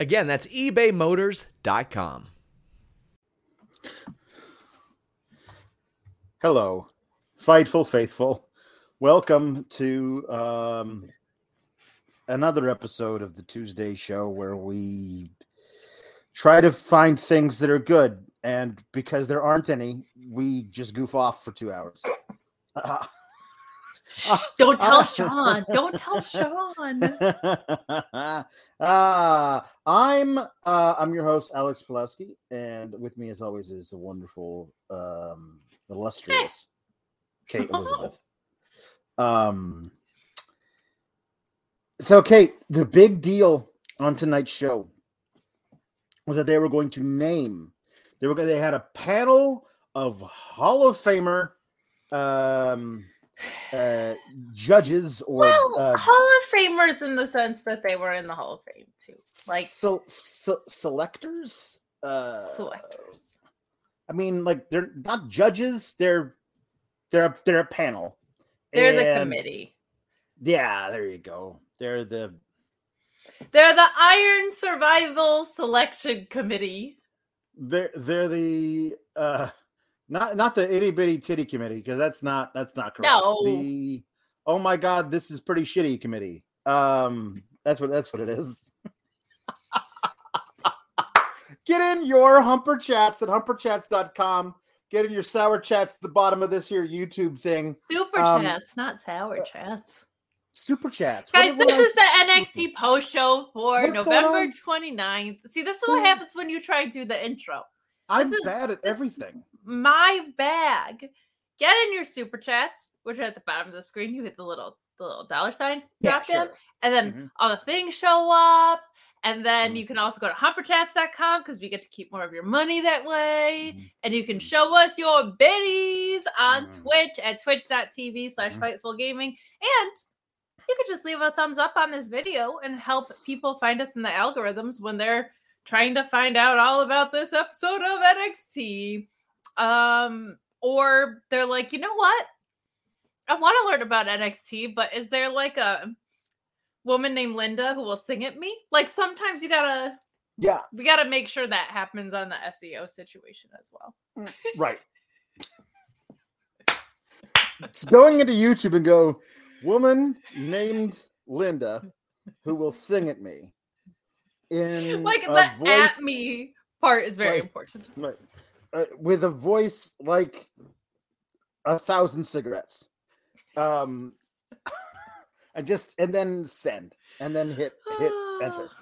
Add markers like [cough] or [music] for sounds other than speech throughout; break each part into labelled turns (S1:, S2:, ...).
S1: Again, that's ebaymotors.com.
S2: Hello, Fightful Faithful. Welcome to um, another episode of the Tuesday show where we try to find things that are good. And because there aren't any, we just goof off for two hours. [laughs]
S3: Don't [laughs] tell Sean. Don't tell Sean.
S2: uh, [laughs] I'm uh, I'm your host Alex Pawlowski, and with me, as always, is the wonderful, um, illustrious Kate [laughs] Elizabeth. Um, so Kate, the big deal on tonight's show was that they were going to name. They were. They had a panel of Hall of Famer. Um, uh, judges or
S3: well,
S2: uh,
S3: Hall of Famers in the sense that they were in the Hall of Fame too, like
S2: so, so selectors. Uh,
S3: selectors.
S2: I mean, like they're not judges; they're they're a, they're a panel.
S3: They're the committee.
S2: Yeah, there you go. They're the
S3: They're the Iron Survivor Selection Committee.
S2: they're they're the uh not not the itty bitty titty committee because that's not that's not correct.
S3: No.
S2: The oh my god, this is pretty shitty committee. Um, that's what that's what it is. [laughs] Get in your humper chats at humperchats.com. Get in your sour chats at the bottom of this here YouTube thing.
S3: Super
S2: Um,
S3: chats, not sour chats.
S2: Super chats.
S3: Guys,
S2: what
S3: this
S2: else-
S3: is the NXT post show for
S2: What's
S3: November
S2: on?
S3: 29th. See, this is what happens when you try to do the intro.
S2: I'm
S3: this is-
S2: bad at everything.
S3: My bag. Get in your super chats, which are at the bottom of the screen. You hit the little the little dollar sign
S2: Yeah,
S3: drop down,
S2: sure.
S3: and then
S2: Mhm.
S3: all the things show up. And then
S2: Mhm.
S3: you can also go to humperchats.com because we get to keep more of your money that way.
S2: Mhm.
S3: And you can show us your biddies on
S2: Mhm.
S3: Twitch at twitch.tv slash
S2: Mhm.
S3: Fightful Gaming. And you could just leave a thumbs up on this video and help people find us in the algorithms when they're trying to find out all about this episode of NXT. Um, or they're like, you know what? I want to learn about NXT, but is there like a woman named Linda who will sing at me? Like sometimes you gotta
S2: Yeah,
S3: we gotta make sure that happens on the SEO situation as well.
S2: right. It's going into YouTube and go, woman named Linda who will sing at me. In
S3: Like the
S2: voice,
S3: at me part is very
S2: like-
S3: important.
S2: right, uh, with a voice like a thousand cigarettes. Um [laughs] and just and then send and then hit hit enter. [sighs]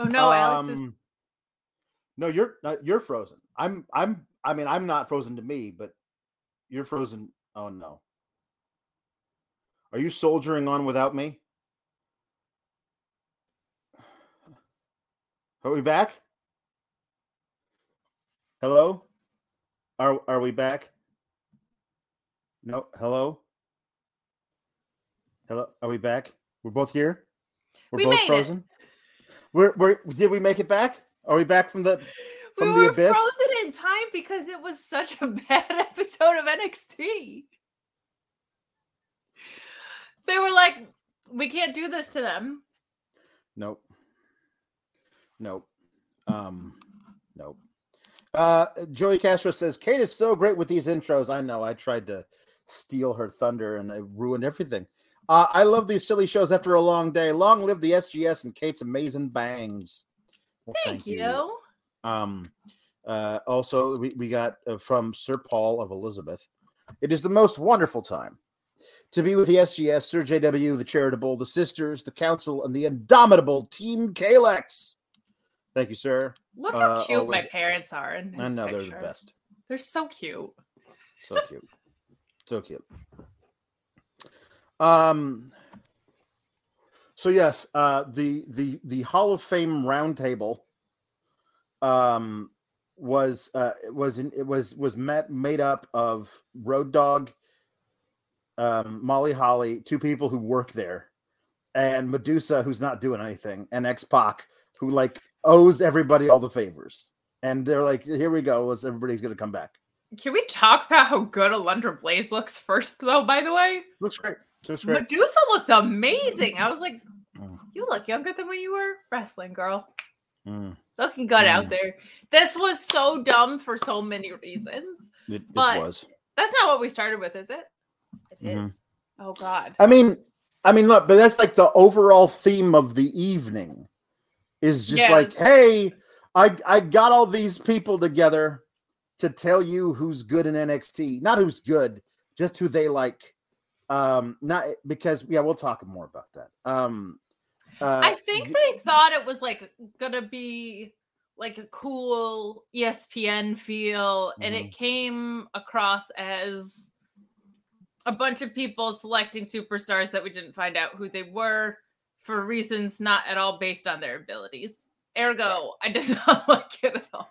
S3: Oh no, Alex is
S2: Um, No, you're not, you're frozen. I'm I'm I mean I'm not frozen to me, but you're frozen. Oh no. Are you soldiering on without me? Are we back? Hello? Are are we back? No, hello? Hello? Are we back? We're both here? We're
S3: We
S2: both
S3: made it.
S2: frozen? We're, we're did we make it back? Are we back from the
S3: we
S2: from
S3: were
S2: the abyss?
S3: We were frozen in time because it was such a [laughs] bad episode of NXT. They were like, we can't do this to them.
S2: Nope. Nope. Um, nope. Uh, Joey Castro says Kate is so great with these intros. I know. I tried to steal her thunder and I ruined everything. Uh, I love these silly shows after a long day. Long live the SGS and Kate's amazing bangs. Well,
S3: Thank, you.
S2: Um, Uh, also, we, we got uh, from Sir Paul of Elizabeth. It is the most wonderful time to be with the SGS, Sir JW, the Charitable, the Sisters, the Council, and the indomitable Team Kalex. Thank you, sir.
S3: Look how
S2: Uh,
S3: cute my parents are in
S2: I
S3: his
S2: know they're the best.
S3: They're so cute.
S2: So cute. so cute. Um so yes, uh the the the Hall of Fame roundtable um was uh was in, it was was met made up of Road Dogg um Molly Holly, two people who work there, and Madusa who's not doing anything, and X Pac who like owes everybody all the favors. And they're like, here we go, let's everybody's gonna come back.
S3: Can we talk about how good Alundra Blaze looks first, though? By the way,
S2: Looks great. Looks great.
S3: Madusa looks amazing. I was like,
S2: Mm.
S3: you look younger than when you were wrestling, girl.
S2: Mm,
S3: Looking good out
S2: Mm.
S3: there. This was so dumb for so many reasons.
S2: it, it
S3: But-
S2: was.
S3: That's not what we started with, is it? It is.
S2: Mhm.
S3: Oh God.
S2: I mean, I mean, look, but that's like the overall theme of the evening is just
S3: Yeah.
S2: like, hey, I I got all these people together to tell you who's good in NXT, not who's good, just who they like. Um, not because yeah, we'll talk more about that. Um, uh,
S3: I think they thought it was like gonna be like a cool ESPN feel, and
S2: Mm-hmm.
S3: it came across as a bunch of people selecting superstars that we didn't find out who they were for reasons not at all based on their abilities. Ergo, I did [laughs] not like it at all.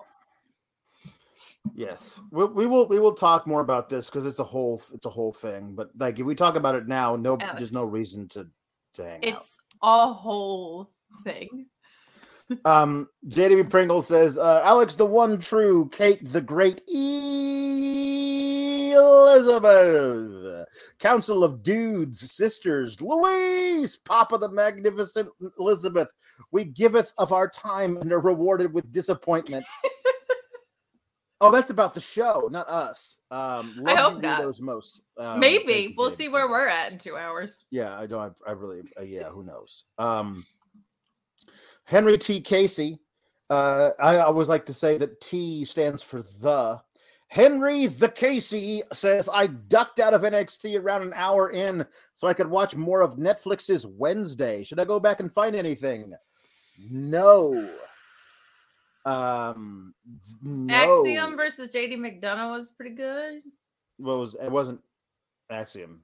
S2: Yes, we, we will we will talk more about this because it's a whole it's a whole thing. But like if we talk about it now, no,
S3: Alex.
S2: there's no reason to to hang out.
S3: It's a whole thing.
S2: Um, JDB Pringle says, uh, Alex, the one true, Kate, the great Elizabeth, Council of Dudes, Sisters, Louise, Papa the Magnificent Elizabeth, we giveth of our time and are rewarded with disappointment. [laughs] oh, that's about the show, not us. Um,
S3: I hope not.
S2: Weirdos most. Um,
S3: Maybe we'll see where we're at in two hours.
S2: Yeah, I don't. I, I really. Uh, yeah, who knows? Um, Henry T. Casey. Uh, I always like to say that T stands for the. Henry the Casey says I ducked out of NXT around an hour in so I could watch more of Netflix's Wednesday. Should I go back and find anything? No. Um, no.
S3: Axiom versus JD McDonagh was pretty good.
S2: What was it? Wasn't Axiom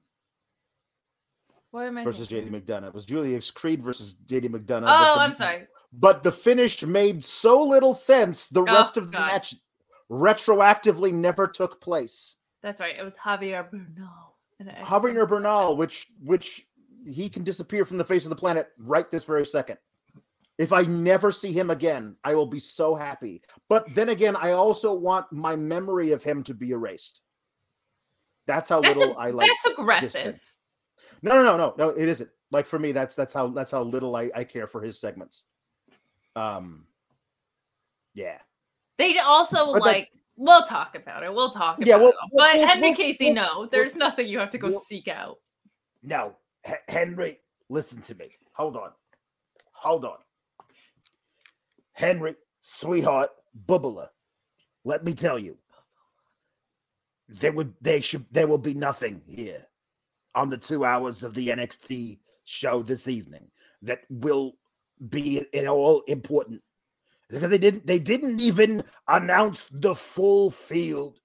S3: What am I
S2: versus JD? McDonagh. It was Julius Creed versus JD McDonagh.
S3: Oh,
S2: the-
S3: I'm sorry.
S2: but the finish made so little sense the rest of the
S3: Oh,
S2: match retroactively never took place.
S3: That's right. It was Javier Bernal. and
S2: Javier Bernal, which which he can disappear from the face of the planet right this very second. If I never see him again, I will be so happy. But then again, I also want my memory of him to be erased. That's how
S3: That's,
S2: little
S3: a-
S2: I like.
S3: that's aggressive.
S2: No, no, no, no, no. It isn't. Like for me, that's that's how that's how little I, I care for his segments. Um. Yeah.
S3: They also
S2: But, like-
S3: we'll talk about it. We'll talk about
S2: Yeah, we'll-
S3: it. But
S2: we'll-
S3: Henry
S2: we'll-
S3: Casey,
S2: we'll-
S3: no, there's nothing you have to go seek out.
S2: No, H- Henry, listen to me. Hold on. Hold on. Henry, sweetheart, bubbler, let me tell you. There would they should there will be nothing here on the two hours of the NXT show this evening that will be at all important. Because they didn't they didn't even announce the full field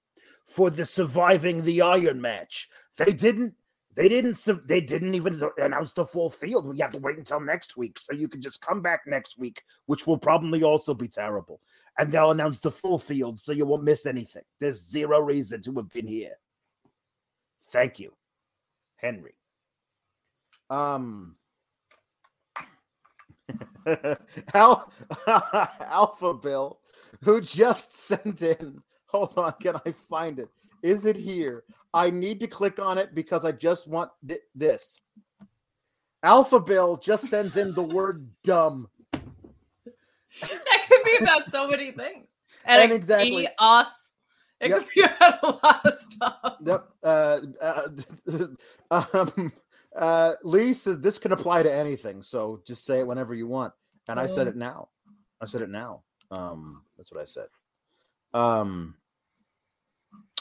S2: for the surviving the iron match. They didn't they didn't they didn't even announce the full field. We have to wait until next week. So you can just come back next week, which will probably also be terrible. And they'll announce the full field so you won't miss anything. There's zero reason to have been here. Thank you, Henry. Um [laughs] Al- [laughs] Alpha Bill, who just [laughs] sent in. Hold on, can I find it? Is it here? I need to click on it because I just want thi- this. Alpha Bill just sends in the word dumb.
S3: That could be about so many things.
S2: And
S3: NXT,
S2: exactly-
S3: us. It
S2: Yep.
S3: could be about a lot of stuff.
S2: Yep. Uh, uh, um, uh, Lee says this can apply to anything, so just say it whenever you want. And I said
S3: Um.
S2: it now. I said it now. Um, that's what I said. Um,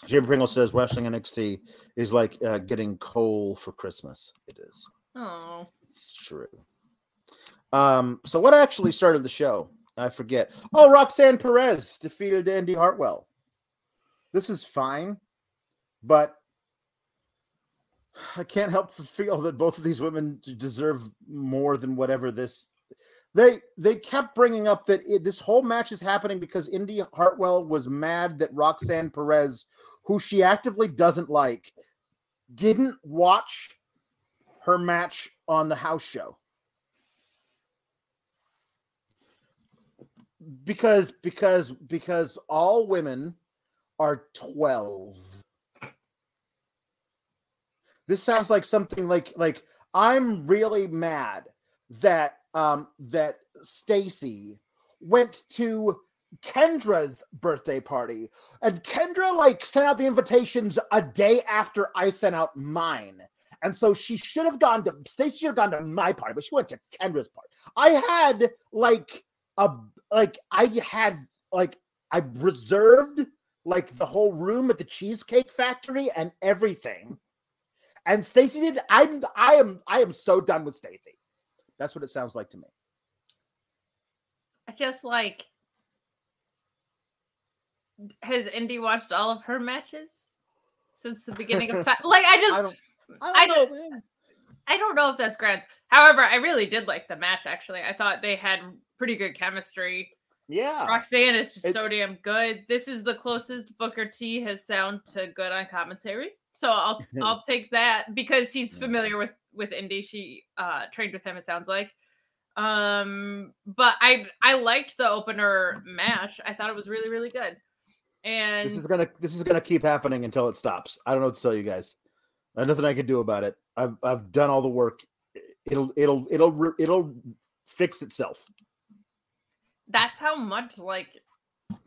S2: Jim Pringle says wrestling NXT is like uh, getting coal for Christmas. It is.
S3: Oh.
S2: It's true. Um, so what actually started the show? I forget. Oh, Roxanne Perez defeated Indi Hartwell. This is fine, but I can't help [laughs] feel that both of these women deserve more than whatever this. They they kept bringing up that it, this whole match is happening because Indi Hartwell was mad that Roxanne Perez, who she actively doesn't like, didn't watch her match on the house show. Because because because all women are 12 this sounds like something like like I'm really mad that um that Stacy went to Kendra's birthday party and Kendra like sent out the invitations a day after I sent out mine. And so she should have gone to Stacy should have gone to my party, but she went to Kendra's party. I had like a like I had like I reserved like the whole room at the Cheesecake Factory and everything and Stacy did. I'm I am I am so done with Stacy. That's what it sounds like to me.
S3: I just like has Indi watched all of her matches since the beginning of [laughs] time? Like I just
S2: I don't, I
S3: I
S2: don't know. man.
S3: I don't know if that's grand. However, I really did like the match actually. I thought they had pretty good chemistry.
S2: Yeah.
S3: Roxanne is just
S2: It-
S3: so damn good. This is the closest Booker T has sound to good on commentary. So I'll [laughs] I'll take that because he's familiar with with Indi. She uh trained with him, it sounds like. Um, but I I liked the opener match. I thought it was really, really good. And
S2: This is gonna this is gonna keep happening until it stops. I don't know what to tell you guys. There's nothing I can do about it. I've I've done all the work. It'll it'll it'll it'll fix itself.
S3: that's how much like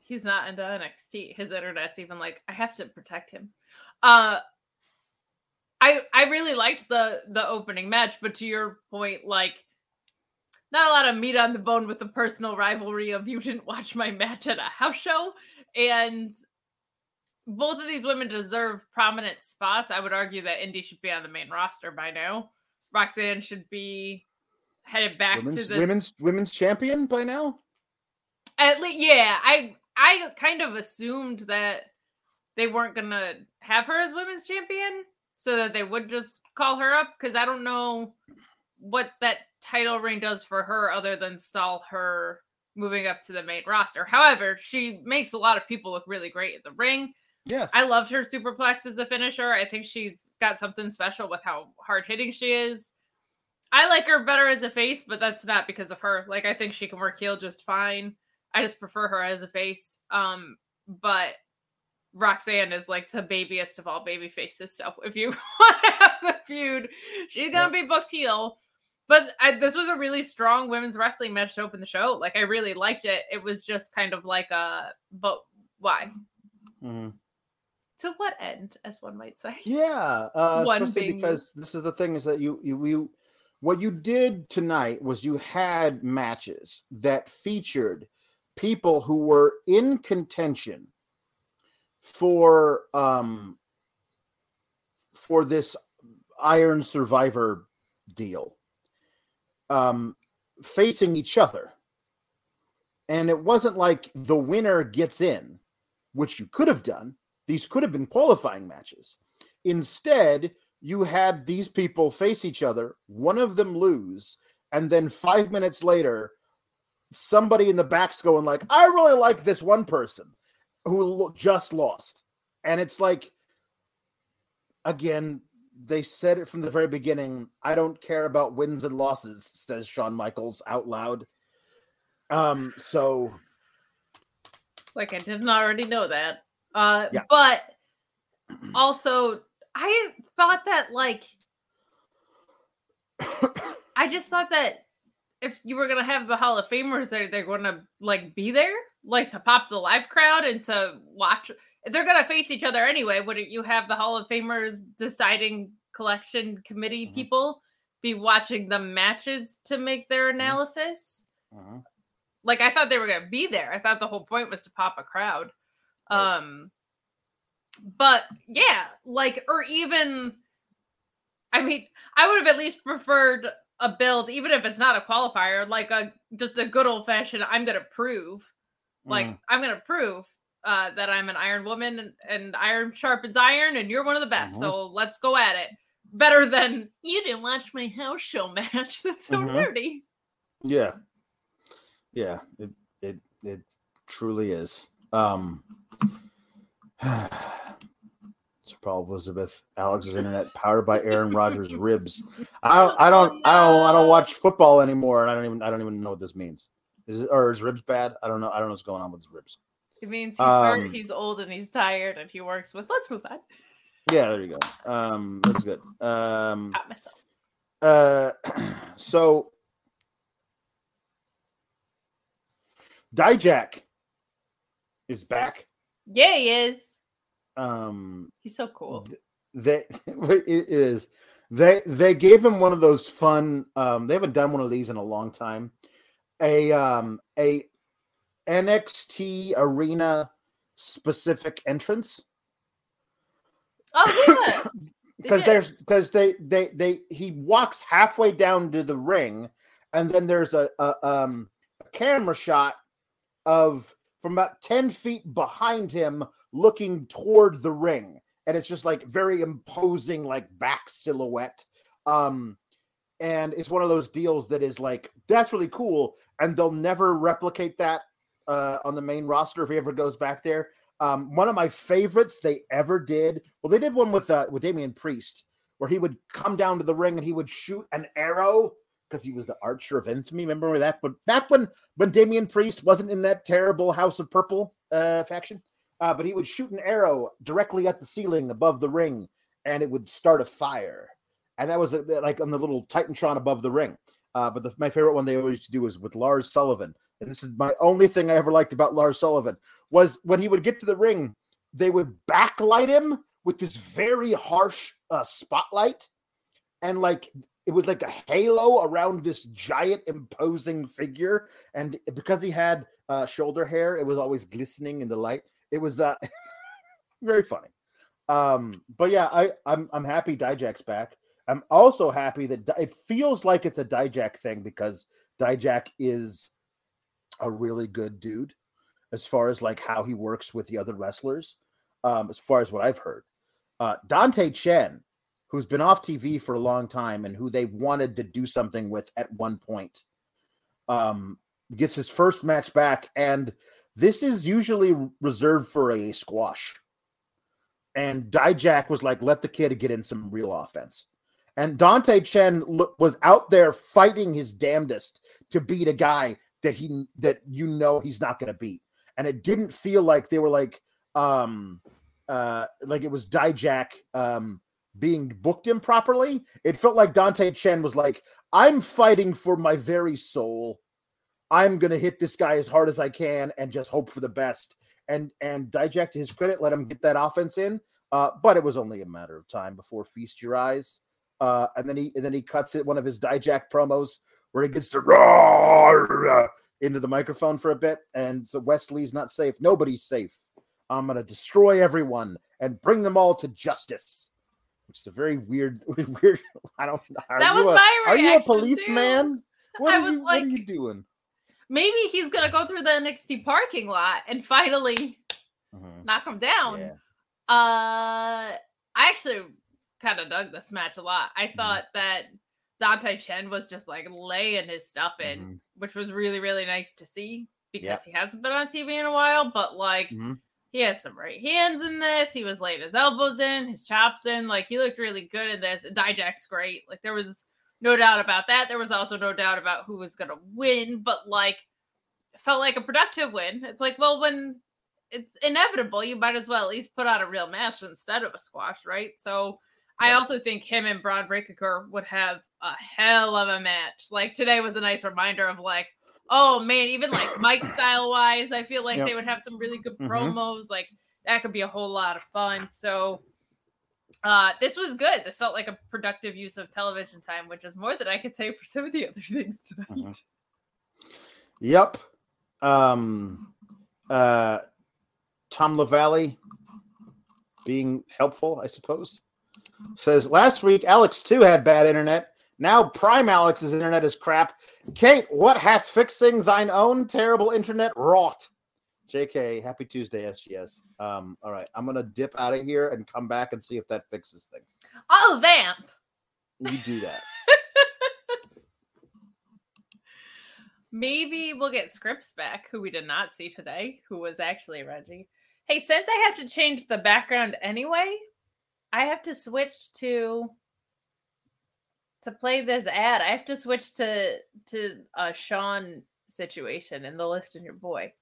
S3: he's not into NXT. His internet's even like I have to protect him. Uh I I really liked the the opening match, but to your point, like not a lot of meat on the bone with the personal rivalry of you didn't watch my match at a house show. And both of these women deserve prominent spots. I would argue that Indi should be on the main roster by now. Roxanne should be headed back to the
S2: women's women's champion by now.
S3: at least, yeah, I I kind of assumed that they weren't gonna have her as women's champion, so that they would just call her up because I don't know what that title ring does for her other than stall her moving up to the main roster. However, she makes a lot of people look really great in the ring.
S2: Yes.
S3: I loved her superplex as the finisher. I think she's got something special with how hard hitting she is. I like her better as a face, but that's not because of her. Like I think she can work heel just fine. I just prefer her as a face. Um, but Roxanne is like the babiest of all baby faces. So [laughs] if you want to have the feud, she's gonna be booked heel. But I, this was a really strong women's wrestling match to open the show. Like I really liked it. It was just kind of like a, but why?
S2: Mm-hmm.
S3: To what end, as one might say?
S2: Yeah, uh, [laughs]
S3: One
S2: especially because this is the thing is that you you you what you did tonight was you had matches that featured people who were in contention for um for this Iron Survivor deal, um, facing each other, and it wasn't like the winner gets in, which you could have done. These could have been qualifying matches. Instead, you had these people face each other, one of them lose, and then five minutes later, somebody in the back's going like, "I really like this one person who just lost," and it's like, again, they said it from the very beginning. I don't care about wins and losses, says Shawn Michaels out loud. Um, so
S3: Like I didn't already know that. Uh
S2: Yeah.
S3: but also I thought that like I just thought that if you were gonna have the Hall of Famers there, they're gonna like be there, like to pop the live crowd and to watch. They're gonna face each other anyway. Wouldn't you have the Hall of Famers deciding collection committee
S2: Mhm.
S3: people be watching the matches to make their analysis?
S2: Uh-huh.
S3: Like I thought they were gonna be there. I thought the whole point was to pop a crowd. Um, but yeah, like, or even, I mean, I would have at least preferred a build, even if it's not a qualifier, like a just a good old fashioned. I'm gonna prove, like,
S2: Mm.
S3: I'm gonna prove uh, that I'm an Iron Woman, and, and iron sharpens iron, and you're one of the best.
S2: Mhm.
S3: So let's go at it. Better than you didn't watch my house show match. [laughs] That's so
S2: Mhm.
S3: nerdy.
S2: Yeah. Yeah, it it it truly is. Um [sighs] It's Paul Elizabeth, Alex's internet powered by Aaron Rodgers ribs. I don't I don't I don't I don't watch football anymore and I don't even I don't even know what this means. Is it or is ribs bad? I don't know. I don't know what's going on with his ribs.
S3: It means he's hurt,
S2: Um,
S3: he's old, and he's tired, and he works with. Let's move on.
S2: Yeah, there you go. Um that's good. Um
S3: Got myself.
S2: uh [clears throat] so Dijak is back.
S3: Yeah, he is.
S2: Um
S3: He's so cool.
S2: th- they [laughs] it is they they gave him one of those fun um they haven't done one of these in a long time a um a nxt arena specific entrance?
S3: Oh yeah, [coughs]
S2: because there's because they they they he walks halfway down to the ring and then there's a, a um a camera shot of from about 10 feet behind him looking toward the ring. And it's just like very imposing like back silhouette. Um and it's one of those deals that is like that's really cool and they'll never replicate that uh on the main roster if he ever goes back there. Um one of my favorites they ever did well they did one with uh with Damian Priest where he would come down to the ring and he would shoot an arrow because he was the archer of infamy remember that? But back when when Damian Priest wasn't in that terrible House of Purple uh faction uh, but he would shoot an arrow directly at the ceiling above the ring and it would start a fire. And that was uh, like on the little titantron above the ring uh, but the, my favorite one they always used to do was with lars sullivan. And this is my only thing i ever liked about lars sullivan was when he would get to the ring they would backlight him with this very harsh uh, spotlight. And like it was like a halo around this giant imposing figure. And because he had uh, shoulder hair it was always glistening in the light. It was uh [laughs] very funny. Um but yeah i i'm i'm happy dijak's back i'm also happy that it feels like it's a dijak thing because dijak is a really good dude as far as like how he works with the other wrestlers um as far as what i've heard uh dante chen who's been off tv for a long time and who they wanted to do something with at one point um gets his first match back and this is usually reserved for a squash. And Dijak was like, let the kid get in some real offense. And Dante Chen was out there fighting his damnedest to beat a guy that he that you know he's not going to beat. And it didn't feel like they were like um uh like it was Dijak um being booked improperly. It felt like Dante Chen was like, I'm fighting for my very soul. I'm gonna hit this guy as hard as I can and just hope for the best. And and Dijak, to his credit, let him get that offense in. Uh, but it was only a matter of time before feast your eyes. Uh, and then he and then he cuts it one of his Dijak promos where he gets to roar into the microphone for a bit. And so Wesley's not safe. Nobody's safe. I'm gonna destroy everyone and bring them all to justice. Which is a very weird, [laughs] weird. I don't.
S3: That was
S2: a-
S3: my
S2: Are you a policeman? What
S3: I
S2: are
S3: was
S2: you, what are you doing?
S3: Maybe he's gonna go through the NXT parking lot and finally knock him down.
S2: Yeah.
S3: Uh, I actually kind of dug this match a lot. I thought that Dante Chen was just like laying his stuff in,
S2: Mhm.
S3: which was really really nice to see because
S2: Yep.
S3: he hasn't been on TV in a while. But like,
S2: Mhm.
S3: he had some right hands in this. He was laying his elbows in, his chops in. Like he looked really good in this. Dijak's great. Like there was no doubt about that. There was also no doubt about who was gonna win. But like, felt like a productive win. It's like, well, when it's inevitable, you might as well at least put on a real match instead of a squash, right? So I also think him and Bron Breakker would have a hell of a match. Like today was a nice reminder of like, oh man, even like [coughs] mic style wise, I feel like
S2: Yep.
S3: they would have some really good
S2: Mhm.
S3: promos. Like that could be a whole lot of fun. So uh this was good. This felt like a productive use of television time, which is more than I could say for some of the other [laughs] things tonight.
S2: Mhm. Yep. Um uh Tom LaValle being helpful, I suppose. Says last week Alex too had bad internet. Now Prime Alex's internet is crap. Kate, what hath fixing thine own terrible internet wrought? JK, happy Tuesday, SGS. Um, all right, I'm gonna dip out of here and come back and see if that fixes things.
S3: Oh, vamp.
S2: You do that. [laughs]
S3: Maybe we'll get Scripps back, who we did not see today, who was actually Reggie. Hey, since I have to change the background anyway, I have to switch to to play this ad. I have to switch to to a Sean situation in the list in your boy.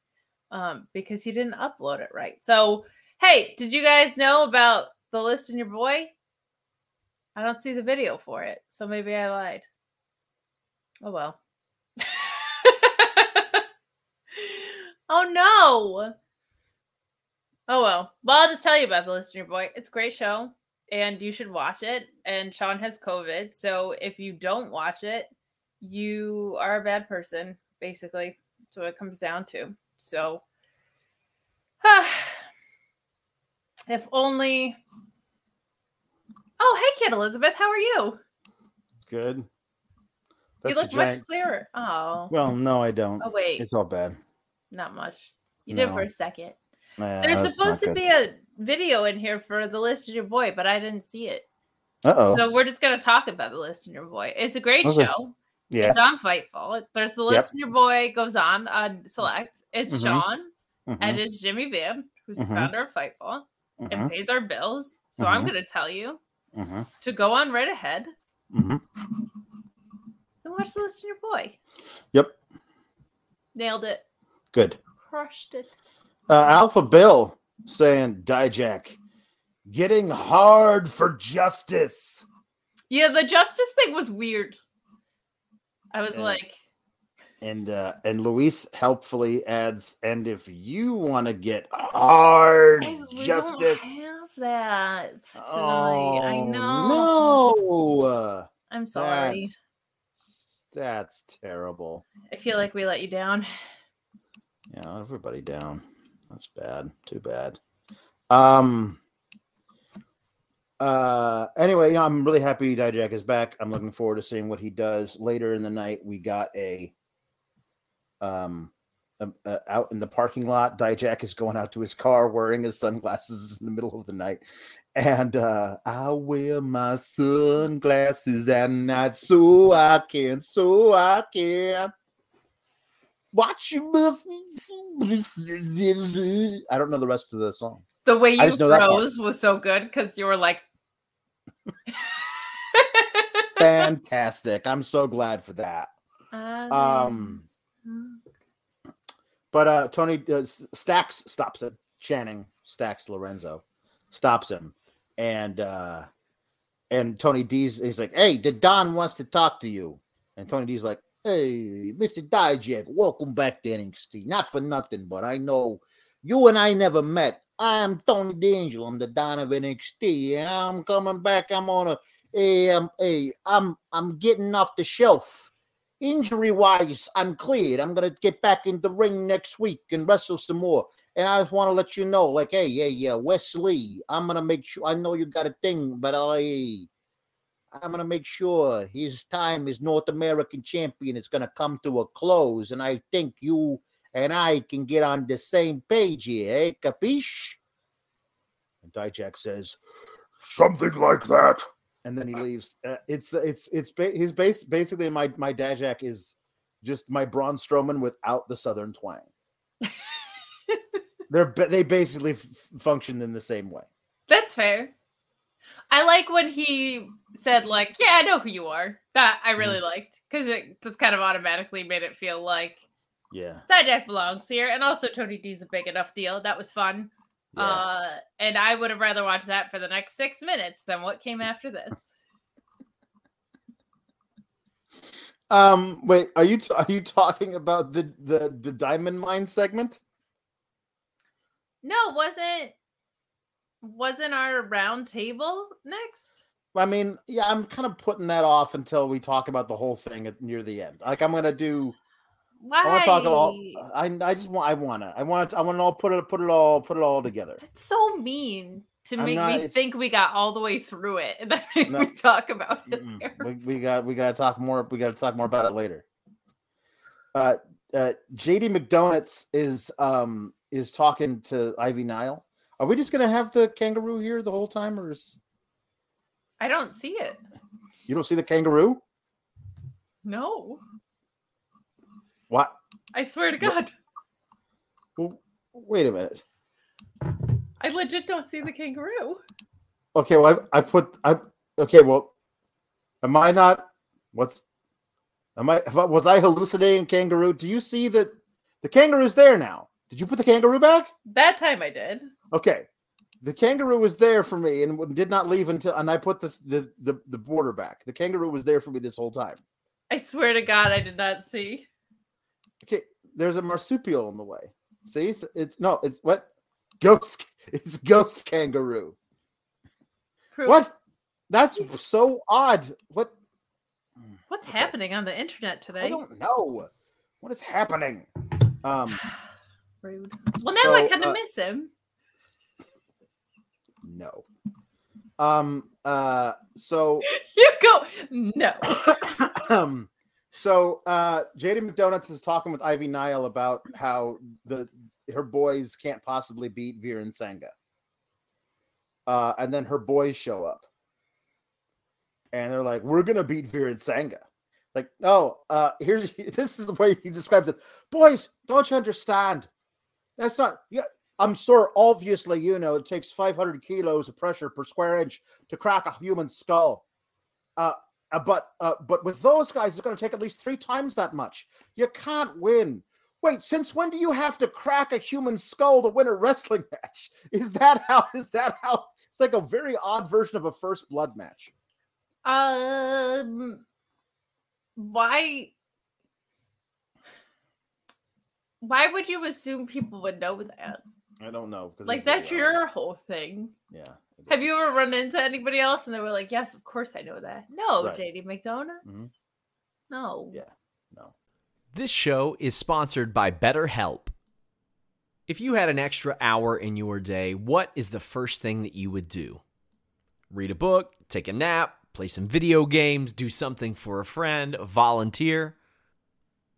S3: Um, because he didn't upload it right. So, hey, did you guys know about the list in your boy? I don't see the video for it, so maybe I lied. Oh well. [laughs] oh no. Oh well. Well, I'll just tell you about the list in your boy. It's a great show and you should watch it. And Sean has COVID. So if you don't watch it, you are a bad person, basically. That's what it comes down to. So [sighs] if only Oh, hey Kid Elizabeth, how are you?
S2: Good.
S3: you
S2: That's a
S3: look much clearer. Oh.
S2: Well, no, I don't.
S3: oh wait,
S2: It's all bad.
S3: not much. You did
S2: No.
S3: for a second.
S2: Yeah,
S3: There's supposed to
S2: not
S3: be a video in here for the list of your boy, but I didn't see it.
S2: Uh oh.
S3: So we're just gonna talk about the list in your boy. It's a great
S2: Okay.
S3: show.
S2: Yeah.
S3: It's on Fightful. There's the list in your boy goes on on select. It's
S2: Mhm.
S3: Sean
S2: Mhm,
S3: and it's Jimmy Van, who's the
S2: Mhm.
S3: founder of Fightful and pays our bills. So I'm
S2: Mhm.
S3: gonna tell you
S2: mhm,
S3: to go on right ahead and watch the list in your boy.
S2: Yep.
S3: Nailed it.
S2: Good.
S3: Crushed it.
S2: Uh, Alpha Bill saying, Dijak, getting hard for justice.
S3: Yeah, the justice thing was weird. I was
S2: Yeah.
S3: like,
S2: And uh, and Luis helpfully adds, and if you want to get hard
S3: "Guys,
S2: justice,
S3: have that tonight.
S2: oh,
S3: I know.
S2: No, Uh,
S3: I'm sorry.
S2: That's, that's terrible.
S3: I feel like we let you down.
S2: Yeah, everybody down. That's bad. Too bad. Um. Uh. Anyway, you know, I'm really happy Dijak is back. I'm looking forward to seeing what he does later in the night. We got a um uh, out in the parking lot. Dijak is going out to his car wearing his sunglasses in the middle of the night. And uh I wear my sunglasses at night so I can, so I can watch you. I don't know the rest of the song.
S3: The way you
S2: just know that part.
S3: froze was so good because you were like, [laughs]
S2: Fantastic. I'm so glad for that. Um, But uh Tony does Stacks stops it. Channing Stacks Lorenzo stops him, and uh and Tony D's he's like, "Hey, the Don wants to talk to you." And Tony D's like, "Hey, Mister Dijak, welcome back to NXT. Not for nothing, but I know you and I never met. I'm Tony D'Angelo. I'm the Don of NXT, and I'm coming back. I'm on a, hey, um, hey, I'm I'm getting off the shelf." injury wise, I'm cleared. I'm gonna get back in the ring next week and wrestle some more. And I just want to let you know, like, hey, yeah, yeah, Wesley, I'm gonna make sure. I know you got a thing, but I, I'm gonna make sure his time as North American champion is gonna come to a close. And I think you and I can get on the same page here, eh? Capiche? And Dijak says, something like that and then he leaves. Uh, it's it's it's ba- his base basically my my Dijak is just my Braun Strowman without the Southern twang. [laughs] They're they basically f- function in the same way.
S3: That's fair. I like when he said, like, yeah, I know who you are. That I really liked because it just kind of automatically made it feel like
S2: Yeah,
S3: Dijak belongs here. And also, Tony D's a big enough deal. That was fun.
S2: yeah.
S3: Uh, and I would have rather watched that for the next six minutes than what came after this. [laughs]
S2: um, wait, are you t- are you talking about the the the Diamond Mine segment?
S3: No, wasn't wasn't our round table next?
S2: I mean, yeah, I'm kind of putting that off until we talk about the whole thing at near the end. Like I'm gonna do
S3: Why?
S2: I want to talk about. I I just want. I want to. I want to. I want to all put it. Put it all. Put it all together.
S3: That's so mean to
S2: I'm
S3: make
S2: not-
S3: me think we got all the way through it and then
S2: No.
S3: me talk about it.
S2: We, we got. We got to talk more. We got to talk more about it later. Uh, uh, JD McDonuts is um is talking to Ivy Nile. Are we just gonna have the kangaroo here the whole time, or is
S3: I don't see it.
S2: you don't see the kangaroo?
S3: No,
S2: What?
S3: I swear to God,
S2: Well, wait a minute.
S3: I legit don't see the kangaroo.
S2: Okay, well, I, I put I. Okay, well, am I not? What's? Am I? Was I hallucinating kangaroo? Do you see that the kangaroo's there now? Did you put the kangaroo back?
S3: That time I did.
S2: Okay, the kangaroo was there for me and did not leave until, and I put the the the, the border back. The kangaroo was there for me this whole time.
S3: I swear to God, I did not see.
S2: Okay, there's a marsupial in the way. See, it's, it's no, it's what ghost. [laughs] It's ghost kangaroo.
S3: Proof.
S2: What? That's so odd. What?
S3: What's
S2: Okay.
S3: happening on the internet today?
S2: I don't know. What is happening? Um, [sighs] [sighs] [sighs]
S3: Rude. Well, now I kind of
S2: uh,
S3: miss him.
S2: no. Um, uh, so, [laughs]
S3: You go. No.
S2: um, [coughs] so, uh, Jaden McDonuts is talking with Ivy Nile about how the her boys can't possibly beat Veer and Sanga. Uh, and then her boys show up, and they're like, "We're gonna beat Veer and Sanga." Like, no, uh, here's [laughs] this is the way he describes it. Boys, don't you understand? That's not. Yeah, I'm sure. Obviously, you know, it takes 500 kilos of pressure per square inch to crack a human skull. Uh, uh, but uh, but with those guys, it's going to take at least three times that much. You can't win. Wait, since when do you have to crack a human skull to win a wrestling [laughs] match? Is that how? Is that how? It's like a very odd version of a first blood match.
S3: Um. Why? Why would you assume people would know that?
S2: I don't know.
S3: Like that's
S2: odd.
S3: your whole thing.
S2: yeah.
S3: Have you ever run into anybody else and they were like, "Yes, of course I know that." No,
S2: Right.
S3: JD McDonuts.
S2: Mhm.
S3: No.
S2: Yeah. No.
S1: This show is sponsored by BetterHelp. If you had an extra hour in your day, what is the first thing that you would do? Read a book, take a nap, play some video games, do something for a friend, volunteer.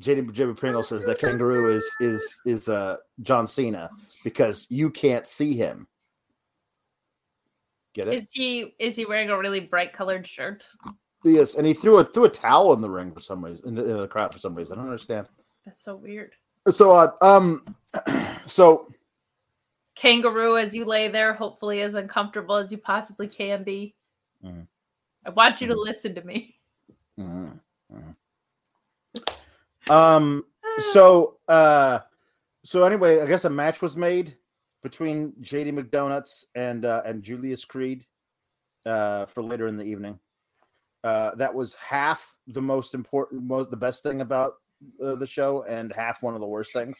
S2: JD Jimmy Pringle says that kangaroo is is is uh John Cena because you can't see him. Get it?
S3: Is he is he wearing a really bright colored shirt?
S2: yes, and he threw a threw a towel in the ring for some reason in the, in the crowd for some reason. I don't understand.
S3: That's so weird.
S2: So uh, um, [clears throat] so
S3: Kangaroo, as you lay there, hopefully as uncomfortable as you possibly can be.
S2: Mhm.
S3: I want you to
S2: Mhm.
S3: listen to me.
S2: mhm, mhm. Um, so uh, so anyway, I guess a match was made between JD McDonuts and uh, and Julius Creed uh, for later in the evening. Uh, that was half the most important, most the best thing about uh, the show, and half one of the worst things.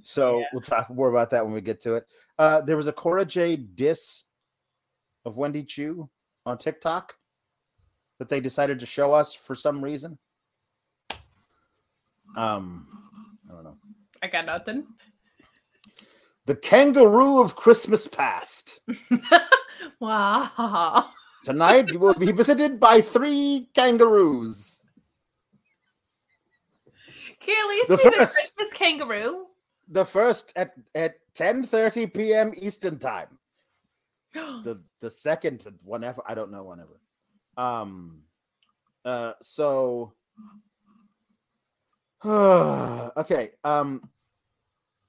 S2: So
S3: Yeah.
S2: we'll talk more about that when we get to it. Uh, there was a Cora Jade diss of Wendy Choo on TikTok that they decided to show us for some reason. Um, I don't know.
S3: I got nothing.
S2: The kangaroo of Christmas past. [laughs]
S3: wow.
S2: Tonight you will be [laughs] visited by three kangaroos.
S3: Can at least
S2: The
S3: be the
S2: first-
S3: Christmas kangaroo?
S2: The first at at 10:30 p.m. Eastern time. [gasps] The the second whenever I don't know whenever. Um uh so [sighs] okay, um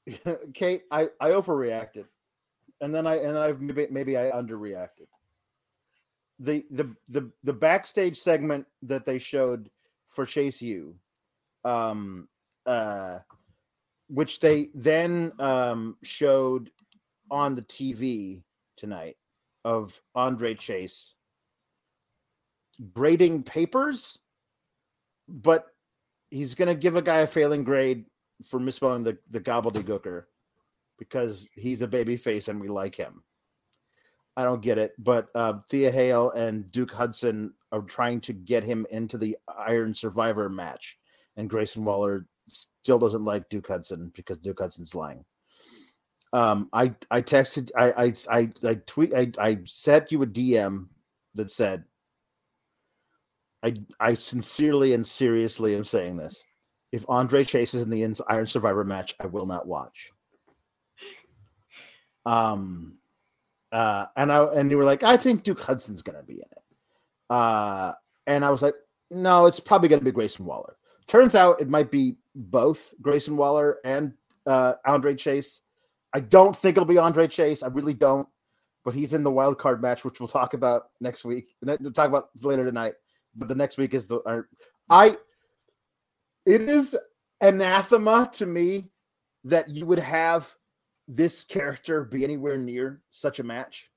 S2: [laughs] Kate, I I overreacted. And then I and then I maybe maybe I underreacted. The the the the backstage segment that they showed for Chase U um uh which they then um showed on the TV tonight of Andre Chase grading papers, but he's to give a guy a failing grade for misspelling the, the gobbledygooker because he's a baby face and we like him. I don't get it, but uh, Thea Hale and Duke Hudson are trying to get him into the Iron Survivor match, and Grayson Waller still doesn't like Duke Hudson because Duke Hudson's lying. Um, I I texted I I I, I tweet I, I sent you a DM that said I I sincerely and seriously am saying this. If Andre Chase is in the Iron Survivor match, I will not watch. Um, uh, and I and you were like, I think Duke Hudson's gonna be in it. Uh, and I was like, no, it's probably gonna be Grayson Waller. Turns out it might be both Grayson Waller and uh, Andre Chase. I don't think it'll be Andre Chase. I really don't. But he's in the wild card match, which we'll talk about next week. We'll talk about later tonight. But the next week is the uh, I. It is anathema to me that you would have this character be anywhere near such a match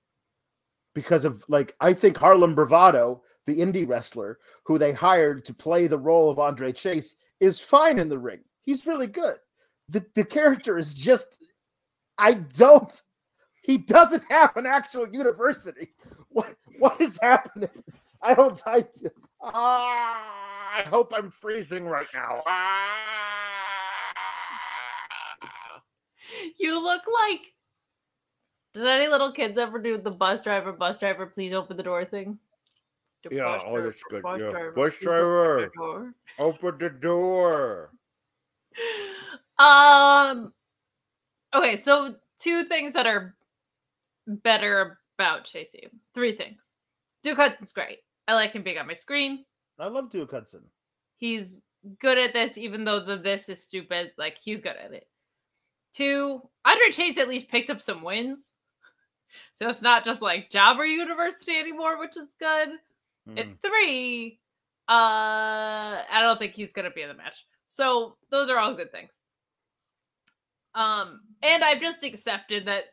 S2: because of like I think Harlem Bravado, the indie wrestler who they hired to play the role of Andre Chase, is fine in the ring. He's really good. The the character is just I don't he doesn't have an actual university. What what is happening? I don't I ah, I hope I'm freezing right now. Ah.
S3: You look like. Did any little kids ever do the bus driver, bus driver, please open the door thing? The
S2: Yeah, oh,
S3: driver,
S2: that's good.
S3: bus
S2: Yeah.
S3: driver,
S2: Bus
S3: please open the
S2: driver.
S3: door.
S2: Open the door.
S3: Um. Okay, so two things that are better about Chase U. Three things. Duke Hudson's great. I like him being on my screen.
S2: I love Duke Hudson.
S3: He's good at this, even though the this is stupid. Like he's good at it. Two, Andre Chase at least picked up some wins. [laughs] So it's not just like Jobber University anymore, which is good.
S2: Mm.
S3: And three, uh, I don't think he's gonna be in the match. So those are all good things. Um, and I've just accepted that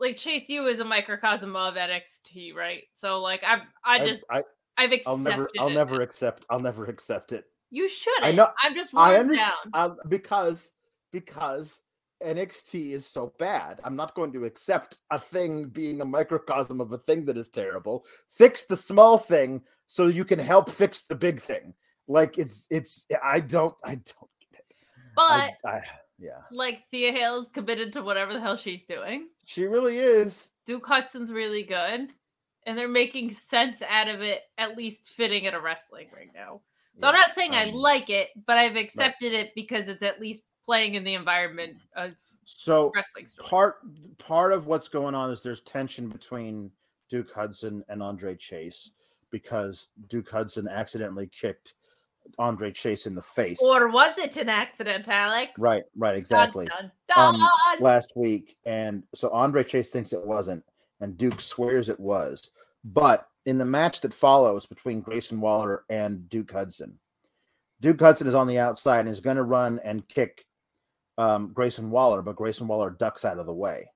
S3: like Chase U is a microcosm of NXT, right? So like I've I
S2: I-
S3: just
S2: I,
S3: I've
S2: I'll
S3: accepted
S2: never, I'll
S3: it
S2: never accept, I'll never accept it.
S3: You should.
S2: I know-
S3: I'm just
S2: I understand
S3: down.
S2: Um, because because NXT is so bad. I'm not going to accept a thing being a microcosm of a thing that is terrible. Fix the small thing so you can help fix the big thing. Like it's it's I don't I don't get it.
S3: But
S2: I, I, yeah,
S3: like Thea Hale's committed to whatever the hell she's doing.
S2: she really is.
S3: Duke Hudson's really good. And they're making sense out of it, at least fitting at a wrestling ring now. So I'm not saying I
S2: um,
S3: like it, but I've accepted it because it's at least playing in the environment of
S2: So
S3: wrestling stories.
S2: part part of what's going on is there's tension between Duke Hudson and Andre Chase because Duke Hudson accidentally kicked Andre Chase in the face.
S3: or was it an accident, Alex?
S2: right, right, exactly.
S3: dun, dun.
S2: Um, last week, and so Andre Chase thinks it wasn't, and Duke swears it was. But in the match that follows between Grayson Waller and Duke Hudson, Duke Hudson is on the outside and is going to run and kick um, Grayson Waller, but Grayson Waller ducks out of the way,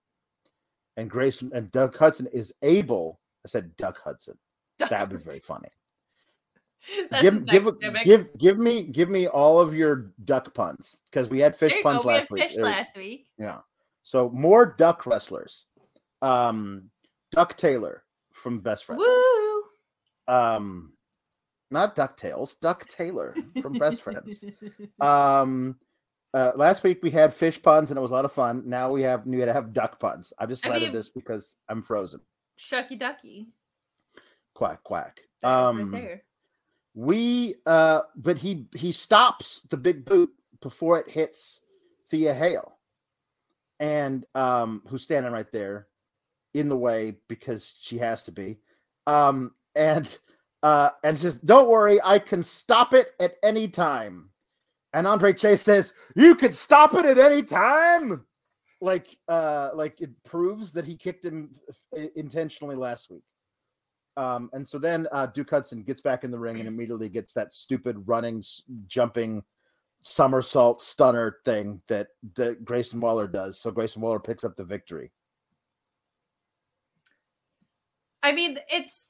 S2: and Grayson and Duck Hudson is able. I said Duck Hudson. That would be very funny. [laughs] Give give give give me give me all of your duck puns because we had fish puns
S3: go. We
S2: last week.
S3: fish
S2: There-
S3: last week.
S2: Yeah. So more duck wrestlers. Um, Duck Taylor from Best Friends.
S3: Woo!
S2: Um, not Ducktales, Duck Taylor from Best Friends. [laughs] Um, uh, last week we had fish puns and it was a lot of fun. Now we have we had to have duck puns. I just
S3: I
S2: decided
S3: mean-
S2: this because I'm frozen.
S3: Shucky ducky.
S2: Quack quack. Um,
S3: right there.
S2: We uh, but he he stops the big boot before it hits Thea Hale, and um, who's standing right there in the way because she has to be. Um, and uh, and says, "Don't worry, I can stop it at any time." And Andre Chase says, "You can stop it at any time." Like, uh, like it proves that he kicked him uh, intentionally last week. Um, and so then uh, Duke Hudson gets back in the ring and immediately gets that stupid running, jumping somersault stunner thing that that Grayson Waller does. So Grayson Waller picks up the victory.
S3: I mean, it's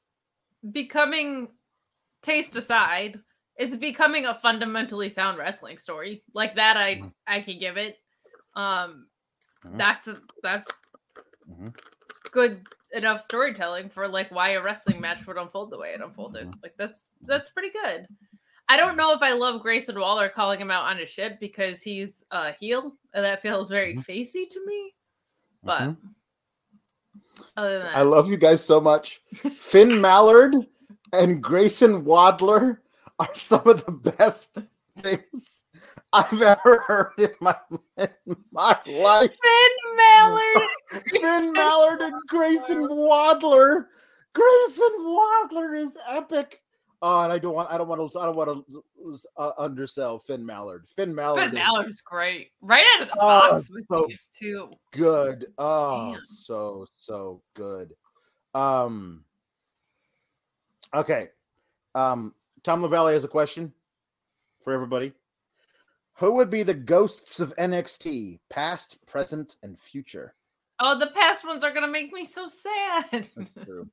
S3: becoming taste aside, it's becoming a fundamentally sound wrestling story. Like that I
S2: Mhm.
S3: I can give it. Um
S2: Mhm.
S3: that's that's
S2: Mhm.
S3: good enough storytelling for like why a wrestling match would unfold the way it unfolded. Like that's that's pretty good. I don't know if I love Grayson Waller calling him out on his shit because he's a heel and that feels very
S2: Mhm.
S3: facey to me. But
S2: Mhm.
S3: other than that,
S2: I love you guys so much. Finn [laughs] Mallard and Grayson Wadler are some of the best things I've ever heard in my in my life.
S3: Finn Mallard. [laughs]
S2: Finn Mallard and Grayson Wadler. Grayson Wadler is epic. Oh, and I don't want I don't want to I don't want to uh, undersell Finn Mallard. Finn Mallard
S3: Finn Mallard
S2: is
S3: Mallard's great. Right out of the
S2: Oh,
S3: box with
S2: so
S3: these two.
S2: good. Oh,
S3: Man.
S2: so so good. Um Okay. Um Tom LaValle has a question for everybody. Who would be the ghosts of NXT, past, present, and future?
S3: Oh, the past ones are gonna make me so sad.
S2: That's true.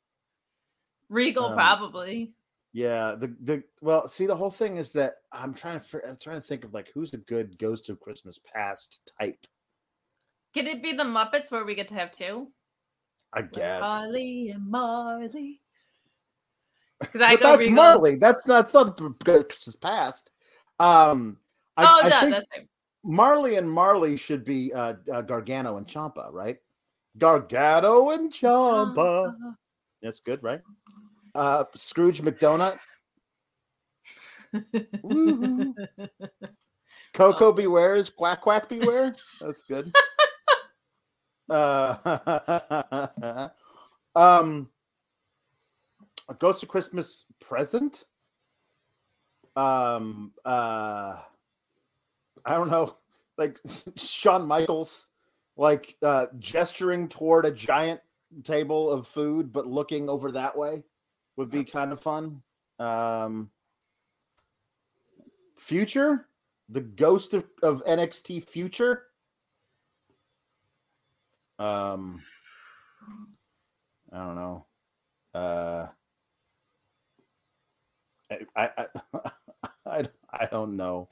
S2: [laughs]
S3: Regal
S2: Um,
S3: probably.
S2: Yeah, the the well, see, the whole thing is that I'm trying to I'm trying to think of like who's a good Ghost of Christmas Past type.
S3: Can it be the Muppets where we get to have two?
S2: I guess.
S3: Harley and Marley. [laughs] Because I go
S2: that's
S3: Regal.
S2: Marley. That's not that's not the Ghost of Christmas Past. Um, I,
S3: oh,
S2: I
S3: yeah,
S2: think
S3: that's right.
S2: Marley and Marley should be uh, uh, Gargano and Champa, right? Gargano and Champa. That's good, right? Uh, Scrooge McDonald, Woohoo. Coco [laughs]
S3: Oh.
S2: Beware's Quack Quack Beware. That's good. uh, [laughs] um, a Ghost of Christmas present. Um, uh, I don't know, like Shawn Michaels, like uh, gesturing toward a giant table of food, but looking over that way would be kind of fun. Um, future, the ghost of, of NXT future. Um, I don't know. Uh, I, I, [laughs] I, I don't know.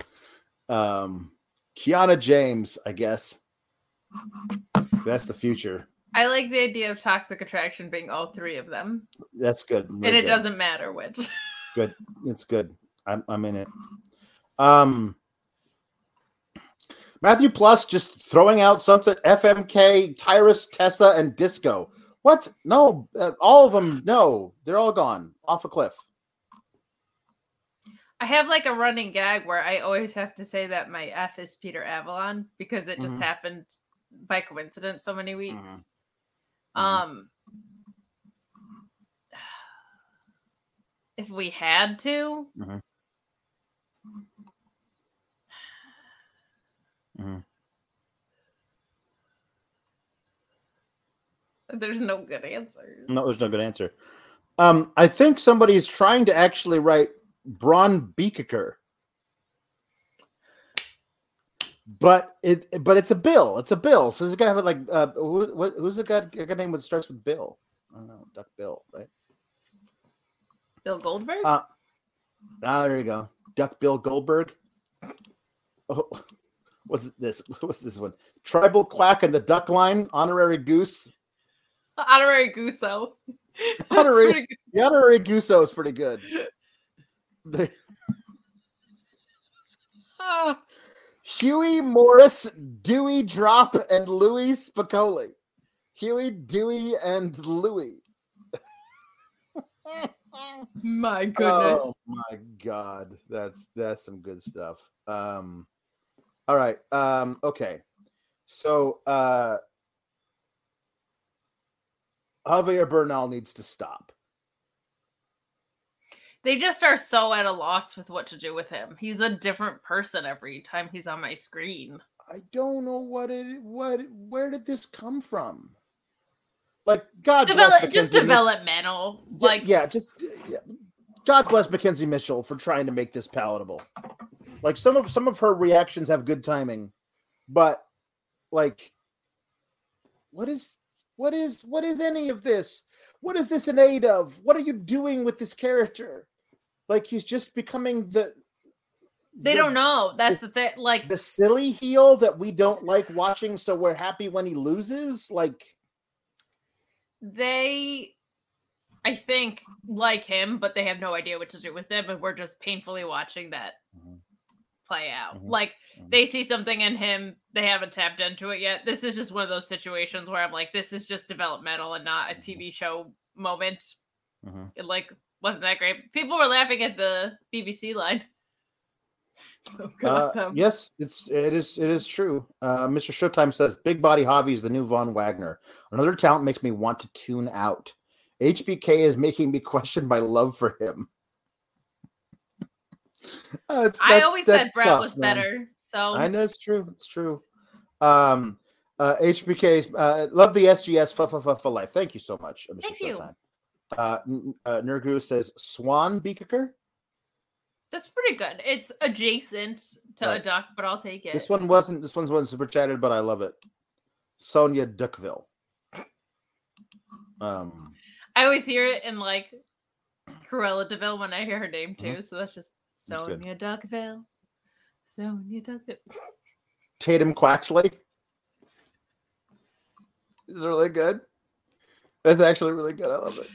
S2: Um, Kiana James, I guess. That's the future.
S3: I like the idea of Toxic Attraction being all three of them.
S2: That's good.
S3: and it
S2: good.
S3: doesn't matter which. [laughs]
S2: Good. It's good. I'm I'm in it. Um Matthew Plus just throwing out something FMK, Tyrus, Tessa, and Disco. What? No, uh, all of them. No, they're all gone off a cliff.
S3: I have like a running gag where I always have to say that my F is Peter Avalon because it just
S2: Mhm.
S3: happened by coincidence so many weeks.
S2: Mhm. Mhm.
S3: Um if we had to,
S2: Mhm. Mhm.
S3: there's no good answer.
S2: No, there's no good answer. Um, I think somebody's trying to actually write Braun Beaker. But it, but it's a bill. It's a bill. So it's gonna have like uh, who, who's the guy, guy name that starts with Bill? I don't know, Duck Bill, right?
S3: Bill Goldberg?
S2: Uh, Ah, there you go. Duck Bill Goldberg. Oh, [laughs] what's this? [laughs] What's this one? Tribal Quack and the Duck Line, Honorary Goose.
S3: Honorary Guso. [laughs]
S2: Honorary-
S3: pretty.
S2: The Honorary Guso is pretty good. The- [laughs] Ah, Huey Morris, Dewey Drop, and Louis Spicoli. Huey, Dewey, and Louis. [laughs]
S3: My goodness.
S2: Oh my god, that's that's some good stuff. Um, all right. Um, okay. So uh, Javier Bernal needs to stop.
S3: They just are so at a loss with what to do with him. He's a different person every time he's on my screen.
S2: I don't know what it what where did this come from? Like God bless
S3: Develop,
S2: Mackenzie
S3: just developmental.
S2: Yeah,
S3: Like
S2: yeah, just yeah. God bless Mackenzie Mitchell for trying to make this palatable. Like some of some of her reactions have good timing, but like, what is what is what is any of this? What is this in aid of? What are you doing with this character? Like he's just becoming the.
S3: they
S2: the-
S3: don't know. That's the thing. Like
S2: the silly heel that we don't like watching, so we're happy when he loses. Like,
S3: they I think like him, but they have no idea what to do with him, and we're just painfully watching that
S2: Mhm.
S3: play out.
S2: Mhm.
S3: Like
S2: Mhm.
S3: they see something in him, they haven't tapped into it yet. This is just one of those situations where I'm like, this is just developmental and not a
S2: Mhm.
S3: TV show moment.
S2: Mhm.
S3: It like wasn't that great. People were laughing at the BBC line. [laughs] So good
S2: Uh, yes, it's it is it is true. Uh, Mr. Showtime says Big Body Javi is the new Von Wagner. Another talent makes me want to tune out. HBK is making me [laughs] question my love for him. [laughs] Uh, it's-
S3: I always
S2: that's
S3: said Brett
S2: tough,
S3: was
S2: man.
S3: better. So
S2: I know it's true. It's true. Um, uh, HBK's uh, love the SGS for, for, for life. Thank you so much, Mr.
S3: Thank you.
S2: Uh, N- uh, Nurgu says Swan Beaker.
S3: that's pretty good. It's adjacent to
S2: Right.
S3: a duck, but I'll take it.
S2: This one wasn't. This one's wasn't super chatted, but I love it. Sonia Duckville. Um,
S3: I always hear it in like Cruella de Vil when I hear her name too.
S2: Mhm.
S3: So that's just
S2: That's.
S3: Sonia Duckville. Sonia Duckville.
S2: Tatum Quaxley. Is really good. That's actually really good. I love it.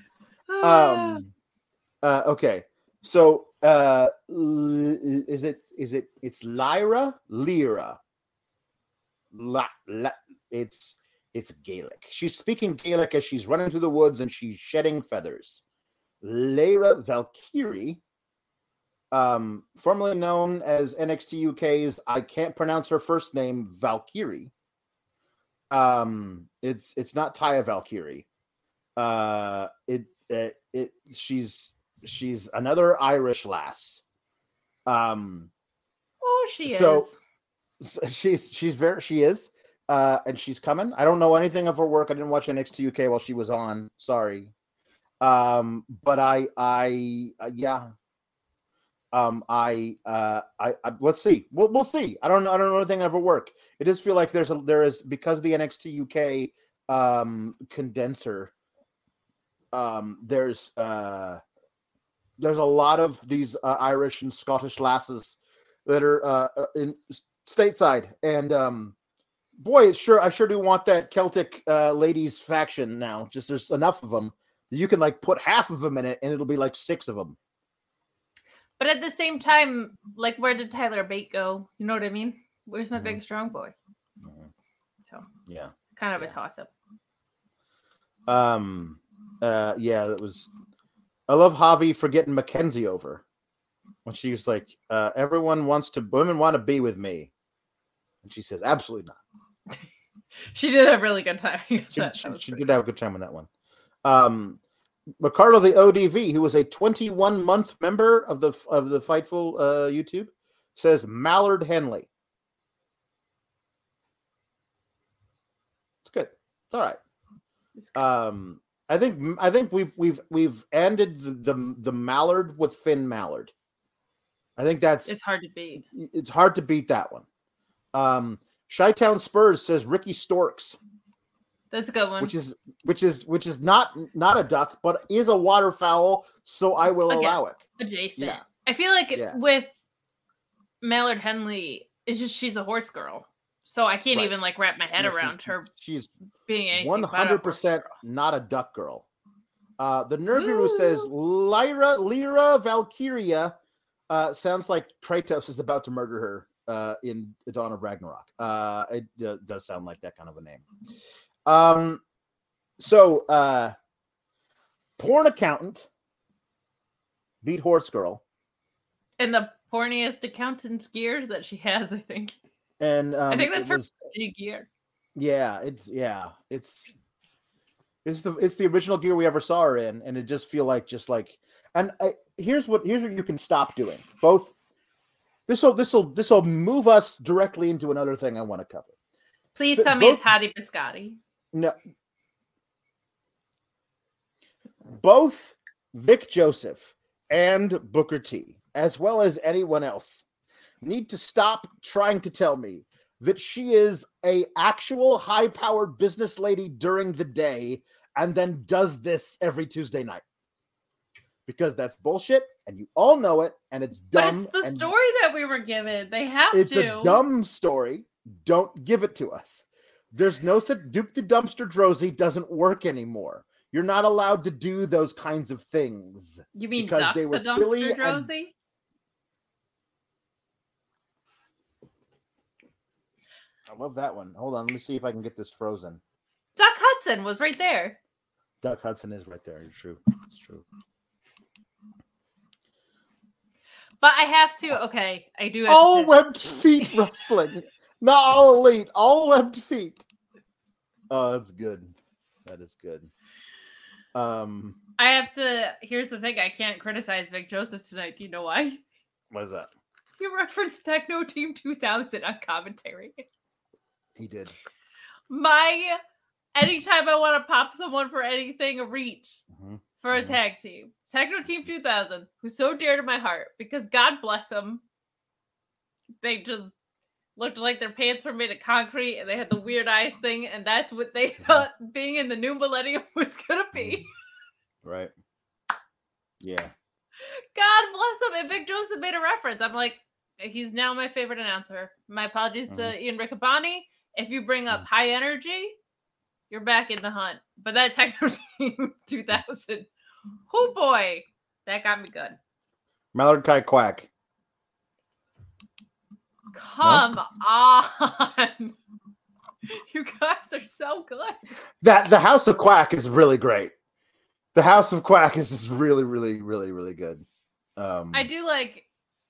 S3: Ah,
S2: Um, uh, okay, so uh, is it is it it's Lyra Lyra? La, la, it's it's Gaelic. She's speaking Gaelic as she's running through the woods and she's shedding feathers. Lyra Valkyria, um, formerly known as NXT UK's I can't pronounce her first name Valkyrie. Um, it's it's not Taya Valkyrie. Uh, it it, it she's she's another Irish lass. Um,
S3: oh, she
S2: so-
S3: is.
S2: So she's she's very she is uh and she's coming. I don't know anything of her work. I didn't watch nxt uk while she was on. Sorry. Um but i i uh, yeah. Um i uh I, I let's see. We'll, we'll see. I don't i don't know anything of her work. It does feel like there's a there is because of the nxt uk um condenser um there's uh there's a lot of these uh, irish and scottish lasses that are uh, uh, in stateside and um boy sure i sure do want that celtic uh ladies faction now just there's enough of them that you can like put half of them in it and it'll be like six of them
S3: But at the same time, like, where did Tyler Bate go? You know what I mean? Where's my
S2: Mhm.
S3: big strong boy? So
S2: yeah
S3: kind of a toss up.
S2: um uh yeah that was i love javi for getting mackenzie over when she was like uh everyone wants to women want to be with me and she says absolutely not [laughs]
S3: She did have really good time. [laughs]
S2: she,
S3: That-
S2: she, she did have a good time on that one. Um, Ricardo the ODV, who was a 21 month member of the of the Fightful uh, YouTube, says Mallard Henley. It's good. It's all right.
S3: it's.
S2: Um, I think I think we've we've we've ended the the, the Mallard with Finn Mallard. I think that's
S3: it's hard to beat.
S2: it's hard to beat that one. Um, Chi-Town Spurs says Ricky Storks
S3: That's a good one.
S2: which is which is which is not not a duck but is a waterfowl so i will
S3: Again.
S2: allow it
S3: adjacent.
S2: yeah
S3: I feel like
S2: Yeah.
S3: with Mallard Henley, it's just she's a horse girl. So I can't
S2: Right.
S3: even like wrap my head
S2: No, she's-
S3: around her
S2: She's
S3: being
S2: one
S3: but a
S2: one
S3: hundred
S2: percent not a duck girl. Uh, the nerd guru says Lyra Lyra Valkyria uh, sounds like Kratos is about to murder her uh, in the Dawn of Ragnarok. Uh, it uh, does sound like that kind of a name. Um, so uh, porn accountant beat horse girl,
S3: And the porniest accountant gear that she has, I think.
S2: And um,
S3: I think that's her
S2: was-
S3: gear.
S2: Yeah, it's yeah, it's it's the it's the original gear we ever saw her in, and it just feel like just like and I, here's what here's what you can stop doing. Both this will this will this will move us directly into another thing I want to cover.
S3: Please
S2: But
S3: tell me it's
S2: both-
S3: Hottie Biscotti.
S2: No, both Vic Joseph and Booker T, as well as anyone else, need to stop trying to tell me that she is a actual high powered business lady during the day and then does this every Tuesday night. Because that's bullshit, and you all know it, and it's dumb.
S3: But it's the story that we were given. They have
S2: It's
S3: to.
S2: a dumb story. Don't give it to us. There's no such Duke the Dumpster Droese doesn't work anymore. You're not allowed to do those kinds of things.
S3: you mean
S2: because
S3: Duck
S2: they
S3: the
S2: were silly
S3: dumpster
S2: and-
S3: Droese?
S2: I love that one. Hold on, let me see if I can get this frozen.
S3: Duck Hudson was right there.
S2: Duck Hudson is right there. It's true. It's true.
S3: But I have to. Okay, I do. Have
S2: All
S3: to
S2: webbed feet [laughs] wrestling. Not all elite, all webbed feet. Oh, that's good. That is good. Um,
S3: I have to. Here's the thing: I can't criticize Vic Joseph tonight. Do you know why?
S2: what is that?
S3: He referenced Techno Team 2000 on commentary.
S2: He did.
S3: My anytime I want to pop someone for anything, a reach
S2: Mhm.
S3: for a
S2: Mhm.
S3: tag team. Techno Team 2000, who's so dear to my heart because God bless them. They just looked like their pants were made of concrete and they had the weird eyes thing, and that's what they thought being in the new millennium [laughs] was gonna be.
S2: Right. Yeah.
S3: God bless him. And Vic Joseph made a reference. I'm like, he's now my favorite announcer. My apologies to Ian Riccaboni. If you bring up high energy, you're back in the hunt. But that Techno Team [laughs] 2000, oh boy, that got me good.
S2: Mallard Kai Quack.
S3: Come on. [laughs] You guys are so good.
S2: That the House of Quack is really great. The House of Quack is just really, really, really, really good. Um,
S3: I do like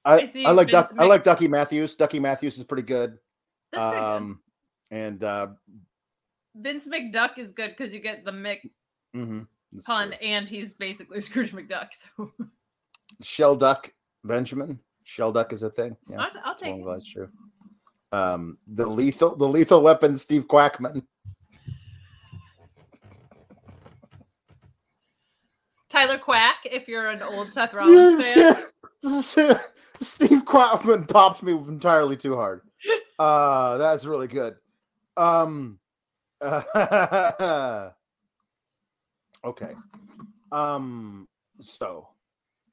S3: I
S2: I, I like Duck, I like Ducky Matthews. Ducky Matthews is pretty good.
S3: good.
S2: Um, and uh,
S3: Vince McDuck is good because you get the Mick
S2: mhm,
S3: pun,
S2: true.
S3: and he's basically [laughs] Scrooge McDuck. So
S2: Shell Duck Benjamin. Shell Duck is a thing. Yeah,
S3: I'll, I'll take it.
S2: that's true. Um, the lethal, the lethal weapon, Steve Quackman.
S3: Tyler Quack, if you're an old Seth [laughs] Rollins fan.
S2: Yes, [laughs] Steve Quackman popped me entirely too hard. Uh, that's really good. Um, [laughs] okay. Um, so,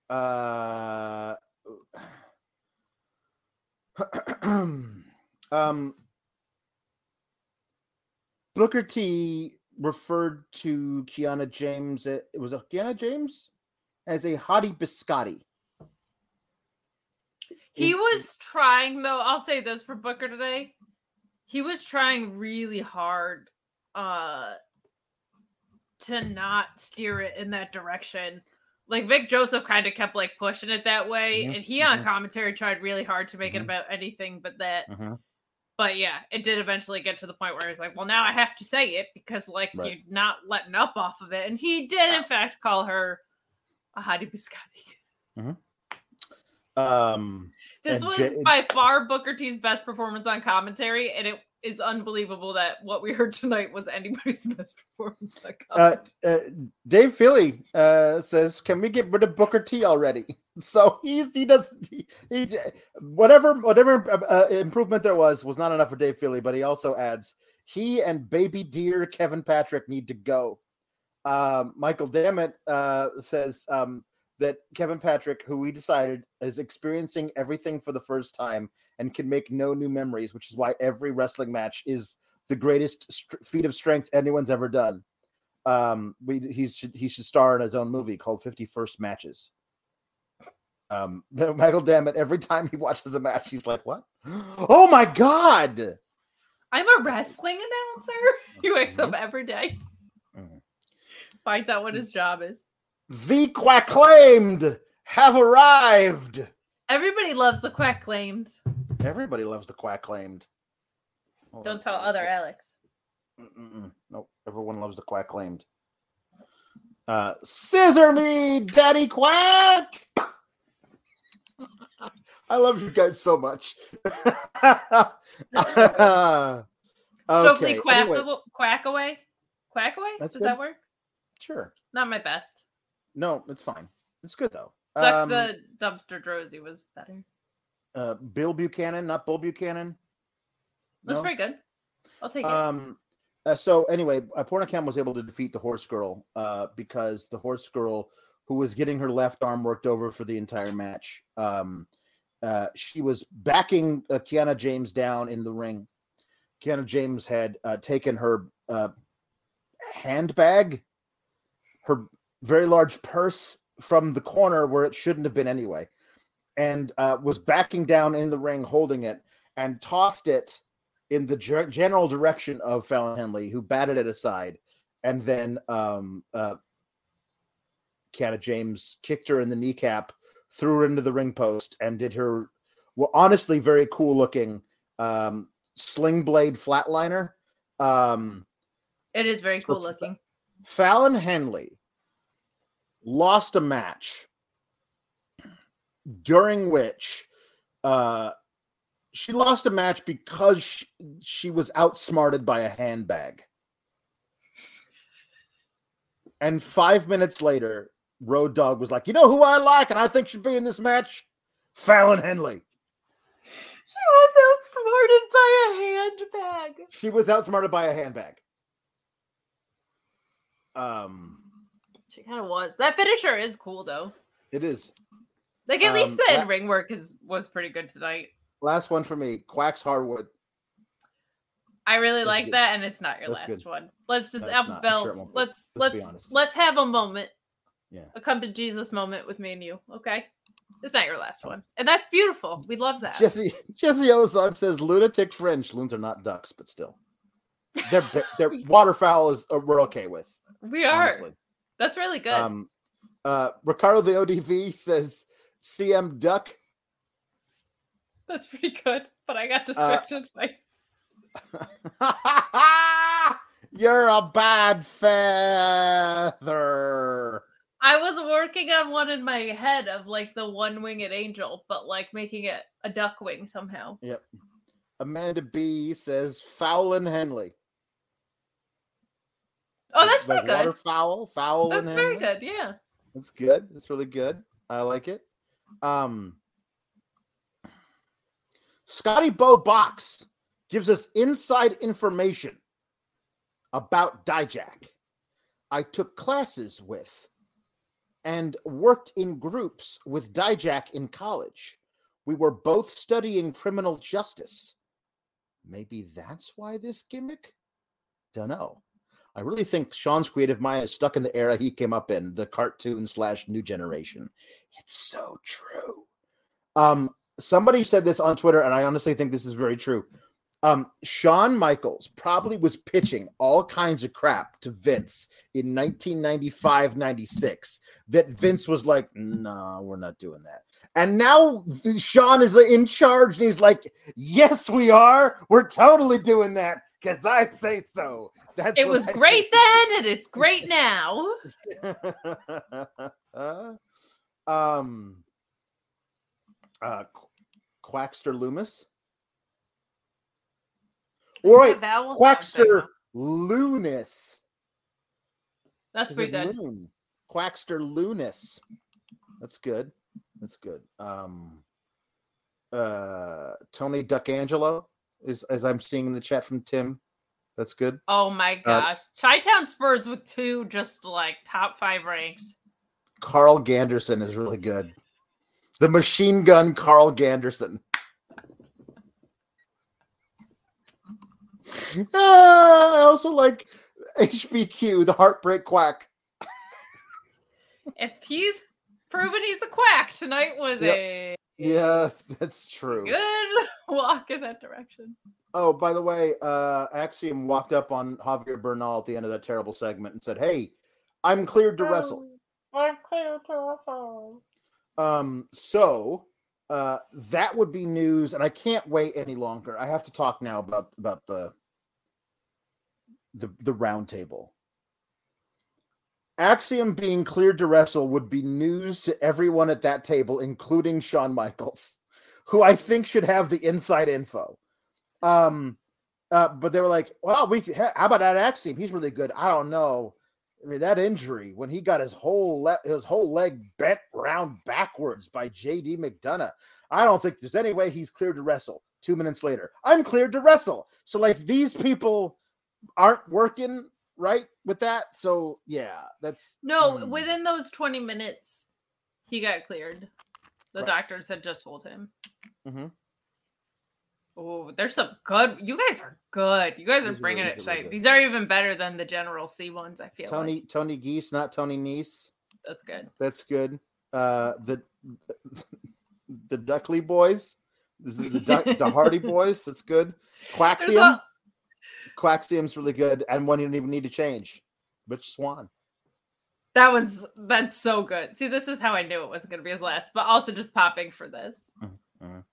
S2: uh, [clears throat] um, Booker T referred to Kiana James. uh, It was a Kiana James as a hottie biscotti.
S3: He was trying though, I'll say this for Booker today. He was trying really hard uh to not steer it in that direction. Like Vic Joseph kind of kept like pushing it that way,
S2: Mhm,
S3: and he on
S2: mhm.
S3: commentary tried really hard to make it
S2: Mhm.
S3: about anything but that.
S2: Mhm.
S3: But yeah, it did eventually get to the point where he's like, "Well, now I have to say it because like
S2: Right.
S3: you're not letting up off of it." And he did, in fact, call her a hottie biscotti.
S2: Um,
S3: This
S2: And
S3: was
S2: Ja-
S3: by far Booker T's best performance on commentary, and it is unbelievable that what we heard tonight was anybody's [laughs] best performance on
S2: uh,
S3: commentary.
S2: uh, Dave Philly uh, says, "Can we get rid of Booker T already?" [laughs] So he's he does he, he whatever whatever uh, uh, improvement there was was not enough for Dave Philly, but he also adds he and baby dear Kevin Patrick need to go. Um, Michael Dammit uh, says um, that Kevin Patrick, who we decided is experiencing everything for the first time and can make no new memories, which is why every wrestling match is the greatest st- feat of strength anyone's ever done. Um, we he should he should star in his own movie called Fifty First Matches. Um, [laughs] Michael Dammit, every time he watches a match, he's like, "What? [gasps] Oh my god!"
S3: I'm a wrestling announcer. [laughs] He wakes up
S2: Mm-hmm.
S3: every day,
S2: Mhm.
S3: finds out what his job is.
S2: The quacclaimed have arrived.
S3: Everybody loves the quack claimed.
S2: Everybody loves the quacclaimed. Hold
S3: Don't
S2: on.
S3: tell other Alex.
S2: Mm-mm-mm. Nope. Everyone loves the quack claimed. Uh, scissor me, Daddy Quack. [laughs] I love you guys so much. [laughs]
S3: Stokely
S2: Okay,
S3: quack,
S2: anyway,
S3: quack away. Quack away?
S2: That's
S3: Does
S2: good.
S3: that work?
S2: sure.
S3: Not my best.
S2: No, it's fine. It's good though.
S3: Duck
S2: Um,
S3: the dumpster Droese was better.
S2: uh, Bill Buchanan, not Bull Buchanan.
S3: That's
S2: No?
S3: pretty good. I'll take it.
S2: Um. uh, so anyway, uh, Pornicam was able to defeat the horse girl uh, because the horse girl, who was getting her left arm worked over for the entire match, um, uh, she was backing uh, Kiana James down in the ring. Kiana James had uh, taken her uh, handbag, her very large purse from the corner where it shouldn't have been anyway, and uh, was backing down in the ring holding it and tossed it in the ger- general direction of Fallon Henley, who batted it aside, and then um, uh, Kiana James kicked her in the kneecap, threw her into the ring post, and did her well, honestly very cool looking um, sling blade flatliner. Um,
S3: it is very cool looking.
S2: Fallon Henley lost a match during which uh, she lost a match because she, she was outsmarted by a handbag. And five minutes later, Road Dog was like, You know who I like and I think should be in this match? Fallon Henley.
S3: She was outsmarted by a handbag.
S2: She was outsmarted by a handbag. Um,
S3: She kind of was. That finisher is cool though.
S2: it is.
S3: Like at least
S2: Um,
S3: the
S2: that-
S3: ring work is was pretty good tonight.
S2: Last one for me Quacks Hardwood.
S3: I really like
S2: good.
S3: that, and it's not your
S2: That's
S3: last
S2: good.
S3: one. Let's just
S2: No,
S3: Bell.
S2: sure it won't be.
S3: let's
S2: Let's
S3: let's let's have a moment.
S2: Yeah.
S3: A come to Jesus moment with me and you. Okay. It's not your last one, and that's beautiful. We love that.
S2: Jesse Jesse Ozog says lunatic French loons are not ducks, but still, they're they're [laughs] waterfowl is uh, we're okay with.
S3: we are.
S2: Honestly.
S3: That's really good.
S2: Um, uh, Ricardo the ODV says CM Duck.
S3: that's pretty good. But I
S2: uh,
S3: got distracted by. [laughs]
S2: You're a bad feather.
S3: I was working on one in my head of like the one winged angel, but like making it a duck wing somehow.
S2: Yep. Amanda B says Fowlin Henley.
S3: Oh, that's
S2: Like
S3: pretty good.
S2: Waterfowl, fowl.
S3: That's very good. Yeah.
S2: That's good. That's really good. I like it. Um Scotty Bo Box gives us inside information about Dijak. I took classes with and worked in groups with Dijak in college. We were both studying criminal justice. Maybe that's why this gimmick? Don't know. I really think Shawn's creative mind is stuck in the era he came up in, the cartoon slash new generation. It's so true. Um, somebody said this on Twitter, and I honestly think this is very true. Um, Shawn Michaels probably was pitching all kinds of crap to Vince in 1995 96 that Vince was like, no, we're not doing that. And now Sean is in charge, and he's like, yes, we are. We're totally doing that because I say so. That's
S3: It was
S2: I
S3: great
S2: think.
S3: then, and it's great now. [laughs]
S2: um, uh, Qu- Quackster Loomis. All right,
S3: Vowels aren't big
S2: Quackster. Lunis.
S3: That's pretty good.
S2: Loon? Quackster Lunis. That's good. That's good. Um, uh, Tony Duckangelo is as I'm seeing in the chat from Tim. That's good.
S3: Oh my
S2: Uh,
S3: gosh. Chi Town Spurs with two just like top five ranked.
S2: Carl Ganderson is really good. The machine gun Carl Ganderson. [laughs] Ah, I also like HBQ, the Heartbreak Quack.
S3: If he's proven he's a quack, tonight was
S2: Yep.
S3: a
S2: Yeah, [laughs] that's true.
S3: good walk in that direction.
S2: Oh, by the way, uh, Axiom walked up on Javier Bernal at the end of that terrible segment and said, "Hey, I'm cleared to wrestle."
S3: I'm clear to wrestle.
S2: Um, so uh, that would be news, and I can't wait any longer. I have to talk now about about the the the roundtable. Axiom being cleared to wrestle would be news to everyone at that table, including Shawn Michaels, who I think should have the inside info. Um, uh, but they were like, "Well, we how about that Axiom? He's really good." I don't know. I mean, that injury when he got his whole le- his whole leg bent round backwards by JD McDonagh. I don't think there's any way he's cleared to wrestle. Two minutes later, I'm cleared to wrestle. So like these people aren't working right with that. So yeah, that's
S3: No,
S2: Hmm.
S3: within those 20 minutes, he got cleared. The
S2: Right.
S3: doctors had just told him.
S2: Mhm.
S3: Oh, there's some good. You guys are good. You guys are
S2: These are
S3: bringing
S2: really-
S3: it
S2: are really
S3: tight. These are even better than the General C ones. I feel
S2: Tony
S3: like
S2: Tony Geese, not Tony Nese.
S3: that's good.
S2: That's good. Uh, the [laughs] the Duckley boys, this is the Duck, the Hardy [laughs] boys. That's good. Quaxium,
S3: a,
S2: Quaxium's really good, and one you don't even need to change. Butch Swan.
S3: That one's that's so good. See, this is how I knew it wasn't going to be his last, but also just popping for this.
S2: mhm.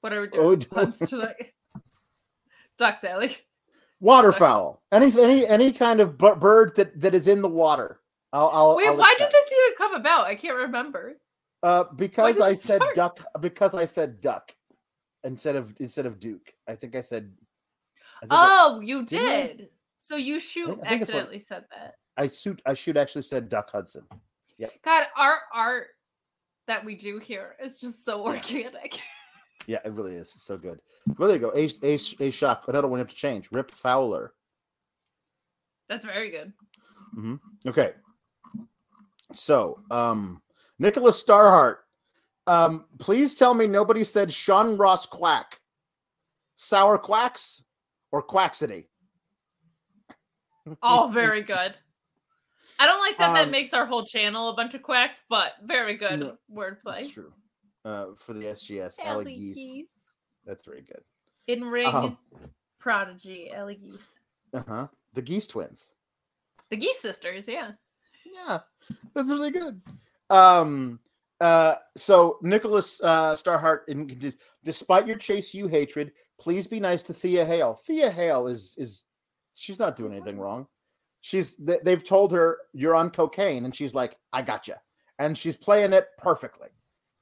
S3: What are we
S2: Oh,
S3: doing? Puns tonight. Duck Sally.
S2: Waterfowl. Any any any kind of bird that that is in the water. I'll. I'll
S3: Wait,
S2: I'll
S3: why did this even come about? I can't remember.
S2: Uh, because I said
S3: start?
S2: duck. Because I said duck instead of instead of Duke. I think I said. I think I-
S3: Oh, you
S2: Didn't I?
S3: did. So you shoot
S2: I that's what-
S3: accidentally said that.
S2: I shoot. I shoot. actually said Duck Hudson. Yeah.
S3: God, our art that we do here is just so organic. [laughs]
S2: Yeah, it really is. It's so good. Well, there you go. Ace, ace, ace shock. Another one you have to change. Rip Fowler.
S3: That's very good. Hmm.
S2: Okay. So, um, Nicholas Starhart. Um, please tell me nobody said Sean Ross Quack. Sour Quacks or Quaxity?
S3: All very good. I don't like that that
S2: Um,
S3: makes our whole channel a bunch of quacks, but very good
S2: No, That's
S3: wordplay.
S2: true. Uh, for the SGS, Ellie
S3: Ellie
S2: Geese.
S3: Geese.
S2: That's very good.
S3: In ring
S2: Um,
S3: prodigy, Ellie Geese.
S2: Uh huh. The Geese twins.
S3: The Geese sisters, yeah.
S2: Yeah, that's really good. Um, uh, so Nicholas uh, Starhart, in, despite your Chase U hatred, please be nice to Thea Hale. Thea Hale is is she's not doing anything wrong. She's they, they've told her you're on cocaine, and she's like, I got you, and she's playing it perfectly.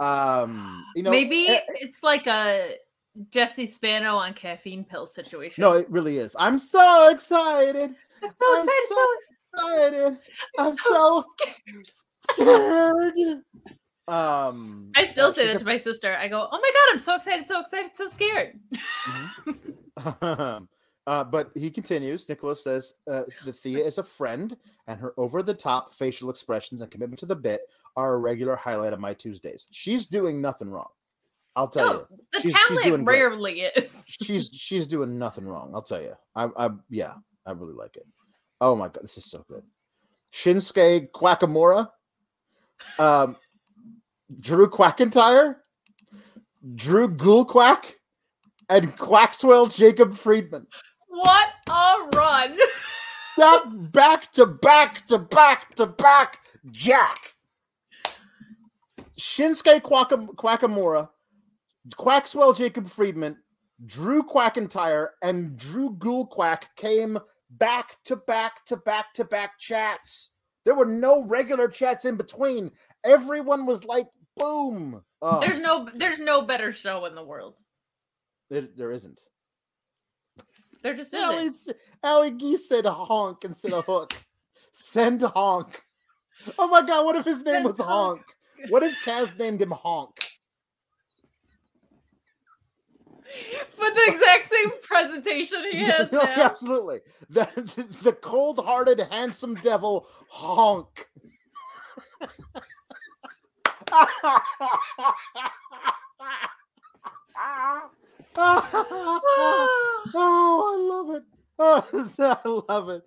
S2: Um, you know,
S3: Maybe
S2: eh,
S3: it's like a Jesse Spano on caffeine pill situation.
S2: no, it really is. I'm so excited,
S3: I'm so
S2: I'm
S3: excited,
S2: so
S3: so,
S2: excited. I'm
S3: I'm
S2: so
S3: scared.
S2: scared. Um,
S3: I still say that to my sister. I go, "Oh my god, I'm so excited, so excited, so scared." [laughs] [laughs]
S2: Um, uh, but he continues. Nicholas says uh, the Thea is a friend, and her over-the-top facial expressions and commitment to the bit are a regular highlight of my Tuesdays. She's doing nothing wrong. I'll tell
S3: No,
S2: you.
S3: the
S2: She's- she's doing
S3: talent
S2: great.
S3: rarely is. [laughs]
S2: She's she's doing nothing wrong. I'll tell you. I, I yeah, I really like it. Oh my god, this is so good. Shinsuke Quackamora, um, Drew Quackentire, Drew Ghoulquack, and Quackswell Jacob Friedman.
S3: What a run! [laughs]
S2: That back to back to back to back Jack. Shinsuke Quackam- Quackamora, Quackswell Jacob Friedman, Drew Quackentire, and Drew Ghoulquack came back to back to back to back chats. There were no regular chats in between. Everyone was like, boom. Oh,
S3: There's no, there's no better show in the world.
S2: there- there isn't.
S3: There just
S2: Allie,
S3: isn't.
S2: Allie Geese said honk instead of hook. Send honk. Oh my god, what if his name
S3: Send
S2: was honk?
S3: honk.
S2: What if Taz named him honk?
S3: But the exact same presentation he [laughs] has
S2: No,
S3: now.
S2: absolutely. The, the, the cold-hearted, handsome devil honk. [laughs] oh, I love it. Oh, [laughs] I love it.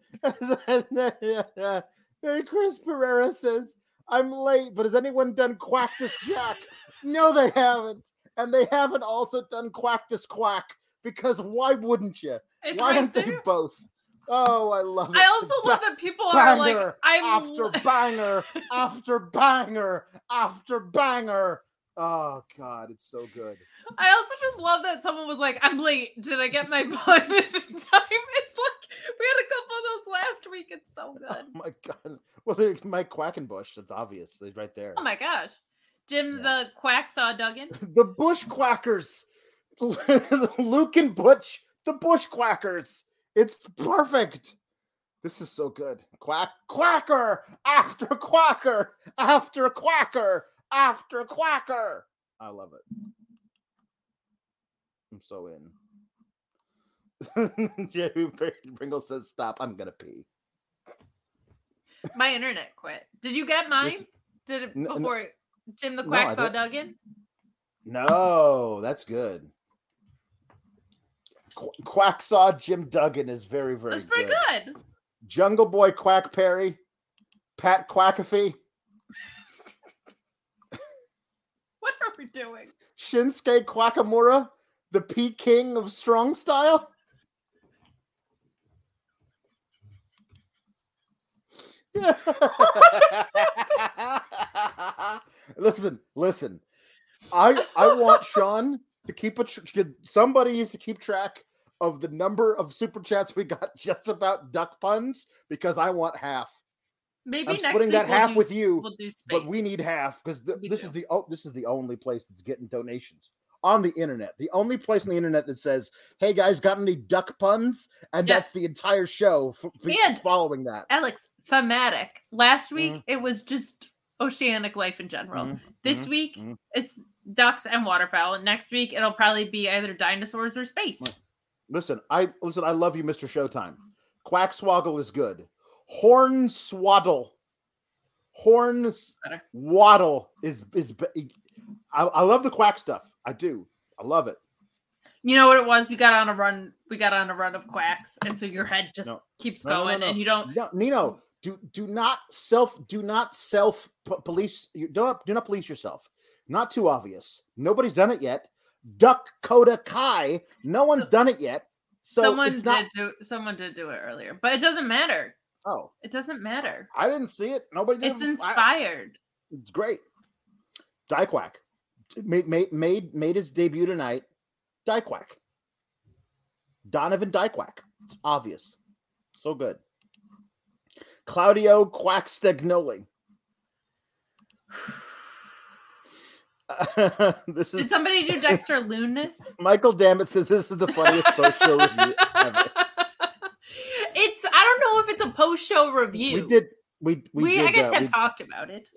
S2: [laughs] Hey, Chris Pereira says, I'm late, but has anyone done Quactus Jack? no, they haven't. And they haven't also done Quactus Quack because why wouldn't you?
S3: It's
S2: why
S3: right
S2: don't they both? Oh, I love it.
S3: I also love that people are like, I'm
S2: after banger after banger after banger. Oh God, it's so good.
S3: I also just love that someone was like, I'm late. Did I get my [laughs] pun in time? It's like we had a couple of those last week. It's so [laughs]
S2: Oh
S3: good.
S2: my God. Well, there's Mike Quackenbush. That's obvious. They're right there.
S3: Oh my gosh. Jim
S2: Yeah.
S3: the quack saw Duggan. [laughs]
S2: The Bush Bushquackers. Luke and Butch, the Bushquackers. It's perfect. This is so good. Quack, quacker after quacker after quacker after quacker. I love it. I'm so in. [laughs] Jerry Pringle says, "Stop! I'm gonna pee."
S3: My internet quit. Did you get mine?
S2: This-
S3: Did it
S2: N- n-
S3: before Jim the quack
S2: I
S3: saw
S2: don't-
S3: Duggan?
S2: No, that's good. Qu- Quacksaw Jim Duggan is very, very
S3: That's pretty
S2: good.
S3: good.
S2: Jungle Boy Quack Perry, Pat Quackafee,
S3: What are we doing?
S2: Shinsuke Quackamura, the P King of Strong Style. [laughs] listen, listen. I I want [laughs] Sean to keep a tr- somebody needs to keep track of the number of super chats we got [laughs] just about duck puns because I want half.
S3: Maybe
S2: I'm
S3: next
S2: splitting
S3: week
S2: that
S3: we'll
S2: half
S3: do
S2: with you,
S3: We'll
S2: but we need half because
S3: We
S2: this
S3: do.
S2: is the oh, this is the only place that's getting donations on the internet. The only place on the internet that says, "Hey guys, got any duck puns?" and
S3: Yeah.
S2: that's the entire show f-
S3: And-
S2: following that.
S3: Alex thematic. Last week
S2: Mhm.
S3: it was just oceanic life in general.
S2: Mhm,
S3: This
S2: mhm,
S3: week
S2: mhm.
S3: it's ducks and waterfowl. And next week it'll probably be either dinosaurs or space.
S2: Listen, I listen. I love you, Mister Showtime. Quackswoggle is good. Horn swaddle, horn s- waddle is is. I, I love the quack stuff. I do. I love it.
S3: You know what it was? We got on a run. We got on a run of quacks, and so your head just
S2: No.
S3: keeps
S2: No, no, no,
S3: going,
S2: no.
S3: and you don't.
S2: No, Nino, do do not self do not self police. You don't do not police yourself. Not too obvious. Nobody's done it yet. Duck Coda Kai. No one's done it yet. So
S3: someone
S2: it's
S3: did
S2: not.
S3: do. Someone did do it earlier, but it doesn't matter.
S2: Oh,
S3: It doesn't matter.
S2: I didn't see it. Nobody did.
S3: It's
S2: it. I-
S3: inspired.
S2: It's great. Diequack made made made made his debut tonight. Diequack. Donovan Diequack. It's obvious. So good. Claudio Quackstagnoli. [laughs] this is, Did
S3: somebody do [laughs] Dexter Loonness?
S2: Michael Dammit says this is the funniest post show review [laughs] ever.
S3: It's. I don't know if it's a post show review.
S2: We did we we,
S3: We,
S2: did,
S3: I guess
S2: uh,
S3: have
S2: we,
S3: talked about it.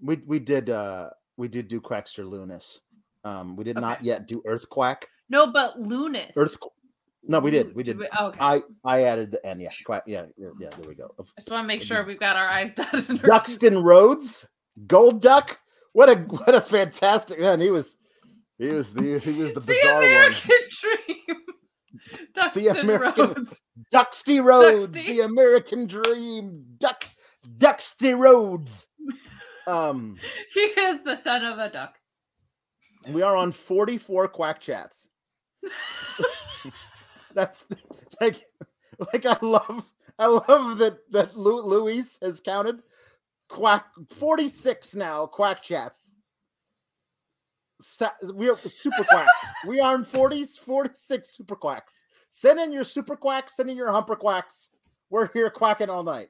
S2: we we did uh we did do Quackster Lunas. Um we did not yet do Earthquack.
S3: No, but Loonness.
S2: Earth No, we did. We did.
S3: okay.
S2: I I added the N. Yeah, quite. Yeah, yeah, yeah. There we go.
S3: I just want to make sure we've got our eyes [laughs] dotted. and our T's
S2: Duxton Rhodes, Gold Duck. What a what a fantastic man. He was he was the he was the
S3: the
S2: bizarre
S3: American [laughs] dream. [laughs] Duxton
S2: American-
S3: Rhodes. [laughs]
S2: Duxty Rhodes,
S3: Duxty.
S2: the American dream. Duck Duxty Rhodes. [laughs] Um,
S3: He is the son of a duck.
S2: we are on 44 quack chats. That's like like I love I love that that Lu- Luis has counted quack 46 now quack chats. Sa- we are super quacks. we are in 40s 46 super quacks. Send in your super quacks, send in your humper quacks. We're here quacking all night.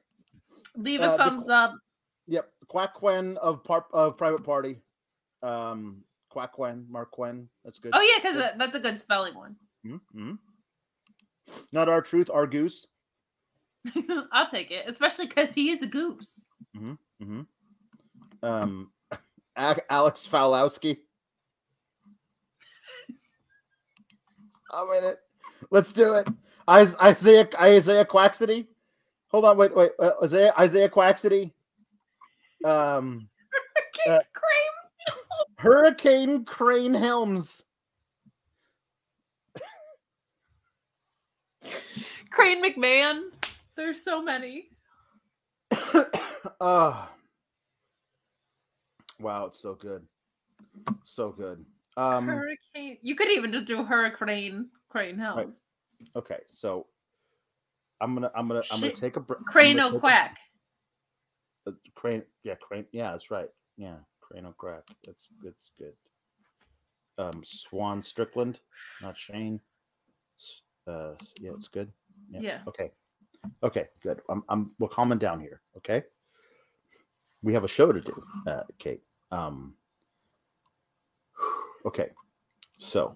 S3: Leave
S2: Uh,
S3: a
S2: the
S3: thumbs up.
S2: Yep, Quack Quen of part of Private Party. Um, Quack Quen, Marq Quen. That's good.
S3: Oh yeah, because that's a good spelling one.
S2: Mhm. Not our truth, our goose. [laughs]
S3: I'll take it, especially because he is a goose.
S2: hmm hmm. Um, [laughs] Alex Falowski. I'm in it. Let's do it. Isaiah Isaiah Quaxity. Hold on, wait, wait. Uh, Isaiah Isaiah Quaxity. Um,
S3: King
S2: Uh,
S3: Crane.
S2: Hurricane Crane Helms.
S3: Crane McMahon. There's so many.
S2: uh, [coughs] wow, it's so good. So good. Um,
S3: Hurricane. You could even just do Hurricane Crane Helms.
S2: okay, so I'm gonna I'm gonna I'm gonna take a break.
S3: Crane Quack.
S2: Uh, crane, yeah, crane, yeah, that's right. Yeah, crane crack. That's that's good. Um, Swan Strickland, not Shane. Uh, yeah, it's good.
S3: Yeah.
S2: Okay. Okay. Good. I'm. I'm. We're calming down here. Okay. We have a show to do, uh, Kate. Um. Okay. So,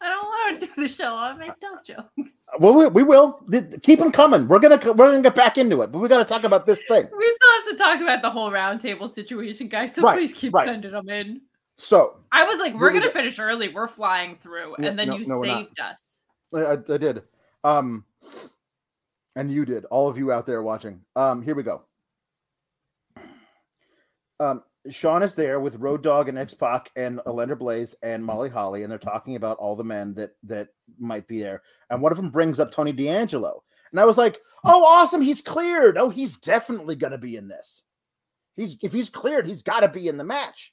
S3: I don't want to do the show. I make dumb jokes.
S2: well, we, we will keep them coming. We're gonna we're gonna get back into it, but we got to talk about this thing.
S3: We still have to talk about the whole roundtable situation, guys. So
S2: Right,
S3: please keep
S2: right.
S3: sending them in.
S2: So,
S3: I was like, we're gonna
S2: go.
S3: finish early. We're flying through,
S2: Yeah,
S3: and then
S2: no-
S3: you
S2: no,
S3: saved us.
S2: I, I, I did. Um, and you did. All of you out there watching. Um, here we go. Um, Sean is there with Road Dogg and X Pac and Alundra Blaze and Molly Holly, and they're talking about all the men that that might be there. And one of them brings up Tony D'Angelo, and I was like, "Oh, awesome! He's cleared. Oh, he's definitely to be in this. He's if he's cleared, he's got to be in the match."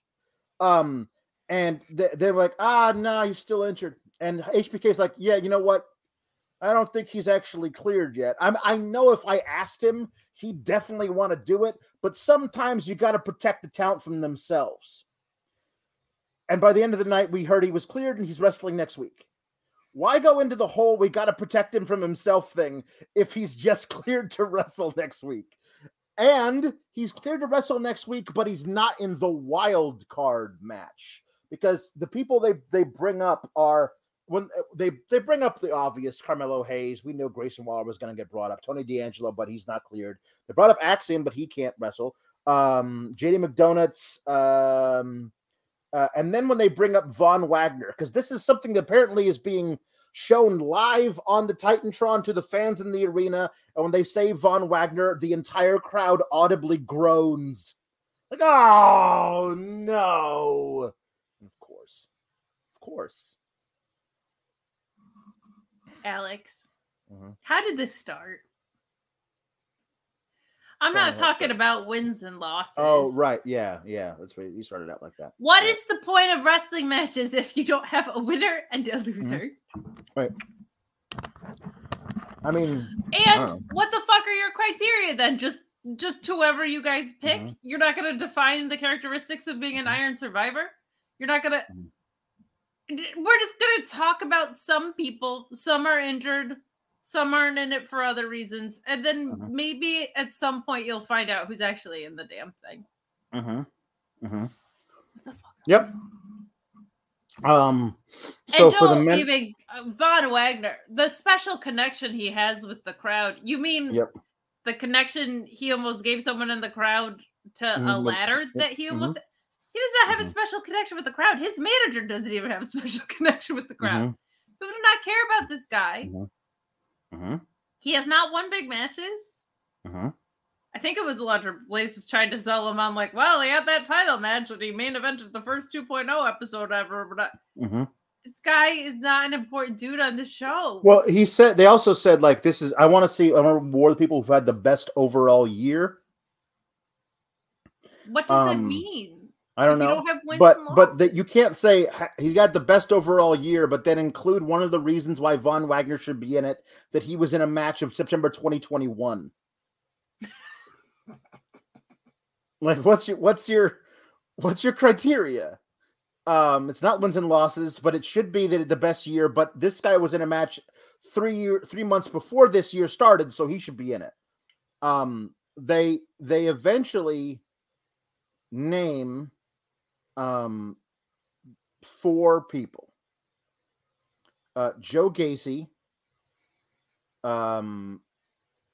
S2: Um, and they, they like, "Ah, no, he's still injured." And HBK's like, "Yeah, you know what? I don't think he's actually cleared yet. I'm, I know if I asked him, he'd definitely want to do it, but sometimes you got to protect the talent from themselves. And by the end of the night, we heard he was cleared and he's wrestling next week. Why go into the whole we got to protect him from himself thing if he's just [laughs] cleared to wrestle next week? And he's cleared to wrestle next week, but he's not in the wild card match because the people they, they bring up are when uh, they they bring up the obvious Carmelo Hayes, we know Grayson Waller was going to get brought up. Tony D'Angelo, but he's not cleared. They brought up Axiom, but he can't wrestle. Um, JD McDonuts, um, uh, and then when they bring up Von Wagner, because this is something that apparently is being shown live on the Titantron to the fans in the arena, and when they say Von Wagner, the entire crowd audibly groans, like, "Oh no!" And of course, of course.
S3: Alex,
S2: Mhm.
S3: how did this start? I'm
S2: Tell
S3: not talking
S2: started.
S3: about wins and losses.
S2: Oh, right. Yeah. Yeah. That's right. You started out like that.
S3: What
S2: Yeah.
S3: is the point of wrestling matches if you don't have a winner and a
S2: Mm-hmm.
S3: loser?
S2: I mean,
S3: And
S2: know.
S3: what the fuck are your criteria then? Just just whoever you guys pick.
S2: Mhm.
S3: You're not going to define the characteristics of being an Iron Survivor. You're not going to. We're just going to talk about some people. Some are injured. Some aren't in it for other reasons, and then
S2: Mhm.
S3: maybe at some point you'll find out who's actually in the damn thing.
S2: mm-hmm. Mm-hmm.
S3: What the fuck?
S2: Yep. Um, so
S3: and
S2: for the men,
S3: even uh, Von Wagner, the special connection he has with the crowd. You mean
S2: Yep.
S3: the connection he almost gave someone in the crowd to a
S2: Mhm, with-
S3: ladder that he
S2: mhm.
S3: almost he does not have a special connection with the crowd. His manager doesn't even have a [laughs] special connection with the crowd.
S2: Mhm.
S3: People do not care about this guy.
S2: Mm-hmm.
S3: He has not won big matches.
S2: Mm-hmm.
S3: I think it was Electra Blaze was trying to sell him on like, well, he had that title match when he main evented the first 2.0 episode ever, but I-
S2: Mm-hmm.
S3: this guy is not an important dude on the show.
S2: Well, he said they also said like this is I want to see I want to reward the people who've had the best overall year.
S3: what does that
S2: um,
S3: mean?
S2: I don't know.
S3: don't
S2: but but that you can't say he got the best overall year, but then include one of the reasons why Von Wagner should be in it that he was in a match of September 2021. [laughs] like, what's your what's your what's your criteria? Um, it's not wins and losses, but it should be that the best year. But this guy was in a match three year three months before this year started, so he should be in it. Um, they they eventually name um four people uh joe gacy um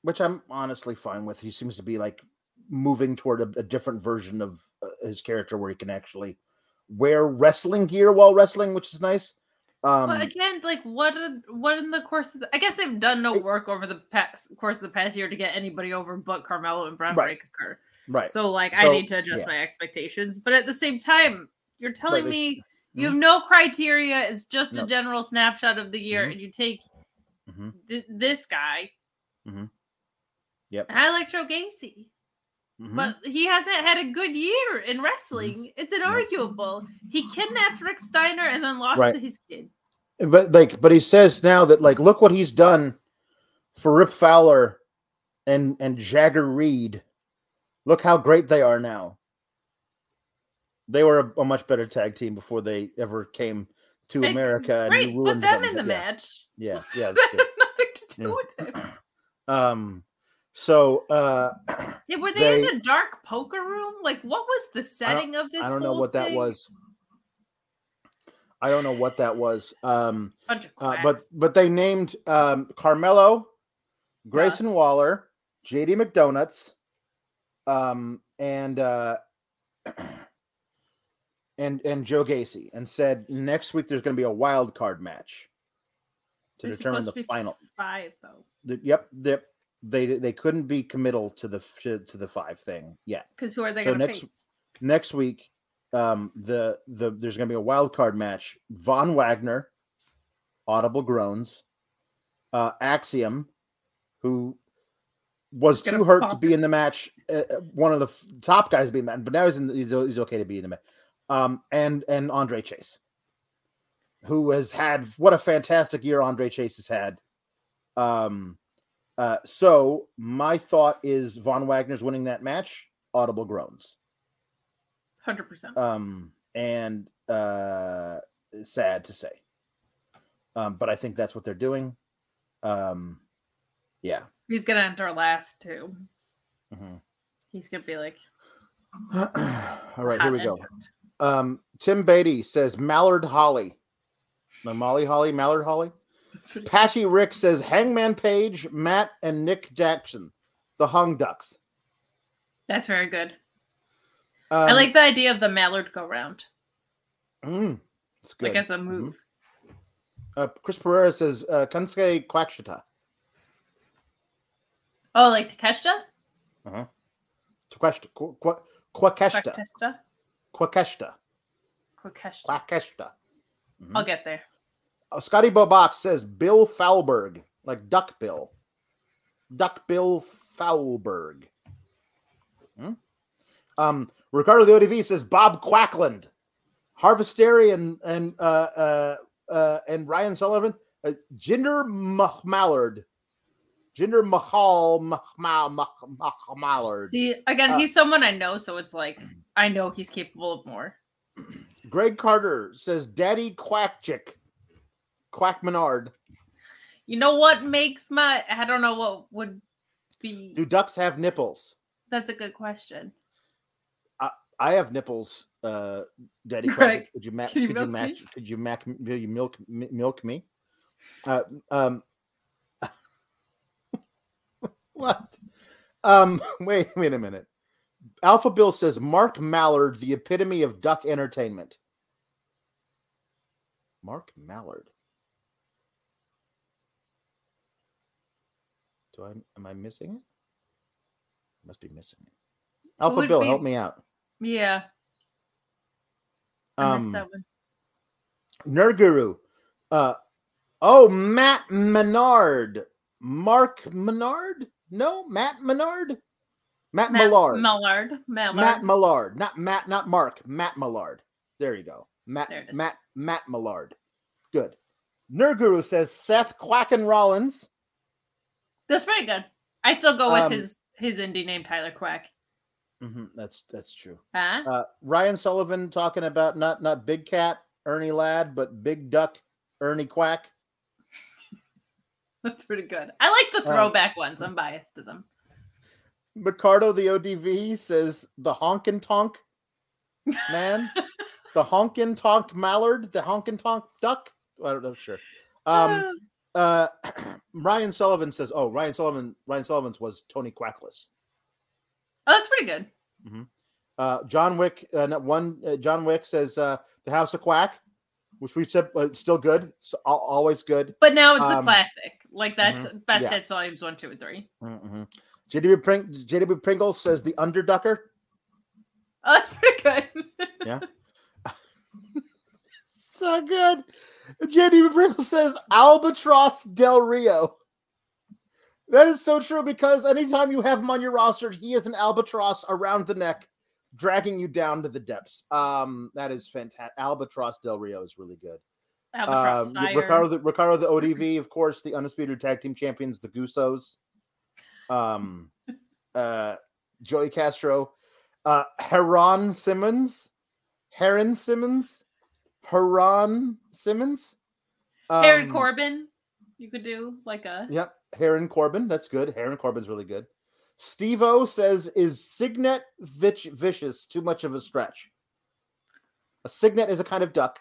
S2: which i'm honestly fine with he seems to be like moving toward a, a different version of uh, his character where he can actually wear wrestling gear while wrestling which is nice um
S3: But again, like what? What in the course of the? I guess they've done no work over the past course of the past year to get anybody over but Carmelo and Bron
S2: Right.
S3: Breakker.
S2: Right.
S3: So like I need to adjust
S2: yeah.
S3: my expectations. But at the same time, you're telling me you have no criteria. It's just a general snapshot of the year,
S2: Mhm.
S3: and you take
S2: Mhm.
S3: th- this guy.
S2: Mhm. Yep.
S3: I like Joe Gacy,
S2: Mhm.
S3: but he hasn't had a good year in wrestling. It's inarguable. He kidnapped Rick Steiner and then lost
S2: Right.
S3: to his kid.
S2: but like but he says now that like look what he's done for Rip Fowler and and Jagger Reed. Look how great they are now. They were a, a much better tag team before they ever came to
S3: Hey,
S2: America. and
S3: put
S2: ruined
S3: them in the
S2: yeah,
S3: match.
S2: Yeah, [laughs] yeah.
S3: That has nothing to do
S2: Yeah.
S3: with it. [clears throat]
S2: um, so uh, [clears throat]
S3: Yeah, were they,
S2: They-
S3: in a dark poker room? Like, what was the setting of this?
S2: I don't know what that was. I don't know what that was. Um, Uh, but but they named um, Carmelo, Grayson Waller, JD McDonuts, um, and uh, [clears throat] and and Joe Gacy, and said next week there's going to be a wild card match to
S3: They're
S2: determine the final.
S3: five though,
S2: The, yep, the, they they couldn't be committal to the to the five thing yet.
S3: because who are they
S2: So
S3: going to face?
S2: Next week, um, the the there's going to be a wild card match. Von Wagner, audible groans. Uh, Axiom, who was too hurt to be in the match. Uh, uh, one of the f- top guys to be in that, but now he's in, he's, he's okay to be in the match. Um, and and Andre Chase, who has had what a fantastic year Andre Chase has had. Um, uh, so my thought is Von Wagner's winning that match. Audible groans
S3: Hundred percent.
S2: um, and uh, sad to say. Um, but I think that's what they're doing. Um, yeah.
S3: He's gonna enter last too.
S2: Mhm.
S3: He's gonna be like, [clears throat]
S2: All right, here we go. Um, Tim Beatty says Mallard Holly. No, Molly Holly, Mallard Holly. Patchy Rick says Hangman Page, Matt, and Nick Jackson, the Hung Ducks.
S3: That's very good.
S2: Um,
S3: I like the idea of the Mallard go round,
S2: mm, it's good.
S3: like as a
S2: Mhm.
S3: move.
S2: Uh, Chris Pereira says uh, Kansuke Quackshita.
S3: Oh, like Takeshita?
S2: Qu- Qu- Quackshita.
S3: Takeshita?
S2: Quackshita.
S3: Takeshita.
S2: Quackshita. Mhm.
S3: I'll get there.
S2: Uh, Scotty Bobox says Bill Foulberg, like Duck Bill. Duck Bill Foulberg. Hmm? Um, Ricardo the ODV says Bob Quackland. Harvesteri and and uh, uh, uh, and Ryan Sullivan. Uh, Jinder Mallard. Jinder Mahal Mah- Mah- Mah- Mah- Mallard.
S3: See, again,
S2: Uh,
S3: he's someone I know, so it's like [clears throat] I know he's capable of more.
S2: Greg Carter says Daddy Quackchick. Quack Menard.
S3: You know what makes my I don't know what would be
S2: Do ducks have nipples?
S3: that's a good question.
S2: I have nipples, uh, Daddy. [laughs]
S3: Greg,
S2: Quack. Could you match?
S3: can you
S2: Could you
S3: milk
S2: match?
S3: me?
S2: Could you you milk mi- milk me? Uh, um, what? Um, [laughs] wait, wait a minute. Alpha Bill says Mark Mallard, the epitome of duck entertainment. Mark Mallard. Do I am I missing it? Must be missing it. Alpha Bill,
S3: be-
S2: help me out.
S3: Yeah, I missed
S2: Um,
S3: that one.
S2: Nerd Guru. Uh, oh, Matt Menard. Mark Menard? No, Matt Menard. Matt,
S3: Matt
S2: Millard.
S3: Mallard. Mallard.
S2: Matt Millard. Not Matt. Not Mark. Matt Millard. There you go. Matt.
S3: There it is.
S2: Matt. Matt Millard. Good. Nerguru says Seth Quacken Rollins.
S3: That's pretty good. I still go with
S2: Um,
S3: his his indie name Tyler Quack.
S2: Mhm, that's that's true.
S3: Huh?
S2: Uh, Ryan Sullivan talking about not not Big Cat Ernie Ladd, but Big Duck Ernie Quack. [laughs]
S3: That's pretty good. I like the
S2: um,
S3: throwback ones. I'm biased to them.
S2: Ricardo the ODV says the honkin' tonk man, [laughs] the honkin' tonk mallard, the honkin' tonk duck. I don't know, sure. Um, uh, [clears throat] Ryan Sullivan says, "Oh, Ryan Sullivan, Ryan Sullivan's was Tony Quackless."
S3: oh, that's pretty good.
S2: Uh, John Wick, uh, one. Uh, John Wick says uh, the House of Quack, which we said uh, it's still good, al- always good.
S3: But now it's a
S2: Um,
S3: classic. Like that's best
S2: yeah.
S3: hits volumes one, two, and three.
S2: Mhm. JW, Pring- JW Pringle says the underducker.
S3: Oh, that's pretty good. [laughs]
S2: Yeah. [laughs] so good. JD Pringle says Albatross Del Rio. That is so true because anytime you have him on your roster, he is an albatross around the neck, dragging you down to the depths. Um, that is fantastic. Albatross Del Rio is really good.
S3: Albatross
S2: Um,
S3: fire.
S2: Ricardo, the, Ricardo, the ODV, of course, the undisputed tag team champions, the Gusos. Um, [laughs] uh, Joey Castro, uh, Heron Simmons, Heron Simmons, Heron Simmons, Um,
S3: Corbin. You could do like a.
S2: Yep, Heron Corbin. That's good. Heron Corbin's really good. Steve O says, "Is Cygnet Vich- vicious too much of a stretch?" A Cygnet is a kind of duck.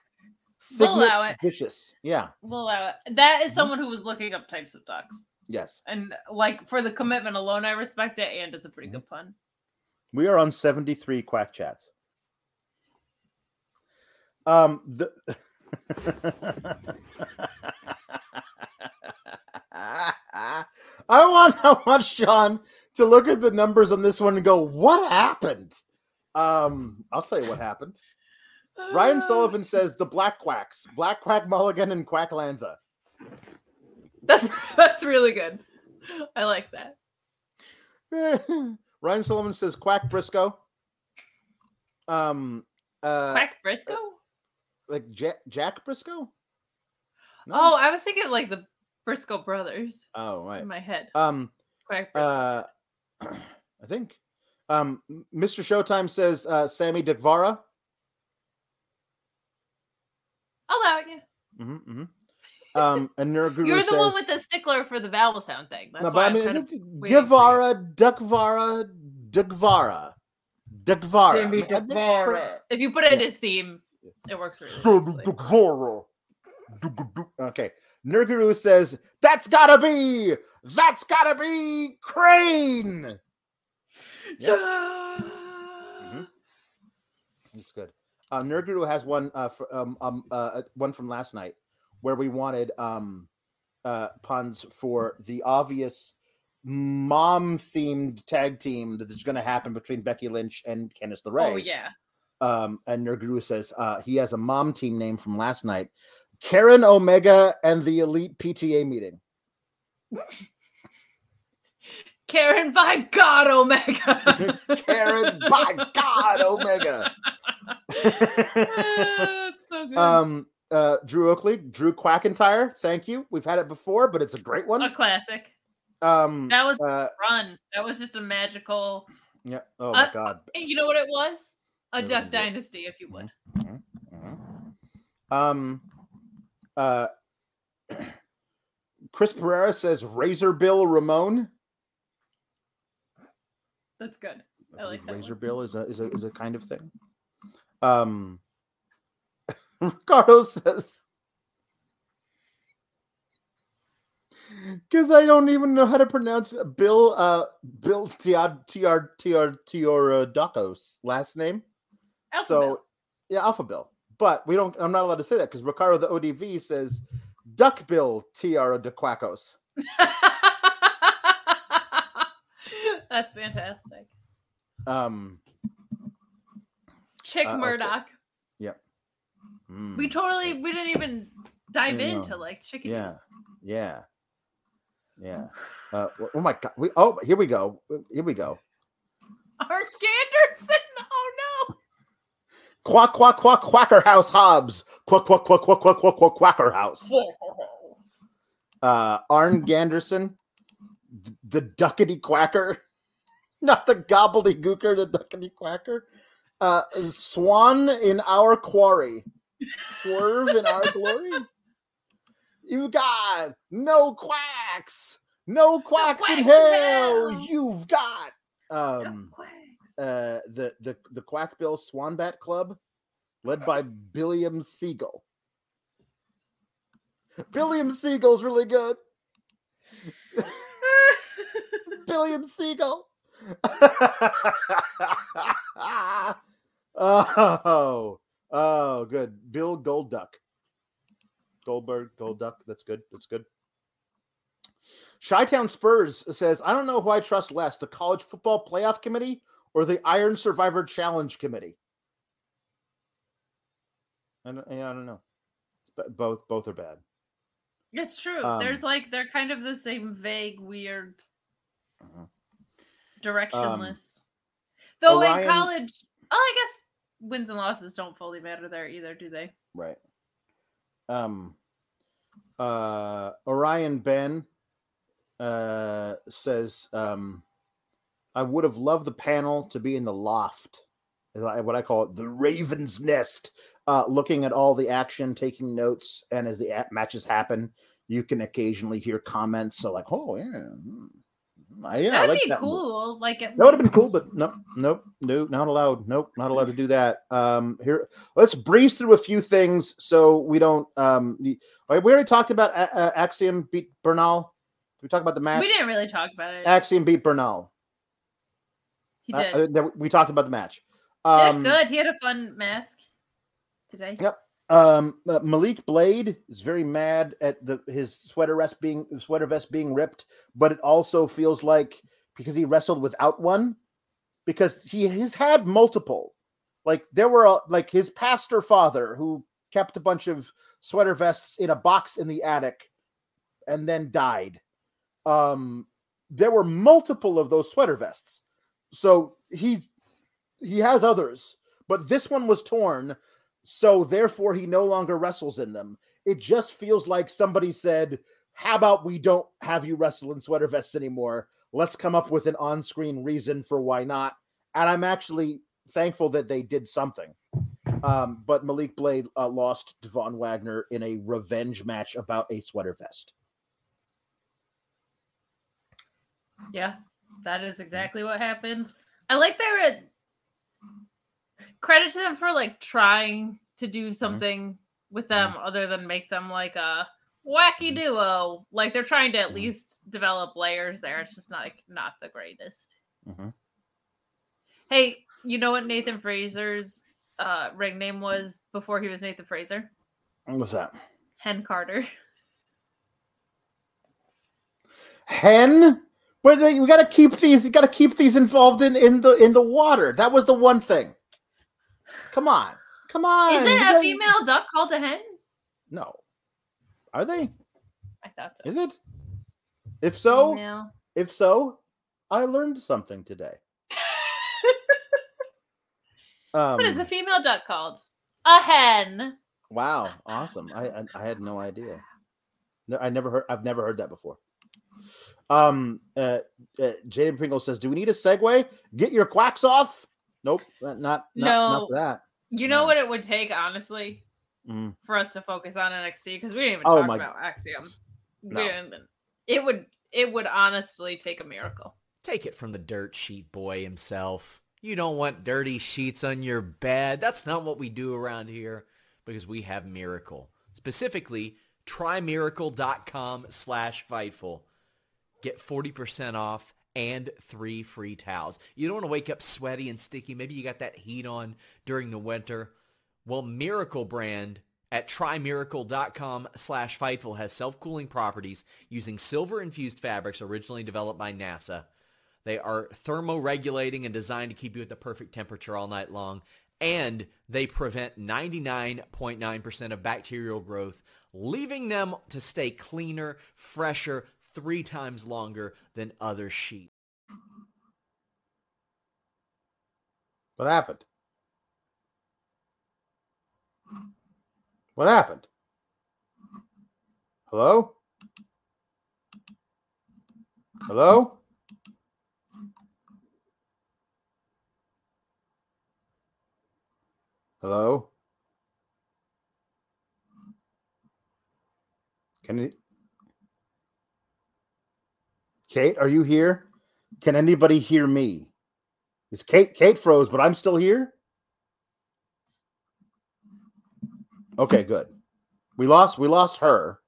S3: We'll allow it.
S2: vicious. Yeah.
S3: We'll allow it. That
S2: Mm-hmm.
S3: someone who was looking up types of ducks.
S2: Yes.
S3: And like for the commitment alone, I respect it, and it's a
S2: Mm-hmm.
S3: pretty good pun.
S2: We are on 73 quack chats. Um the [laughs] I want I want Sean to look at the numbers on this one and go, what happened? Um, I'll tell you what happened. Ryan Sullivan says the Black Quacks, Black Quack Mulligan and Quack Lanza.
S3: That's, [laughs] that's really good. I like that. [laughs]
S2: Ryan Sullivan says Quack Briscoe. Um uh
S3: Quack Briscoe?
S2: like Jack, Jack Briscoe? No?
S3: Oh, I was thinking like the Briscoe brothers
S2: oh right.
S3: in my head.
S2: Um,
S3: Quack Briscoe.
S2: uh, [clears throat] I think. Um, Mr. Showtime says uh, Sammy Dikvara.
S3: I'll allow it. Yeah.
S2: Mm-hmm, mm-hmm. Um, [laughs] and Nurguru
S3: You're the
S2: says,
S3: one with the stickler for the vowel sound thing. That's
S2: no,
S3: why
S2: but I
S3: I'm
S2: mean,
S3: kind of
S2: it's
S3: waiting for you.
S2: Guevara, Dukvara, Dukvara, Dukvara.
S3: Sammy
S2: I mean,
S3: Dikvara. If you put it in his theme, it works really
S2: Sammy
S3: nicely.
S2: Dukvara. Okay. Nurguru says, that's gotta be, that's gotta be Crane. Yep. Mhm. That's good. Uh, Nurguru has one uh, for, um, um, uh, uh, one from last night where we wanted um, uh, puns for the obvious mom themed tag team that is going to happen between Becky Lynch and Candice LeRae.
S3: Oh yeah.
S2: Um, and Nurguru says uh, he has a mom team name from last night Karen Omega and the Elite PTA meeting. [laughs]
S3: Karen by God Omega. [laughs]
S2: Karen, by God, Omega. [laughs]
S3: That's so good.
S2: Um, uh, Drew Oakley, Drew Quackentire. Thank you. We've had it before, but it's a great one.
S3: a classic.
S2: Um,
S3: That was
S2: uh,
S3: run. That was just a magical.
S2: yeah. Oh my
S3: Uh,
S2: God.
S3: You know what it was? A Duck. Dynasty, if you would.
S2: Mhm. Um, uh, [clears throat] Chris Pereira says Razor Bill Ramon.
S3: That's good. I like that
S2: Razor
S3: one.
S2: Bill is a is a is a kind of thing. Um, [laughs] Ricardo says. Because I don't even know how to pronounce Bill uh Bill Tiar Tiar Tiar Tioradakos last name.
S3: Alpha
S2: so
S3: Bill.
S2: yeah, Alpha Bill. But we don't I'm not allowed to say that because Ricardo the ODV says Duck Bill Tiara de Quacos. [laughs]
S3: That's fantastic.
S2: Um
S3: Chick
S2: Uh, okay.
S3: Murdoch.
S2: mm,
S3: We totally we didn't even dive
S2: no.
S3: into like chickadees.
S2: Yeah. Yeah. Yeah. [sighs] Uh, oh my god. We oh here we go. Here we go.
S3: Arn Ganderson. No.
S2: Quack quack quack quacker house Hobbs. Quack quack quack quack quack quack quack quacker house. Uh Arn Ganderson. The duckety quacker. [laughs] Not the gobbledygooker, the duckety quacker. Uh Swan in our quarry. Swerve in our glory. You've got no quacks. No quacks, in,
S3: quacks in
S2: hell.
S3: hell.
S2: You've got um uh the the the Quackbill Swanbat Club, led by Billiam Siegel. Billiam Siegel's really good. [laughs] Billiam Siegel. [laughs] oh, oh, good. Bill Goldduck. Goldberg, Goldduck. That's good. That's good. Chi-Town Spurs says, I don't know who I trust less, the college football playoff committee or the Iron Survivor Challenge committee. I don't, I don't know. It's both both are bad.
S3: It's true.
S2: Um,
S3: There's like they're kind of the same vague, weird, uh-huh. directionless. Um, Though Orion, in college, oh, I guess wins and losses don't fully matter there either, do they?
S2: Right. Um. Uh. Orion Ben. Uh. Says. Um. I would have loved the panel to be in the loft, what I call it, the Raven's Nest, uh, looking at all the action, taking notes, and as the matches happen, you can occasionally hear comments. So, like, oh yeah, hmm,
S3: yeah, that'd like be that cool. More. Like
S2: that would have been cool, but no, nope, nope, not allowed. Nope, not allowed to do that. Um, here, let's breeze through a few things so we don't. Um, we already talked about uh, Axiom beat Bernal. Did we talk about the match?
S3: We didn't really talk about it.
S2: Axiom beat Bernal.
S3: He did.
S2: Uh, we talked about the match.
S3: Um, good. He had a fun mask today.
S2: Yep. Um, uh, Malik Blade is very mad at the his sweater vest being sweater vest being ripped, but it also feels like because he wrestled without one, because he has had multiple. Like there were a, like his pastor father who kept a bunch of sweater vests in a box in the attic, and then died. Um, there were multiple of those sweater vests, so he he has others, but this one was torn so therefore he no longer wrestles in them. It just feels like somebody said, "How about we don't have you wrestle in sweater vests anymore? Let's come up with an on-screen reason for why not." And I'm actually thankful that they did something. Um, but Malik Blade uh, lost to Von Wagner in a revenge match about a sweater vest.
S3: Yeah, that is exactly what happened. I like their credit to them for like trying to do mm-hmm. something mm-hmm. with them mm-hmm. other than make them like a wacky mm-hmm. duo. Like they're trying to at mm-hmm. least develop layers there. It's just not like not the greatest. Mm-hmm. Hey, you know what Nathan Frazer's uh ring name was before he was Nathan Fraser?
S2: What's that?
S3: Hen Carter. [laughs]
S2: Hen? But we got to keep these. You got to keep these involved in in the in the water. That was the one thing. Come on. Come on.
S3: Is it a female duck called a hen?
S2: No. Are they?
S3: I thought so.
S2: Is it? If so, female. if so, I learned something today.
S3: um, [laughs] what is a female duck called? A hen.
S2: Wow, awesome! I, I, I had no idea. No, I never heard. I've never heard that before. Um, uh, uh, Jaden Pringle says, "Do we need a segue? Get your quacks off." Nope, not not, no. not that.
S3: You know no. what it would take, honestly, mm. for us to focus on NXT because we didn't even oh talk my... about Axiom. No. We didn't. It would it would honestly take a miracle.
S1: Take it from the dirt sheet boy himself. You don't want dirty sheets on your bed. That's not what we do around here because we have Miracle. Specifically, trymiracle.com slash Fightful. Get 40% off and three free towels. You don't want to wake up sweaty and sticky. Maybe you got that heat on during the winter. Well, Miracle brand at trymiracle.com slash Fightful has self-cooling properties using silver-infused fabrics originally developed by NASA. They are thermoregulating and designed to keep you at the perfect temperature all night long. And they prevent 99.9% of bacterial growth, leaving them to stay cleaner, fresher, three times longer than other sheep.
S2: What happened? What happened? Hello? Hello? Hello? Can you Kate, are you here? Can anybody hear me? Is Kate Kate froze, but I'm still here? Okay, good. We lost we lost her.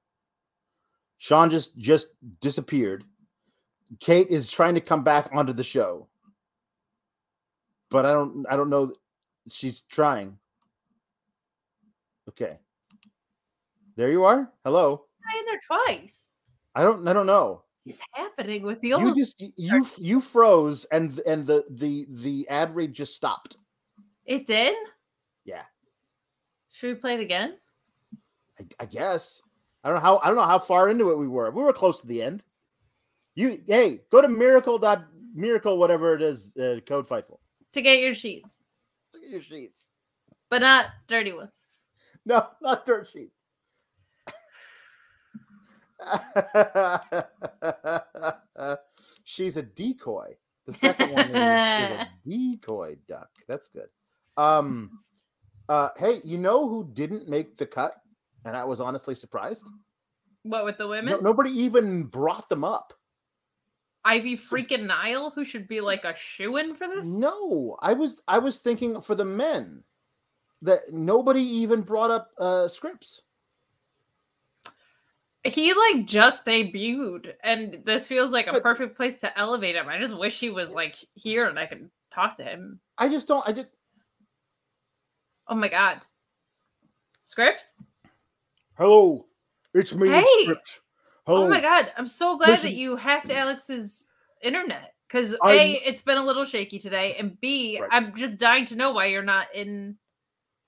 S2: Sean just just disappeared. Kate is trying to come back onto the show. But I don't I don't know she's trying. Okay. There you are. Hello.
S3: I in there twice.
S2: I don't I don't know.
S3: Is happening with the old?
S2: You just you you froze and and the the the ad read just stopped.
S3: It did.
S2: Yeah.
S3: Should we play it again?
S2: I, I guess. I don't know how I don't know how far into it we were. We were close to the end. You hey, go to miracle dot miracle whatever it is uh, code fightful.
S3: To get your sheets,
S2: Look at your sheets.
S3: but not dirty ones.
S2: No, not dirt sheets. [laughs] She's a decoy. The second one is, is a [laughs] decoy duck. That's good. Um uh hey, you know who didn't make the cut? And I was honestly surprised.
S3: What with the
S2: No-
S3: women?
S2: nobody even brought them up.
S3: Ivy freaking Nile, who should be like a shoe in for this?
S2: No, I was I was thinking for the men that nobody even brought up uh Scrypts.
S3: He like just debuted, and this feels like a
S2: But-
S3: perfect place to elevate him. I just wish he was like here and I could talk to him.
S2: I just don't I did
S3: Oh my god. Scrypts?
S2: Hello, it's me,
S3: Hey!
S2: Scrypts. Hello.
S3: Oh my god, I'm so glad that you hacked Alex's internet. Because A, it's been a little shaky today, and B,
S2: Right.
S3: am just dying to know why you're not in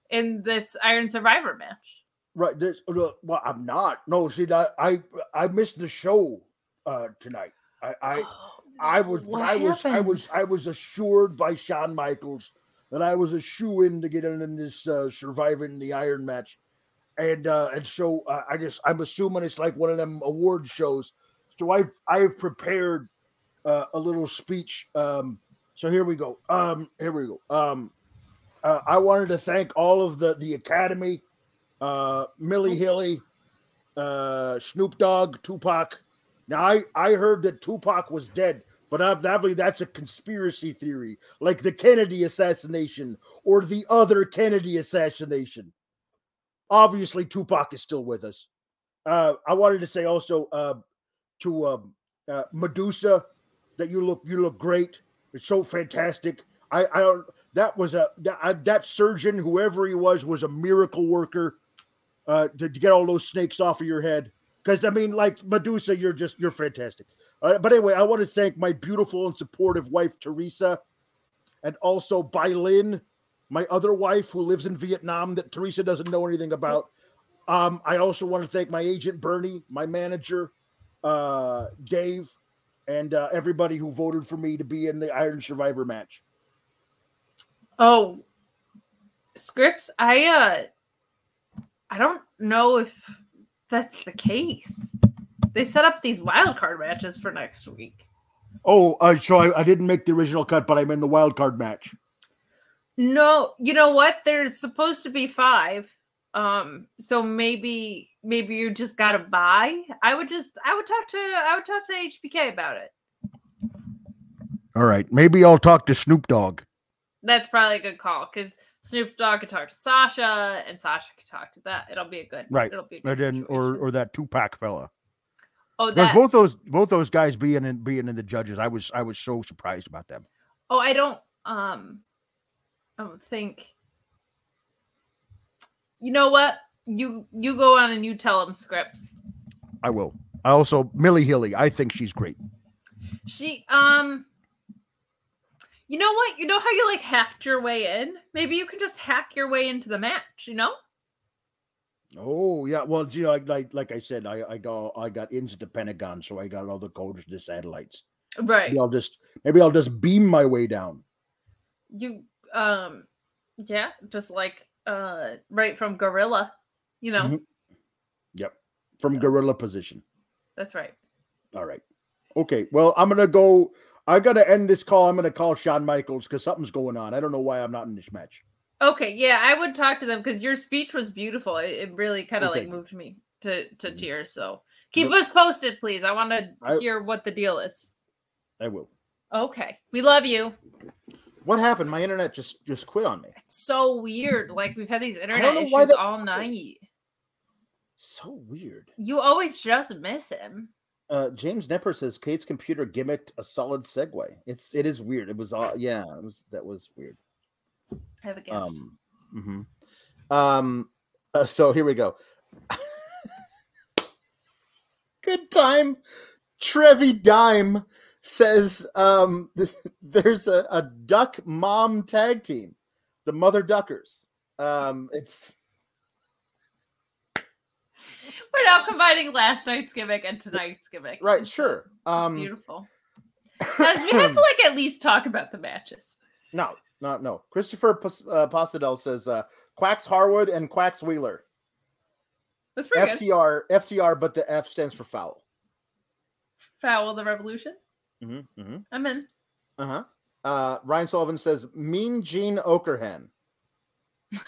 S3: in this Iron Survivor match.
S2: Right. There's uh, well, I'm not. No, see that I I missed the show uh tonight. I I
S3: Oh,
S2: I was
S3: what
S2: I was I was I was assured by Shawn Michaels that I was a shoe in to get in, in this uh, surviving the Iron match, and uh and so uh, I just I'm assuming it's like one of them award shows. So I've I've prepared uh, a little speech. Um, so here we go. Um, here we go. Um, uh, I wanted to thank all of the the Academy, uh, Millie Hilly, uh, Snoop Dogg, Tupac. Now I I heard that Tupac was dead, but obviously that's a conspiracy theory, like the Kennedy assassination or the other Kennedy assassination. Obviously, Tupac is still with us. Uh, I wanted to say also uh, to um, uh, Medusa that you look you look great. It's so fantastic. I I. That was a that, I- that surgeon, whoever he was, was a miracle worker uh, to, to get all those snakes off of your head. Because I mean, like Medusa, you're just you're fantastic. Uh, but anyway, I want to thank my beautiful and supportive wife Teresa, and also Lynn, my other wife who lives in Vietnam that Teresa doesn't know anything about. Um, I also want to thank my agent Bernie, my manager uh, Dave, and uh, everybody who voted for me to be in the Iron Survivor match.
S3: Oh, Scrypts. I uh, I don't know if that's the case. They set up these wild card matches for next week.
S2: Oh, uh, so I, I didn't make the original cut, but I'm in the wild card match.
S3: No, you know what? There's supposed to be five. Um, so maybe maybe you just gotta buy. I would just I would talk to I would talk to HBK about it.
S2: All right, maybe I'll talk to Snoop Dogg.
S3: That's probably a good call because Snoop Dogg could talk to Sasha and Sasha could talk to that. It'll be a good
S2: Right.
S3: It'll be a good
S2: then, or or that Tupac fella.
S3: oh that
S2: both those both those guys being in being in the judges, I was I was so surprised about them.
S3: oh I don't um I don't think you know what you you go on and you tell them Scrypts.
S2: I will. I also Millie Hilly. I think she's great.
S3: She um you know what? You know how you like hacked your way in? Maybe you can just hack your way into the match, you know?
S2: Oh yeah, well, you know, like like, I said, I I got I got into the Pentagon, so I got all the codes to satellites.
S3: Right.
S2: Maybe I'll just maybe I'll just beam my way down.
S3: You um yeah, just like uh right from Gorilla, you know.
S2: Mhm. Yep, from
S3: So-
S2: gorilla position.
S3: That's right.
S2: All right. Okay. Well, I'm gonna go. I gotta end this call. I'm gonna call Shawn Michaels because something's going on. I don't know why I'm not in this match.
S3: Okay, yeah, I would talk to them because your speech was beautiful. It, it really kind of
S2: Okay.
S3: like moved me to to
S2: Mhm.
S3: tears. So keep us posted, please. I want to hear what the deal is.
S2: I will.
S3: Okay, we love you.
S2: What happened? My internet just just quit on me.
S3: It's so weird. Like we've had these internet issues
S2: that-
S3: all night.
S2: So weird.
S3: You always just miss him.
S2: Uh, James Nepper says Kate's computer gimmicked a solid segue. It's it is weird. It was all yeah. It was that was weird.
S3: I have a gift.
S2: Um. mm-hmm. Um. uh, so here we go. [laughs] Good time. Trevi Dime says um, [laughs] there's a, a duck mom tag team, the Mother Duckers. Um, it's
S3: We're now combining last night's gimmick and tonight's gimmick.
S2: right, sure. Um,
S3: beautiful. [coughs] Guys, we have to like at least talk about the matches.
S2: no, no, no. Christopher Pas- uh, Pasadel says uh, Quacks Harwood and Quacks Wheeler.
S3: That's pretty good.
S2: FTR, FTR, but the F stands for foul.
S3: Foul the revolution.
S2: Mm-hmm, mm-hmm.
S3: I'm in.
S2: Uh-huh. Uh Ryan Sullivan says Mean Gene Okerhan.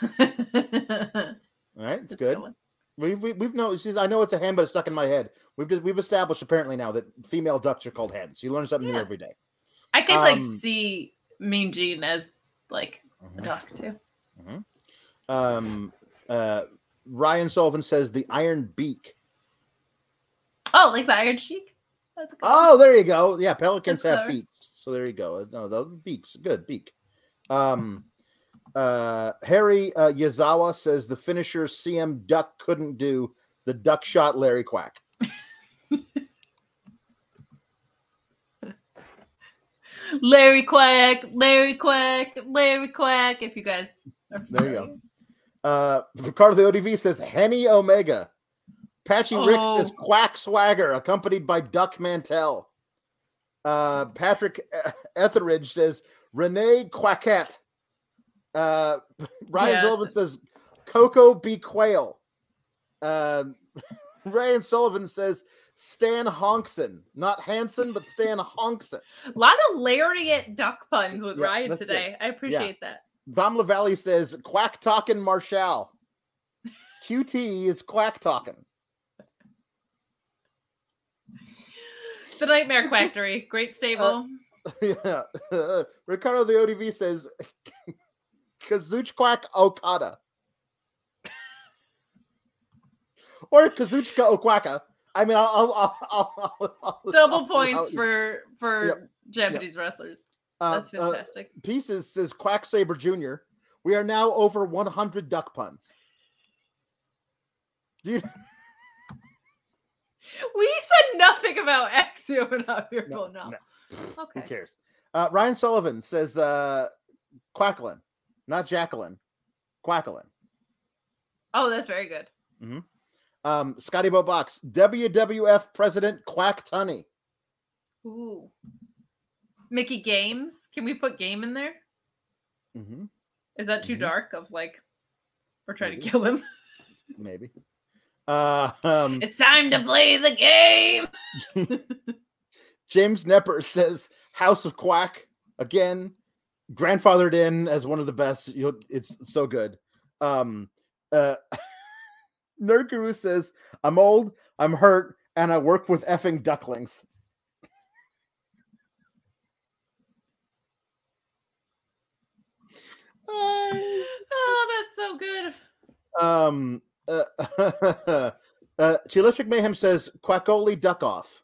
S3: That's [laughs]
S2: All right, it's
S3: a
S2: good. We've we, we've no. she's- I know it's a hen, but it's stuck in my head. We've just, we've established apparently now that female ducks are called hens. You learn something new every day.
S3: I could like
S2: Um,
S3: see Mean Gene as like a
S2: Mhm.
S3: duck too.
S2: Um, uh, Ryan Sullivan says the Iron Beak.
S3: Oh, like the Iron Sheik. That's a good.
S2: Oh, there you go. Yeah, pelicans
S3: That's
S2: have beaks, so there you go. No, the beaks, good beak. Um, uh, Harry uh, Yazawa says the finisher CM Duck couldn't do the duck shot Larry Quack. [laughs]
S3: Larry Quack, Larry Quack, Larry Quack. If you guys are
S2: There you go. Uh, Ricardo the ODV says Henny Omega. Patchy Rick says
S3: Oh.
S2: Quack Swagger, accompanied by Duck Mantell. Uh, Patrick Etheridge says Renee Quackette. Uh, [laughs] Ryan
S3: Yeah,
S2: Sullivan says Coco be Quail. Um, [laughs] Ryan Sullivan says Stan Honkson, not Hanson, but Stan [laughs] Honkson.
S3: A lot of lariat duck puns with
S2: Yeah,
S3: Ryan
S2: that's good.
S3: today. I appreciate that.
S2: Gamla Valley says Quack Talking Marshall. QT is Quack Talking.
S3: The Nightmare Quackery, great stable.
S2: yeah. Ricardo the ODV says Kazuchquak Okada. or Kazuchka Okwaka. I mean, I'll, I'll, I'll, I'll,
S3: Double points for for
S2: Yep.
S3: Japanese wrestlers.
S2: uh,
S3: That's
S2: uh,
S3: fantastic.
S2: Pieces says Quack Saber Jr. We are now over 100 duck puns. Dude, [laughs]
S3: we said nothing about Axiom and Javier
S2: No,
S3: Bernal.
S2: no. who cares? Uh, Ryan Sullivan says uh, Quacklin, not Jacqueline. Quacklin.
S3: Oh, that's very good.
S2: Um, Scotty Bo Box, WWF President Quack Tunney.
S3: Ooh. Mickey Games. Can we put game in there?
S2: Mm-hmm.
S3: Is that too
S2: Mhm.
S3: dark of like we're trying
S2: Maybe.
S3: to kill him? [laughs]
S2: Maybe. Uh, um,
S3: it's time to play the game. [laughs]
S2: James Nepper says House of Quack again, grandfathered in as one of the best. You know, it's so good. Um, uh, [laughs] Nerd Guru says I'm old, I'm hurt, and I work with effing ducklings. [laughs]
S3: Oh, that's so good.
S2: Um, uh, [laughs] uh, Cheolific Mayhem says Quackoli duck off.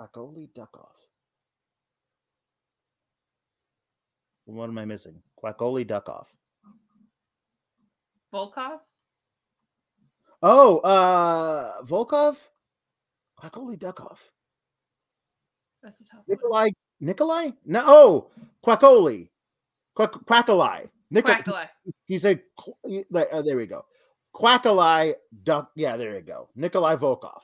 S2: Quackoli duck off. What am I missing? Quackoli duck off.
S3: Volkov?
S2: Oh, uh, Volkov. Quackoli duck off.
S3: That's a tough one.
S2: Nikolai. Nikolai? No. Oh, Quackoli. Quack, Quackalai. Nikolai.
S3: Quackalai.
S2: He's a he- uh, there we go. Quackoli duck. Yeah, there you go. Nikolai Volkov.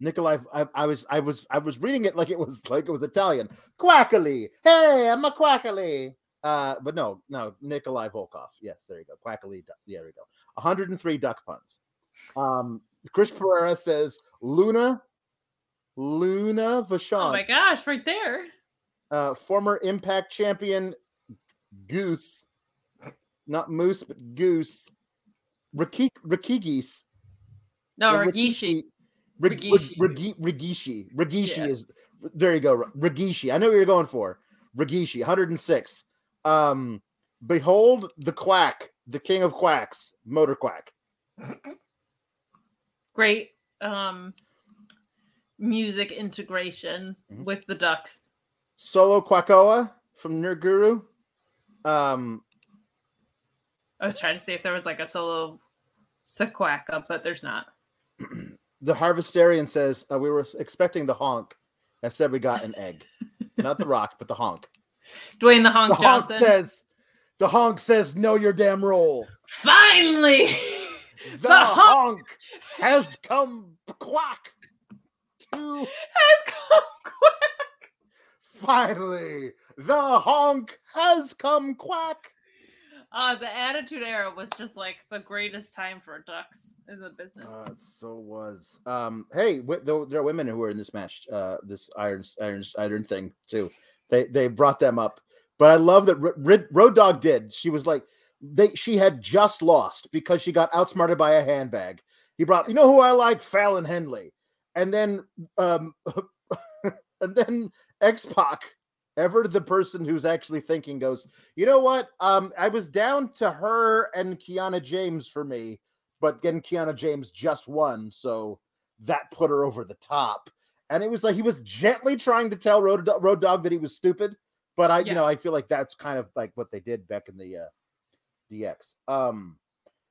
S2: Nikolai. I, I was I was I was reading it like it was [laughs] like it was Italian. Quackly. Hey, I'm a Quackly. Uh, but no, no, Nikolai Volkov. Yes, there you go. Quackly. duck. Yeah, there we go. 103 duck puns. Um, Chris Pereira says Luna. Luna Vachon,
S3: Oh my gosh, right there.
S2: uh, former Impact champion Goose, not Moose, but Goose. Riki- Rikigis.
S3: No,
S2: or
S3: Rigishi.
S2: Rig-
S3: Rigishi.
S2: Rig- Rigishi. Rigishi
S3: Yeah.
S2: is there you go. Rigishi. I know what you're going for. Rigishi, 106. Um, behold the quack, the king of quacks, motor quack. [clears throat]
S3: Great um music integration
S2: Mhm.
S3: with the ducks.
S2: Solo Quackoa from Nerd Guru. Um,
S3: I was trying to see if there was like a solo Sequaca, but there's not. [clears throat]
S2: the harvestarian says uh, we were expecting the honk. I said we got an egg, [laughs] not the rock, but the honk.
S3: Dwayne the Honk
S2: The honk
S3: Johnson.
S2: says, the honk says, know your damn role.
S3: Finally, [laughs] [laughs]
S2: The,
S3: The
S2: honk has come quack to
S3: has come quick.
S2: finally. The honk has come quack.
S3: Uh, the Attitude Era was just like the greatest time for ducks in the business.
S2: Uh, so was. Um, hey, w- there, there are women who were in this match, uh, this iron, iron, iron thing too. They they brought them up, but I love that R- R- Road Dogg did. She was like, they she had just lost because she got outsmarted by a handbag. He brought, you know who I like, Fallon Henley, and then um, [laughs] and then X-Pac. Ever the person who's actually thinking goes, you know what? Um, I was down to her and Kiana James for me, but again, Kiana James just won, so that put her over the top. And it was like he was gently trying to tell Road, Road Dogg that he was stupid, but I, you know, I feel like that's kind of like what they did back in the uh, DX. Um,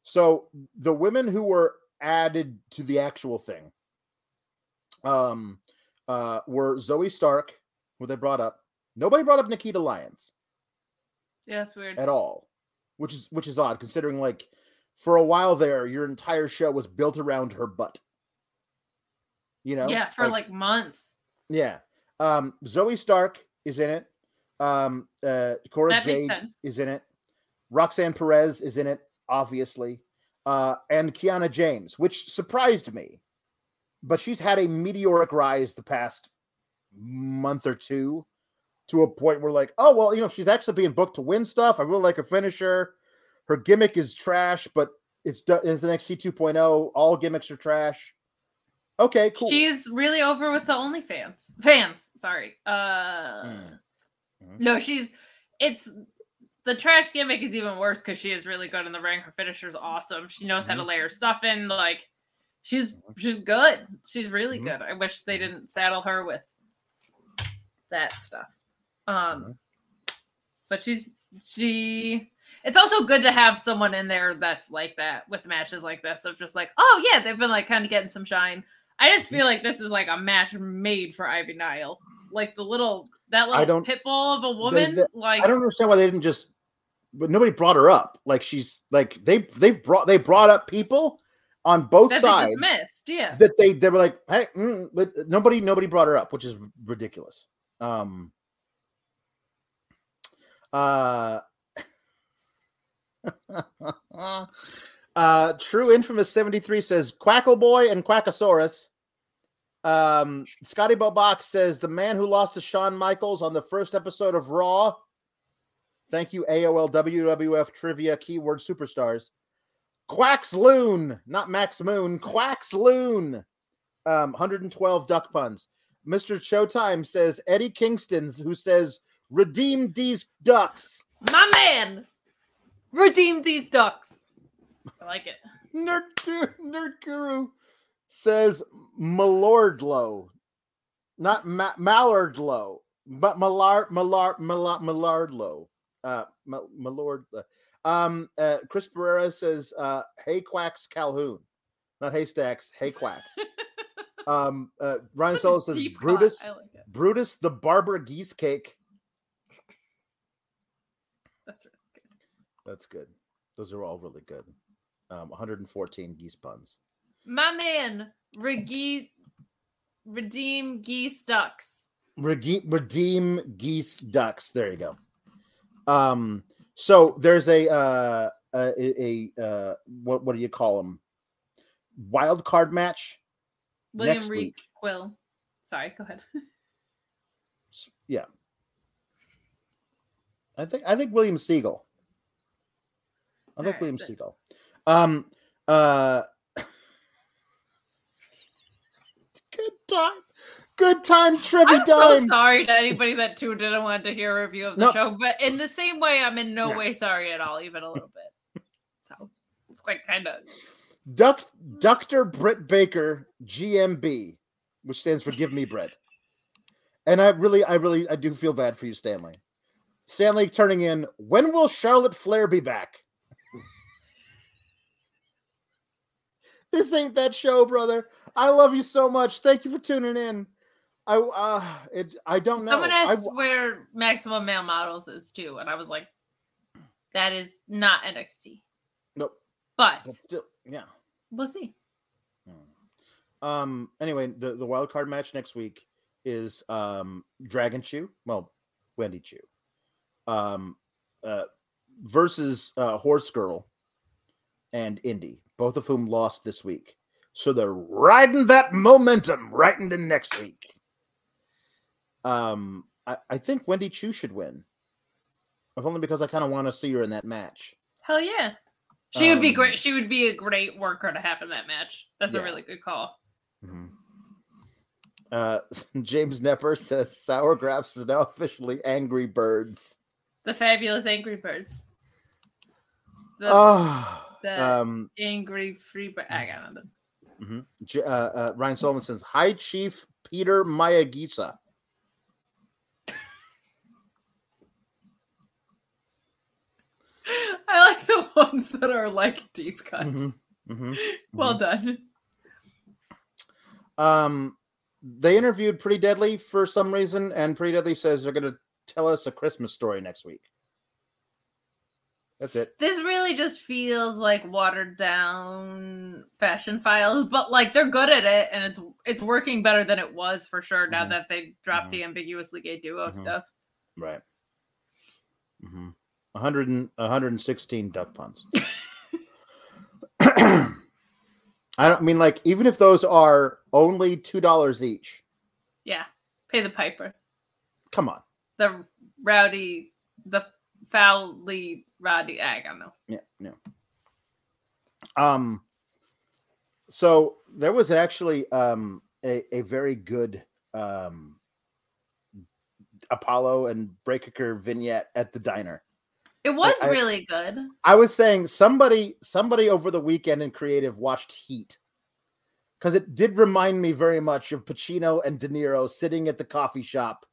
S2: so the women who were added to the actual thing, um, uh, were Zoey Stark, who they brought up. Nobody brought up Nikkita Lyons
S3: Yeah, that's weird.
S2: at all, which is which is odd considering like for a while there, your entire show was built around her butt. You know,
S3: yeah, for like, months.
S2: yeah. Um, Zoey Stark is in it. Um, uh, Cora
S3: That makes
S2: Jade
S3: sense.
S2: is in it. Roxanne Perez is in it, obviously, uh, and Kiana James, which surprised me. But she's had a meteoric rise the past month or two to a point where, like, oh, well, you know, she's actually being booked to win stuff. I really like her finisher. Her gimmick is trash, but it's, do- it's the NXT 2.0. oh. All gimmicks are trash. Okay, cool.
S3: She's really over with the OnlyFans fans. Sorry. Uh,
S2: Mm.
S3: No, she's it's the trash gimmick is even worse because she is really good in the ring. Her finisher's awesome. She knows how to
S2: Mhm.
S3: lay her stuff in. Like she's
S2: Mhm.
S3: she's good. She's really
S2: Mhm.
S3: good. I wish they
S2: Mhm.
S3: didn't saddle her with that stuff. Um,
S2: Mhm.
S3: but she's she. It's also good to have someone in there that's like that with matches like this of just like, oh yeah, they've been like kind of getting some shine. I just feel like this is like a match made for Ivy Nile. Like the little that little pit bull of a woman.
S2: the-
S3: like
S2: I don't understand why they didn't just. But nobody brought her up. Like she's like they they've brought they brought up people on both
S3: that they
S2: sides
S3: missed. Yeah.
S2: that they they were like hey mm, but nobody nobody brought her up, which is ridiculous. Um. Uh. [laughs] uh true infamous 73 says Quackle Boy and quackosaurus. Um scotty bobox says the man who lost to Shawn michaels on the first episode of raw. Thank you aol wwf trivia keyword superstars. Quacks loon not max moon quacks loon. Um 112 duck puns. Mr showtime says eddie kingston's who says redeem these ducks
S3: My man, redeem these ducks. I like it.
S2: Nerd, Nerd Guru says Malordlow, not Ma- Mallardlow, but Mallard Mallard Mallard Mallardlow. Uh, Ma- Malord. Um, uh, Chris Pereira says, uh, "Hey Quacks Calhoun, not haystacks. Hey Quacks." [laughs] um, uh, Ryan Solo says, "Brutus,
S3: like.
S2: Brutus the Barber Geese Cake."
S3: That's really good.
S2: That's good. Those are all really good. Um, 114 geese puns.
S3: My man, rege- redeem geese ducks.
S2: Rege- redeem geese ducks. There you go. Um, so there's a uh a, a uh what what do you call them? Wild card match.
S3: William Reed. Quill. Sorry, go ahead. [laughs]
S2: Yeah. I think I think William Siegel. I think
S3: Alright,
S2: William
S3: then.
S2: Siegel. Um uh [laughs] good time. Good time trivia
S3: I'm so sorry to anybody that tuned in and wanted to hear a review of the
S2: No.
S3: show, but in the same way, I'm in no
S2: Yeah.
S3: way sorry at all, even a little bit. So it's like kind of
S2: Duck, Dr. Britt Baker, GMB, which stands for Give Me Bread. And I really, I really, I do feel bad for you, Stanley. Stanley turning in, when will Charlotte Flair be back? this ain't that show, brother. I love you so much. Thank you for tuning in. I uh, it, I don't know.
S3: Someone
S2: I
S3: asked
S2: w-
S3: where Maximum Male Models is too, and I was like, that is not NXT.
S2: Nope.
S3: But
S2: but still, yeah.
S3: we'll see.
S2: Um. Anyway, the the wild card match next week is um Dragon Chew. Well, Wendy Choo. Um. Uh. Versus uh, Horse Girl and Indi, both of whom lost this week. So they're riding that momentum right into next week. Um. I, I think Wendy Choo should win. If only because I kind of want to see her in that match.
S3: Hell yeah. She would be great. She would be a great worker to have in that match. That's
S2: Yeah.
S3: a really good call.
S2: Mhm. Uh, [laughs] James Nepper says Sour Graps is now officially Angry Birds.
S3: The fabulous Angry Birds. The
S2: Oh,
S3: the-
S2: um,
S3: angry free bird. I got nothing.
S2: mhm. Uh, uh, Ryan Solomon says Hi, Chief Peter Mayagisa. [laughs]
S3: I like the ones that are like deep cuts.
S2: Mhm, mhm, [laughs]
S3: Well done.
S2: Um, they interviewed Pretty Deadly for some reason, and Pretty Deadly says they're going to tell us a Christmas story next week. That's it.
S3: This really just feels like watered down fashion files, but like they're good at it and it's it's working better than it was for sure now
S2: Mhm.
S3: that they dropped
S2: Mhm.
S3: the ambiguously gay duo
S2: Mhm.
S3: stuff.
S2: Right. Mm-hmm. 100 and, 116 duck puns. [laughs] I don't mean like even if those are only two dollars each.
S3: Yeah. Pay the piper.
S2: Come on.
S3: The rowdy the foully rowdy I don't know.
S2: Yeah, no. Um so there was actually um a, a very good um Apollo and Breakker vignette at the diner.
S3: It was
S2: I-
S3: really good.
S2: I was saying somebody somebody over the weekend in creative watched Heat because it did remind me very much of Pacino and De Niro sitting at the coffee shop.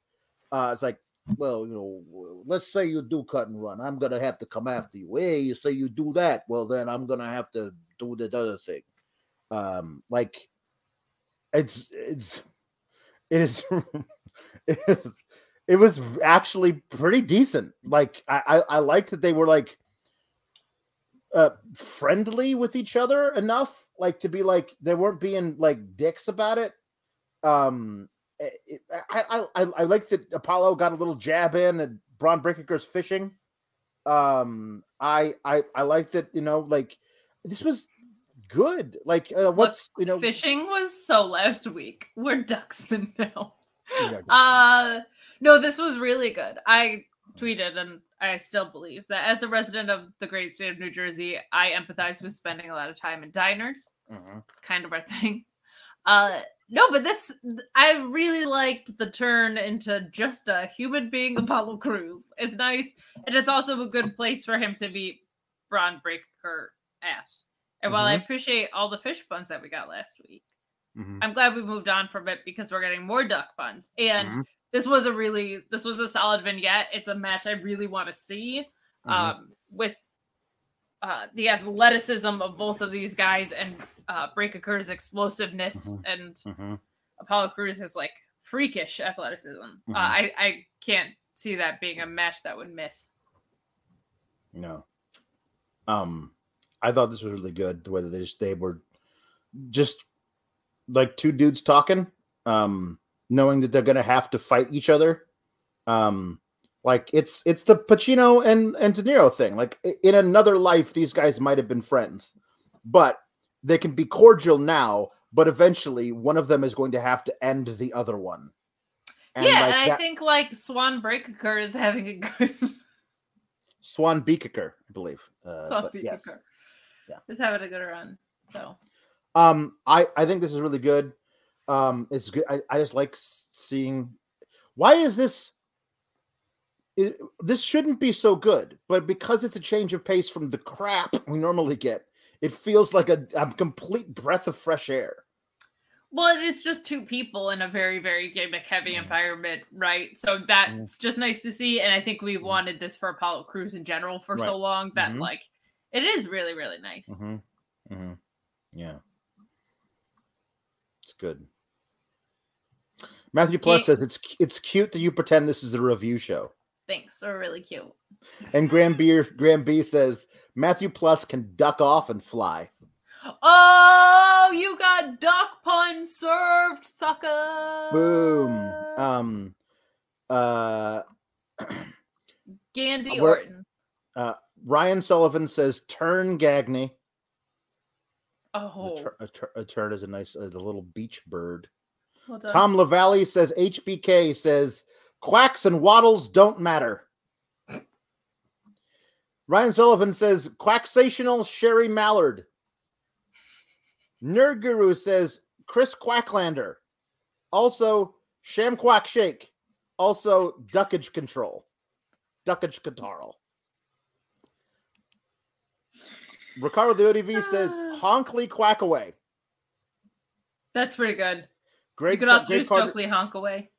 S2: Uh, it's like, well, you know, let's say you do cut and run, I'm gonna have to come after you. Hey, you say you do that, well then I'm gonna have to do the other thing. Um, like it's it's it is [laughs] it is it was actually pretty decent. Like I I, I liked that they were like uh friendly with each other enough like to be like they weren't being like dicks about it um it, I, I i like that apollo got a little jab in and bron breakker's fishing um i i i like that you know like this was good like uh, what's you know
S3: Fishing was so last week. We're ducksmen [laughs] now.
S2: Yeah,
S3: Uh no, this was really good. I tweeted and I still believe that as a resident of the great state of New Jersey, I empathize with spending a lot of time in diners.
S2: mhm,
S3: It's kind of our thing. Uh no, but this I really liked the turn into just a human being [laughs] Apollo Crews. It's nice, and it's also a good place for him to meet Bron Breakker at. And while I appreciate all the fish puns that we got last week,
S2: mhm,
S3: I'm glad we moved on from it because we're getting more duck puns. And
S2: Mhm.
S3: this was a really this was a solid vignette. It's a match I really want to see.
S2: mhm.
S3: Um with uh the athleticism of both of these guys and uh Breakker's explosiveness
S2: Mhm.
S3: and
S2: mhm.
S3: Apollo Crews is like freakish athleticism.
S2: Mhm.
S3: Uh, I I can't see that being a match that would miss.
S2: No. Um, I thought this was really good. The way that they just they were just like two dudes talking, um, knowing that they're gonna have to fight each other. Um, like it's it's the Pacino and and De Niro thing. Like in another life, these guys might have been friends, but they can be cordial now. But eventually, one of them is going to have to end the other one.
S3: yeah,
S2: like,
S3: and I think like Swan Breaker is having a good [laughs]
S2: Swan Beaker, I believe. Uh,
S3: Swan
S2: yes. Yeah.
S3: is having a good run. So
S2: Um, I I think this is really good. Um, it's good. I, I just like seeing. Why is this? It, this shouldn't be so good, but because it's a change of pace from the crap [laughs] we normally get, it feels like a, a complete breath of fresh air.
S3: Well, it's just two people in a very, very gimmick heavy
S2: Mm.
S3: environment, right? So that's just nice to see. And I think we wanted this for Apollo Crews in general for so long that
S2: Mhm.
S3: like it is really, really nice.
S2: Mm-hmm. Mm-hmm. Yeah. It's good. Matthew Plus
S3: He-
S2: says it's it's cute that you pretend this is a review show.
S3: Thanks. They're really cute.
S2: And Graham B Graham B says Matthew Plus can duck off and fly.
S3: Oh, you got duck pun served, sucker.
S2: Boom. Um uh [clears throat]
S3: Gandy Orton.
S2: Ryan Sullivan says turn Gagney.
S3: Oh,
S2: A, tur- a, tur- a turd is a nice uh, the little beach bird.
S3: well.
S2: Tom Lavalley says HBK says quacks and waddles don't matter. Ryan Sullivan says quacksational Sherry Mallard. Nerd Guru says Chris Quacklander. Also Sham Quack Shake. Also duckage control. Duckage control. Ricardo the ODV ah. says Honkley Quack away.
S3: That's pretty good.
S2: Great,
S3: you could also
S2: great
S3: do Stokely honk away.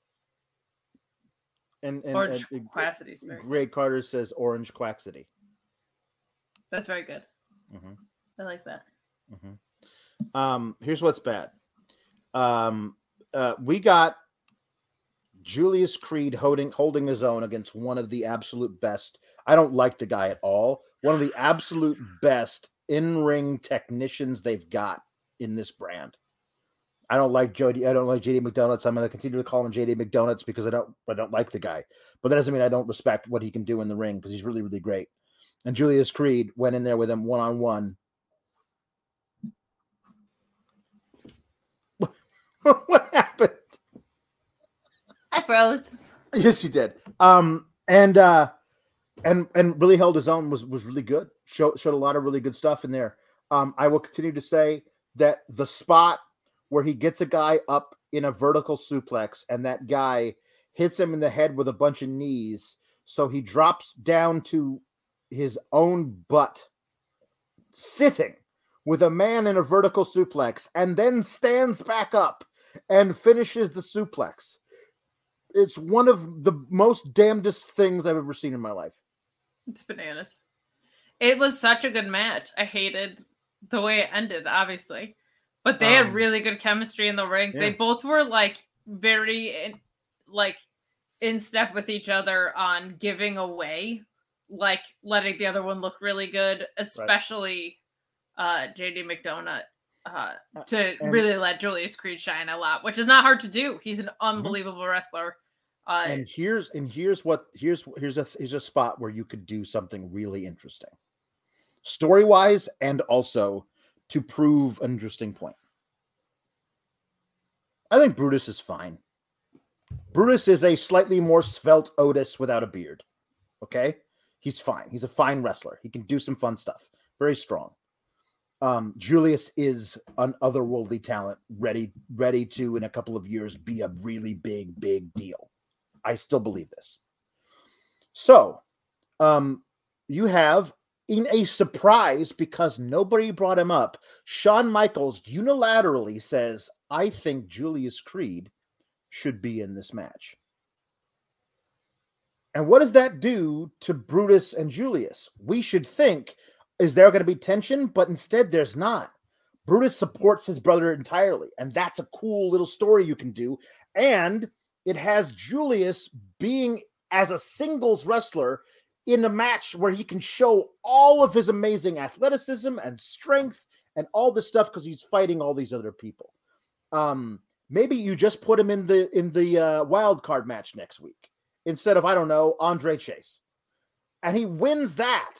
S2: And, and,
S3: or
S2: and-
S3: very
S2: Greg Carter says Orange Quack City.
S3: That's very good.
S2: Mhm.
S3: I like that.
S2: Um, here's what's bad. Um, uh, we got Julius Creed holding holding his own against one of the absolute best. I don't like the guy at all. One of the absolute best in ring technicians they've got in this brand. I don't like Jody. I don't like JD McDonuts. I'm going to continue to call him JD McDonuts because I don't. I don't like the guy. But that doesn't mean I don't respect what he can do in the ring because he's really, really great. And Julius Creed went in there with him one on one. What happened?
S3: I froze.
S2: Yes, you did. Um, and uh, and and really held his own. Was was really good. Showed showed a lot of really good stuff in there. Um, I will continue to say that the spot where he gets a guy up in a vertical suplex and that guy hits him in the head with a bunch of knees, so he drops down to his own butt, sitting with a man in a vertical suplex, and then stands back up and finishes the suplex it's one of the most damnedest things I've ever seen in my life.
S3: It's bananas. It was such a good match. I hated the way it ended, obviously, but they
S2: Um,
S3: had really good chemistry in the ring. They both were like very in, like in step with each other on giving away, like letting the other one look really good, especially uh JD McDonagh. Uh, to
S2: and-
S3: really let Julius Creed shine a lot, which is not hard to do. He's an unbelievable wrestler. Uh,
S2: Mm-hmm. And here's and here's what here's here's a here's a spot where you could do something really interesting, story wise, and also to prove an interesting point. I think Brutus is fine. Brutus is a slightly more svelte Otis without a beard. Okay, he's fine. He's a fine wrestler. He can do some fun stuff. Very strong. Um, Julius is an otherworldly talent, ready ready to in a couple of years be a really big big deal. I still believe this. So, um, you have in a surprise because nobody brought him up. Shawn Michaels unilaterally says, "I think Julius Creed should be in this match." And what does that do to Brutus and Julius? We should think, is there going to be tension? But instead, there's not. Brutus supports his brother entirely, and that's a cool little story you can do. And it has Julius being as a singles wrestler in a match where he can show all of his amazing athleticism and strength and all this stuff because he's fighting all these other people. Um, maybe you just put him in the in the uh, wild card match next week instead of I don't know Andre Chase, and he wins that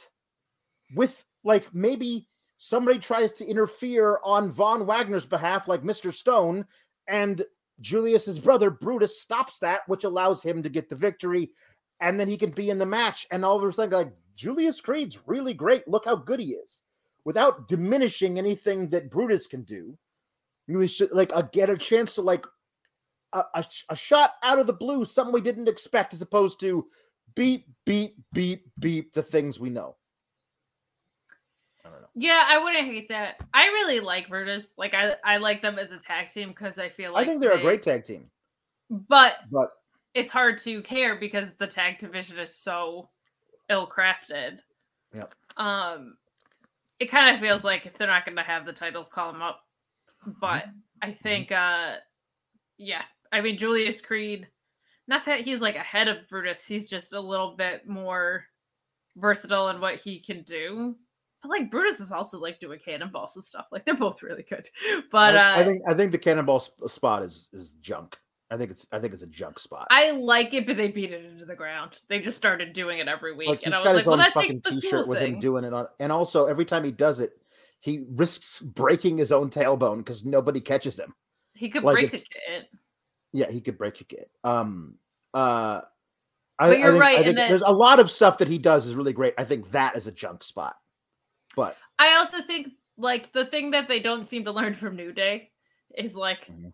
S2: with like maybe somebody tries to interfere on Von Wagner's behalf, like Mr. Stone, and Julius's brother Brutus stops that, which allows him to get the victory, and then he can be in the match. And all of a sudden, like Julius Creed's really great. Look how good he is, without diminishing anything that Brutus can do. You should like uh, get a chance to like a, a, a shot out of the blue, something we didn't expect, as opposed to beep beep beep beep the things we know. I.
S3: Yeah, I wouldn't hate that. I really like Brutus. Like I, I like them as a tag team because I feel like
S2: I think they're a great tag team,
S3: But
S2: but
S3: it's hard to care because the tag division is so ill crafted.
S2: Yep.
S3: Um, it kind of feels like if they're not going to have the titles, call them up. but I think uh yeah, I mean Julius Creed not that he's like ahead of Brutus, he's just a little bit more versatile in what he can do. But like Brutus is also like doing cannonballs and stuff. Like they're both really good. But
S2: I,
S3: uh
S2: I think I think the cannonball sp- spot is is junk. I think it's I think it's a junk spot.
S3: I like it, but they beat it into the ground. They just started doing it every week.
S2: like he's
S3: and I
S2: got
S3: was
S2: his
S3: like, well, that
S2: fucking
S3: takes the
S2: t-shirt
S3: cool
S2: with him doing it on, and also every time he does it, he risks breaking his own tailbone because nobody catches him.
S3: he could
S2: like
S3: break a kid.
S2: Yeah, he could break a kid. Um, uh, I,
S3: But you're
S2: I think,
S3: right
S2: I
S3: in
S2: think
S3: that-
S2: there's a lot of stuff that he does is really great. I think that is a junk spot, but
S3: I also think like the thing that they don't seem to learn from New Day is like
S2: Mhm.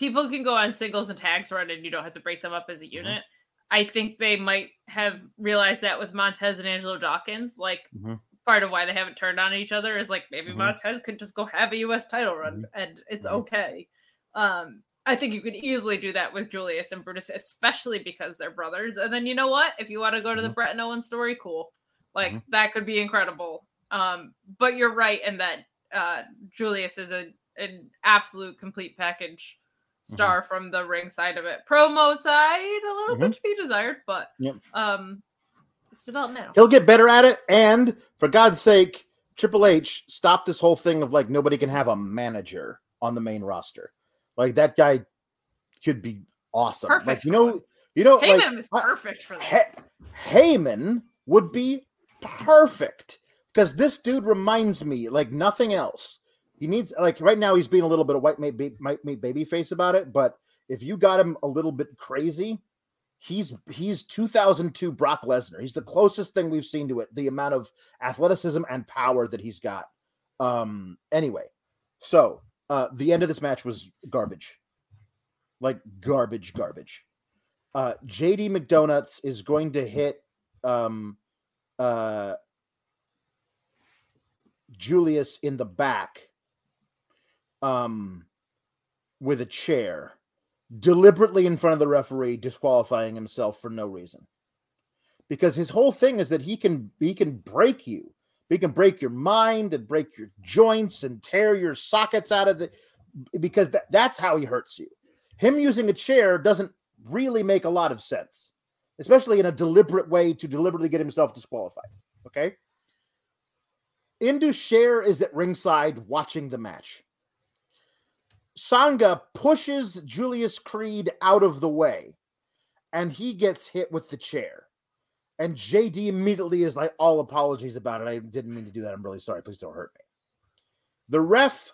S3: People can go on singles and tags run and you don't have to break them up as a
S2: Mhm.
S3: unit. I think they might have realized that with Montez and Angelo Dawkins. Like
S2: Mhm.
S3: part of why they haven't turned on each other is like maybe
S2: Mhm.
S3: Montez could just go have a US title run and it's
S2: Mhm.
S3: okay. Um I think you could easily do that with Julius and Brutus, especially because they're brothers. And then you know what? If you want to go to the. Brett and Owen story, cool. Like that could be incredible. Um, but you're right in that uh Julius is a an absolute complete package
S2: Mm-hmm.
S3: star from the ring side of it. Promo side, a little bit to be desired, but
S2: Yep.
S3: um it's developmental.
S2: he'll get better at it. And for God's sake, Triple H stop this whole thing of like nobody can have a manager on the main roster. Like that guy could be awesome.
S3: Perfect
S2: Like you know, you know,
S3: Heyman
S2: like
S3: is perfect for that.
S2: He- Heyman would be perfect because this dude reminds me like nothing else. He needs like right now he's being a little bit of white mate, ba- white baby face about it, but if you got him a little bit crazy, he's he's 2002 Brock Lesnar. He's the closest thing we've seen to it. The amount of athleticism and power that he's got. Um. Anyway, so uh, the end of this match was garbage, like garbage, garbage. Uh, JD McDonuts is going to hit um, uh, Julius in the back um, with a chair, deliberately in front of the referee, disqualifying himself for no reason. Because his whole thing is that he can he can break you. He can break your mind and break your joints and tear your sockets out of the because that, that's how he hurts you. Him using a chair doesn't really make a lot of sense, especially in a deliberate way to deliberately get himself disqualified. Okay. Indus Sher is at ringside watching the match. Sanga pushes Julius Creed out of the way and he gets hit with the chair. And JD immediately is like, all apologies about it. I didn't mean to do that. I'm really sorry. Please don't hurt me. The ref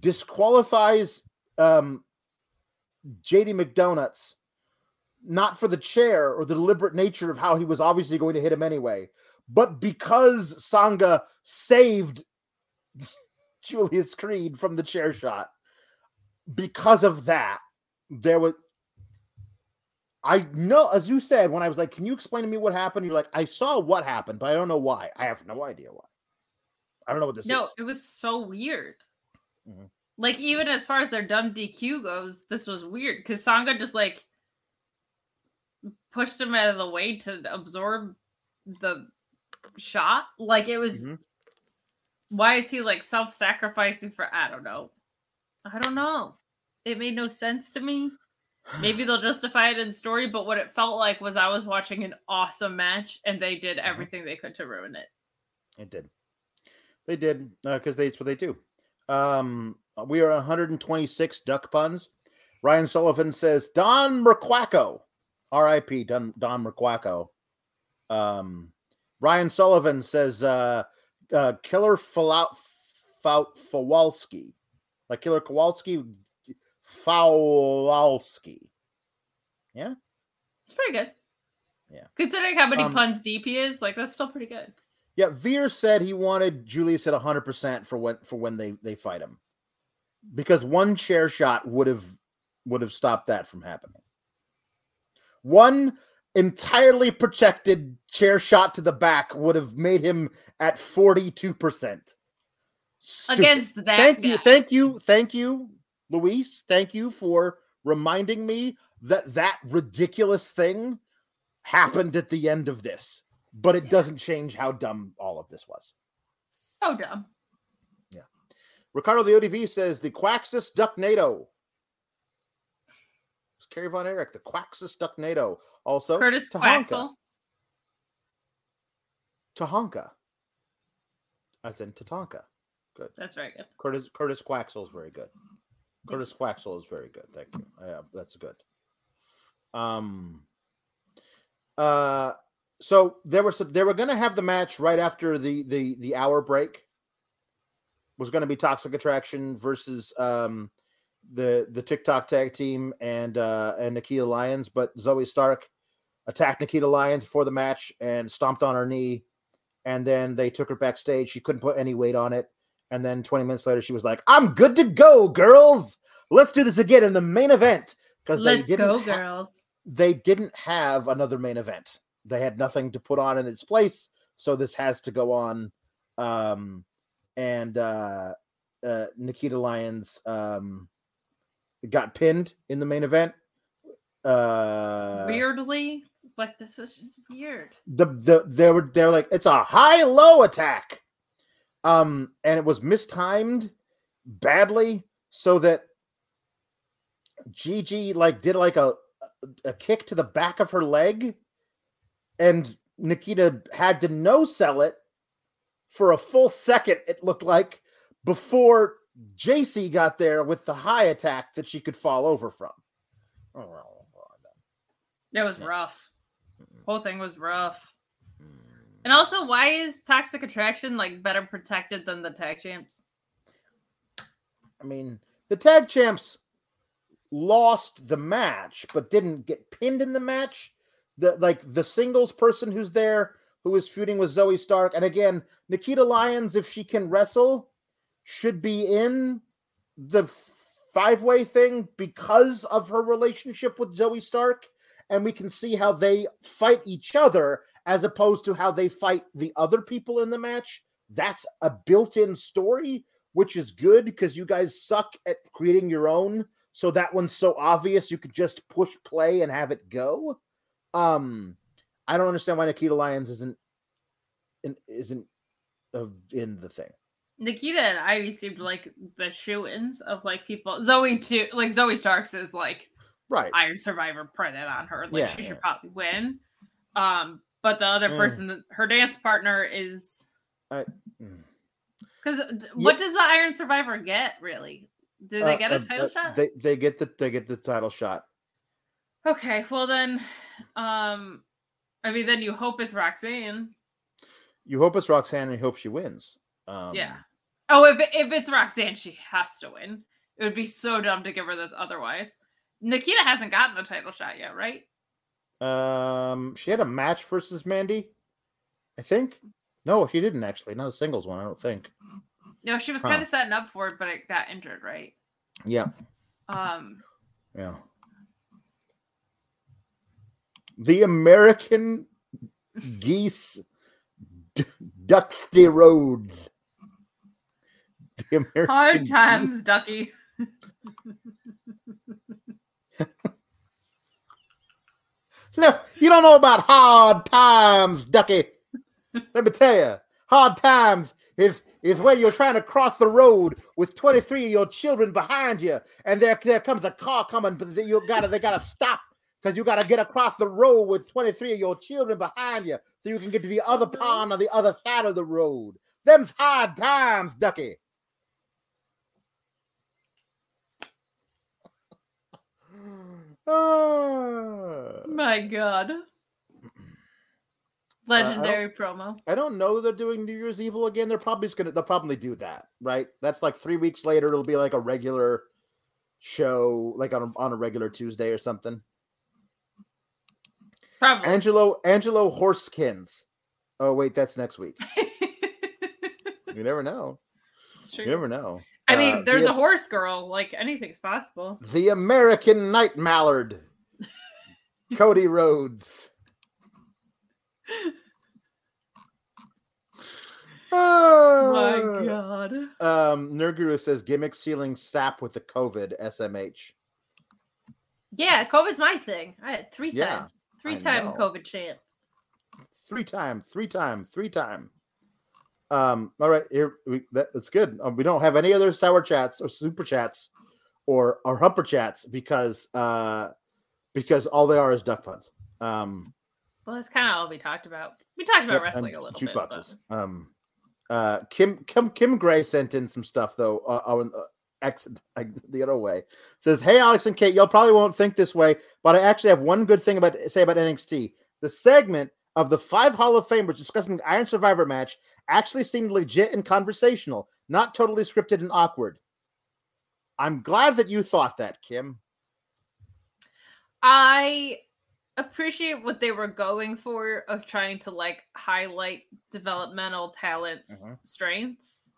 S2: disqualifies um, JD McDonuts, not for the chair or the deliberate nature of how he was obviously going to hit him anyway, but because Sanga saved [laughs] Julius Creed from the chair shot. Because of that, there was. I know, as you said, when I was like, "Can you explain to me what happened?" You're like, "I saw what happened, but I don't know why. I have no idea why. I don't know what this
S3: No,
S2: is."
S3: No, it was so weird.
S2: Mhm.
S3: Like even as far as their dumb DQ goes, this was weird because Sanga just like pushed him out of the way to absorb the shot. Like it was.
S2: Mhm.
S3: Why is he like self-sacrificing for? I don't know. I don't know. It made no sense to me. Maybe they'll justify it in story, but what it felt like was I was watching an awesome match and they did everything they could to ruin it.
S2: It did. They did because they it's what they do. Um, we are 126 duck puns. Ryan Sullivan says Don Merquaco, R.I.P. Don Don. Um, Ryan Sullivan says uh, uh, Killer Fau- Fawalski, like Killer Kowalski, Fawalski.
S3: It's pretty good.
S2: Yeah.
S3: Considering how many
S2: Um,
S3: puns deep he is, like that's still pretty good.
S2: Yeah, Veer said he wanted Julius at 100% for when for when they they fight him. Because one chair shot would have would have stopped that from happening. One entirely protected chair shot to the back would have made him at 42%. Stupid.
S3: Against that
S2: Thank you. Thank you. Thank you, Luis. Thank you for reminding me that that ridiculous thing happened at the end of this. But it doesn't change how dumb all of this was.
S3: So dumb. Yeah.
S2: Ricardo the ODV says the Quaxus Ducknado. It's Kerry Von Erich, the Quaxus Ducknado. Also,
S3: Curtis
S2: Tahanka.
S3: Quaxel.
S2: Tahanka. As in Tatanka. Good.
S3: That's very good.
S2: Curtis Curtis Quaxel is very good. Curtis Quaxel is very good. Thank you. Yeah, that's good. Um. Uh. So there was some, they were going to have the match right after the the the hour break. Was going to be Toxic Attraction versus um the the TikTok tag team and uh and Nikkita Lyons, but Zoey Stark attacked Nikkita Lyons before the match and stomped on her knee, and then they took her backstage. She couldn't put any weight on it. And then 20 minutes later, she was like, I'm good to go, girls. Let's do this again in the main event. Because they
S3: Let's
S2: didn't
S3: go,
S2: ha-
S3: girls.
S2: they didn't have another main event. They had nothing to put on in its place. So this has to go on. Um, and uh, uh, Nikkita Lyons um, got pinned in the main event. Uh,
S3: Weirdly, like this was just weird.
S2: the the they were they're like it's a high low attack um and it was mistimed badly so that Gigi like did like a a kick to the back of her leg and Nikkita had to no sell it for a full second it looked like before Jacy got there with the high attack that she could fall over from. Oh,
S3: It was rough. Whole thing was rough. And also, why is Toxic Attraction like better protected than the tag champs?
S2: I mean, the tag champs lost the match, but didn't get pinned in the match. The like the singles person who's there who is feuding with Zoey Stark, and again, Nikkita Lyons, if she can wrestle, should be in the five way thing because of her relationship with Zoey Stark, and we can see how they fight each other as opposed to how they fight the other people in the match. That's a built in story which is good because you guys suck at creating your own. So that one's so obvious you could just push play and have it go. Um, I don't understand why Nikkita Lyons isn't in, isn't in the thing.
S3: Nikkita and Ivy seemed like the shoe-ins of like people. Zoey too, like Zoey Starks is like
S2: Right.
S3: Iron Survivor printed on her. Like
S2: Yeah,
S3: she should probably win. Um, but the other
S2: Mm.
S3: person, her dance partner is
S2: Mm.
S3: because what does the Iron Survivor get really? Do they
S2: Uh,
S3: get a
S2: uh,
S3: title
S2: uh,
S3: shot?
S2: They they get the they get the title shot.
S3: Okay, well then, um, I mean, then you hope it's Roxanne.
S2: You hope it's Roxanne and you hope she wins. Um,
S3: yeah. Oh, if if it's Roxanne, she has to win. It would be so dumb to give her this otherwise. Nikkita hasn't gotten the title shot yet, right?
S2: Um, she had a match versus Mandy, I think. No, she didn't actually. Not a singles one, I don't think.
S3: No, she was
S2: Huh.
S3: kind of setting up for it, but it got injured, right?
S2: Yeah,
S3: Um,
S2: yeah. The American geese d- dusty roads. The American
S3: hard
S2: geese-
S3: times, Ducky. [laughs] [laughs]
S2: No, you don't know about hard times, Ducky. Let me tell you, hard times is is when you're trying to cross the road with 23 of your children behind you, and there there comes a car coming, but you gotta they gotta stop because you gotta get across the road with 23 of your children behind you, so you can get to the other mm-hmm. pond on the other side of the road. Them's hard times, Ducky. Ah.
S3: My God. [clears throat] Legendary promo.
S2: I don't know that they're doing New Year's Evil again. They're probably just gonna they'll probably do that, right? That's like three weeks later. It'll be like a regular show, like on a, on a regular Tuesday or something.
S3: Probably.
S2: Angelo Angelo Horskins. Oh wait, that's next week. [laughs] You never know.
S3: It's true.
S2: You never know.
S3: I mean,
S2: Uh,
S3: there's
S2: the,
S3: a horse girl. Like anything's possible.
S2: the American Night Mallard, [laughs] Cody Rhodes.
S3: Oh my
S2: Ah.
S3: God.
S2: Um, Nerd says gimmick sealing sap with the COVID SMH.
S3: Yeah, COVID's my thing. I had three
S2: Yeah,
S3: times. Three
S2: I
S3: time
S2: know.
S3: COVID champ.
S2: Three time, three time, three time. Um, all right, here we, that, that's good. Um, we don't have any other sour chats or super chats or or humper chats because uh because all they are is duck puns. Um,
S3: Well, that's kind of all we talked about. We talked about wrestling a little bit.
S2: jukeboxes. Um, uh, Kim Kim Kim Gray sent in some stuff though. Uh, on uh, X [laughs] like, the other way says, "Hey Alex and Kate, y'all probably won't think this way, but I actually have one good thing about say about NXT. The segment of the five Hall of Famers discussing the Iron Survivor match actually seemed legit and conversational, not totally scripted and awkward. I'm glad that you thought that, Kim.
S3: I appreciate what they were going for of trying to like highlight developmental talents'
S2: Mhm.
S3: strengths.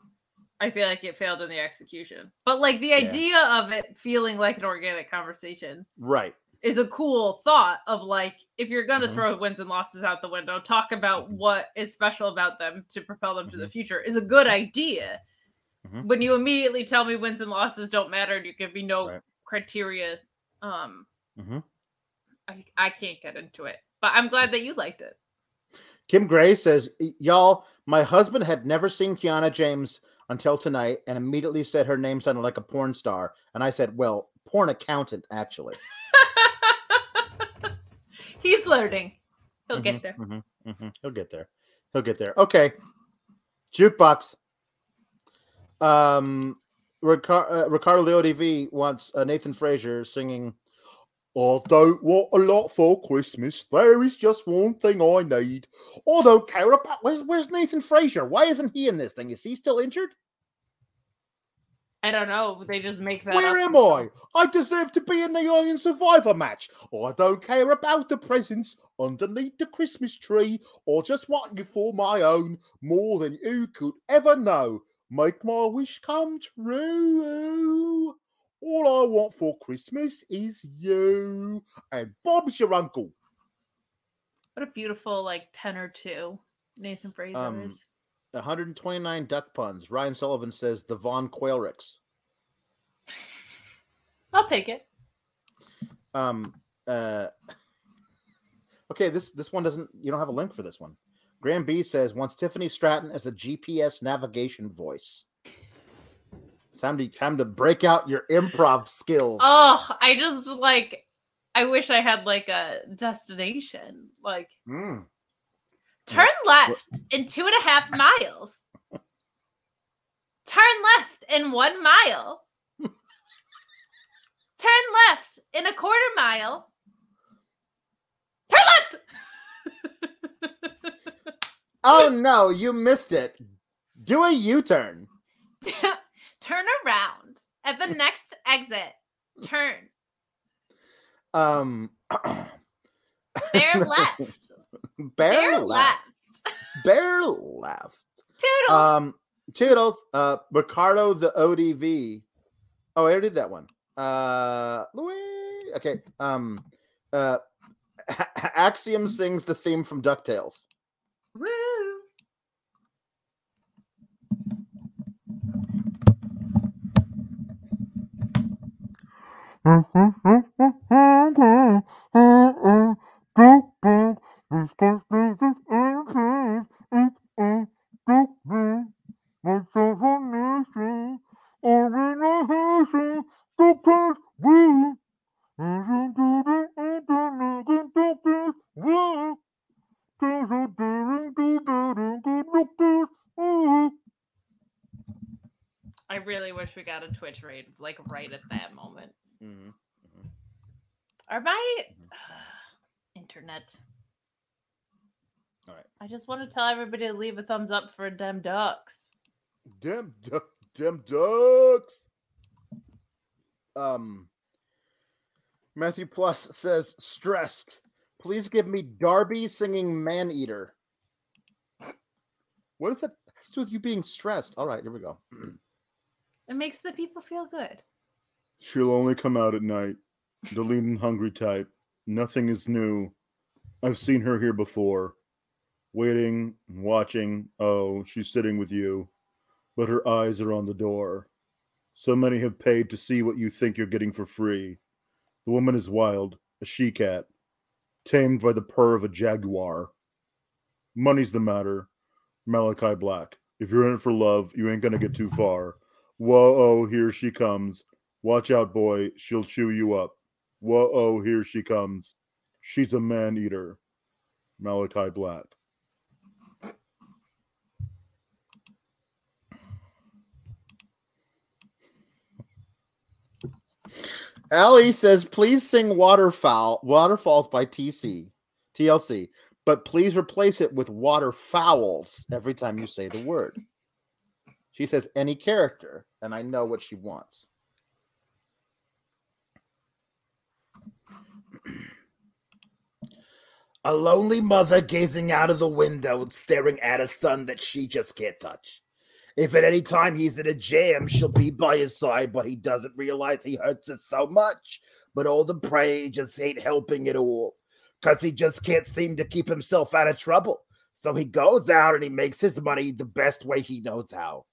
S3: I feel like it failed in the execution. But like the
S2: Yeah.
S3: idea of it feeling like an organic conversation
S2: Right.
S3: Is a cool thought of like if you're going to
S2: Mhm.
S3: throw wins and losses out the window, talk about
S2: Mhm.
S3: what is special about them to propel them to the
S2: Mhm.
S3: future is a good idea.
S2: Mhm.
S3: When you immediately tell me wins and losses don't matter and you give me no
S2: Right.
S3: criteria, um,
S2: Mhm.
S3: I, I can't get into it. But I'm glad that you liked it.
S2: Kim Gray says, Y'all, my husband had never seen Kiana James until tonight and immediately said her name sounded like a porn star. And I said, Well, porn accountant, actually. [laughs]
S3: He's learning. He'll
S2: Mhm,
S3: get there.
S2: mhm, mhm. He'll get there. He'll get there. Okay. Jukebox. Um, Ricar- uh, Ricardo Leodv wants uh, Nathan Frazer singing. I don't want a lot for Christmas. There is just one thing I need. I don't care about. Where's, where's Nathan Frazer? Why isn't he in this thing? Is he still injured?
S3: I don't know. They just make that
S2: Where am I? I deserve to be in the Iron Survivor match. I don't care about the presents underneath the Christmas tree or just want you for my own more than you could ever know. Make my wish come true. All I want for Christmas is you. And Bob's your uncle.
S3: What a beautiful like tenor too. Nathan Frazer
S2: Um,
S3: is.
S2: 129 duck puns. Ryan Sullivan says the Von Quailricks. [laughs]
S3: I'll take it.
S2: Um. Uh. [laughs] Okay. This this one doesn't. You don't have a link for this one. Graham B says wants Tiffany Stratton as a GPS navigation voice. Time to time to break out your improv skills.
S3: Oh, I just like I wish I had like a destination. Like
S2: Mm.
S3: Turn left in two and a half miles. Turn left in one mile. Turn left in a quarter mile. Turn left.
S2: Oh no, you missed it. Do a U-turn. [laughs]
S3: Turn around at the next exit. Turn.
S2: Um. [clears throat]
S3: Bear [laughs] left.
S2: Bear,
S3: Bear
S2: left.
S3: left.
S2: Bear left.
S3: Toodle.
S2: Um, Toodles, uh, Ricardo the ODV. Oh, I already did that one. Uh, Louis. Okay. Um, uh, [laughs] Axiom sings the theme from Ducktales.
S3: Woo. I really wish we got a Twitch raid like right at that moment.
S2: Mm-hmm.
S3: Are my
S2: Mhm. [sighs]
S3: internet?
S2: All right.
S3: I just want to tell everybody to leave a thumbs up for them ducks.
S2: Dem, du- dem ducks. Um, Matthew Plus says stressed. Please give me Darby singing Man Eater. What is that have to do with you being stressed? All right, here we go.
S3: It makes the people feel good.
S2: She'll only come out at night. The lean and hungry type. Nothing is new. I've seen her here before. Waiting watching. Oh, she's sitting with you. But her eyes are on the door. So many have paid to see what you think you're getting for free. The woman is wild, a she cat, tamed by the purr of a jaguar. Money's the matter. Malachi Black. If you're in it for love, you ain't gonna get too far. Whoa, oh, here she comes. Watch out, boy. She'll chew you up. Whoa, oh, here she comes. She's a man eater. Malachi Black. Allie says, please sing Waterfowl Waterfalls by TC TLC, but please replace it with waterfowls every time you say the word. She says any character, and I know what she wants. A lonely mother gazing out of the window, and staring at a son that she just can't touch. If at any time he's in a jam, she'll be by his side, but he doesn't realize he hurts her so much. But all the praise just ain't helping at all, because he just can't seem to keep himself out of trouble. So he goes out and he makes his money the best way he knows how.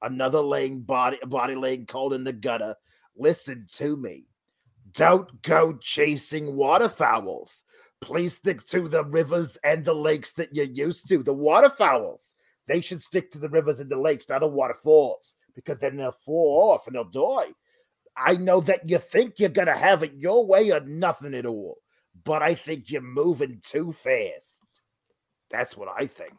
S2: Another laying body, body laying cold in the gutter. Listen to me. Don't go chasing waterfowls. Please stick to the rivers and the lakes that you're used to. The waterfowls. They should stick to the rivers and the lakes, not the waterfalls, because then they'll fall off and they'll die. I know that you think you're gonna have it your way or nothing at all, but I think you're moving too fast. That's what I think.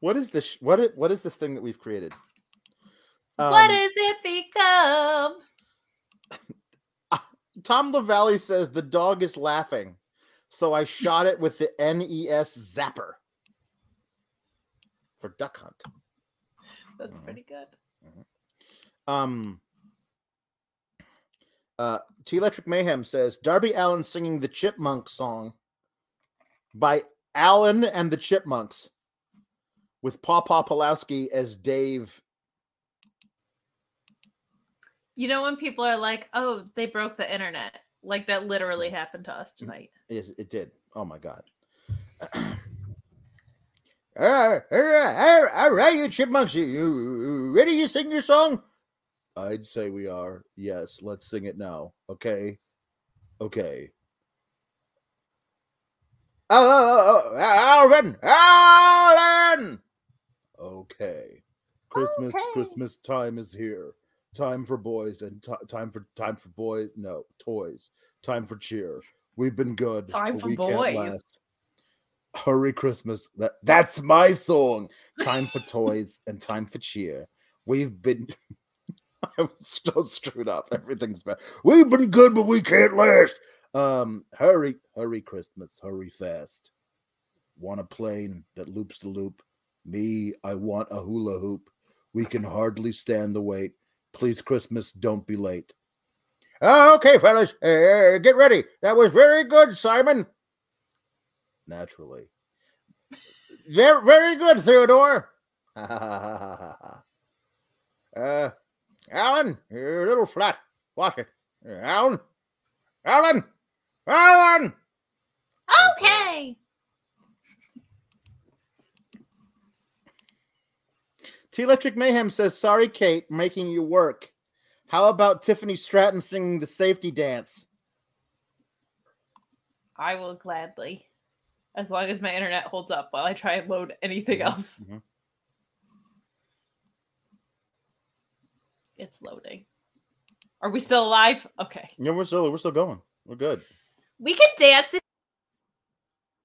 S2: What is this? What is, what is this thing that we've created?
S3: what
S2: Um,
S3: does it become? [laughs]
S2: Tom LaValle says the dog is laughing, so I shot it with the NES zapper for duck hunt.
S3: That's
S2: Mhm.
S3: pretty good.
S2: Um, uh, T Electric Mayhem says Darby Allin singing the Chipmunk song by Allen and the Chipmunks with Pawpaw Pawlowski as Dave.
S3: You know when people are like, "Oh, they broke the internet," like that literally happened to us tonight.
S2: Yes, it did. Oh my god. [clears throat] Uh, uh, uh, all right, you chipmunks, you, ready to sing your song? I'd say we are. Yes, let's sing it now. Okay. Okay. Oh, oh, oh, Alvin! Alvin! Okay. Christmas,
S3: Okay.
S2: Christmas time is here. Time for boys and ti time for time for boys. No, toys. Time for cheer. We've been good.
S3: Time for boys.
S2: Hurry Christmas. That that's my song. Time for toys [laughs] and time for cheer. We've been [laughs] I'm still screwed up. Everything's bad. We've been good, but we can't last. Um, hurry, hurry, Christmas, hurry fast. Want a plane that loops the loop? Me, I want a hula hoop. We can hardly stand the wait. Please, Christmas, don't be late. Okay, fellas, uh, get ready. That was very good, Simon. Naturally. [laughs] Very, very good, Theodore. [laughs] uh, Alan, you're a little flat. Watch it. Alan, Alan, Alan.
S3: Okay.
S2: T Electric Mayhem says, "Sorry, Kate, making you work." How about Tiffany Stratton singing the safety dance?
S3: I will gladly, as long as my internet holds up while I try and load anything
S2: Mhm,
S3: else.
S2: mhm.
S3: It's loading. Are we still alive? Okay.
S2: Yeah, we're still we're still going. We're good.
S3: We can dance.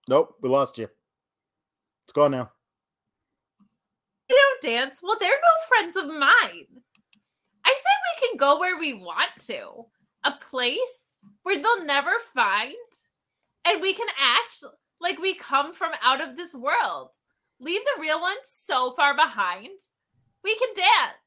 S2: Nope, we lost you. It's gone now.
S3: You don't dance. Well, they're no friends of mine. I said we can go where we want to. A place where they'll never find. And we can act like we come from out of this world. Leave the real ones so far behind. We can dance.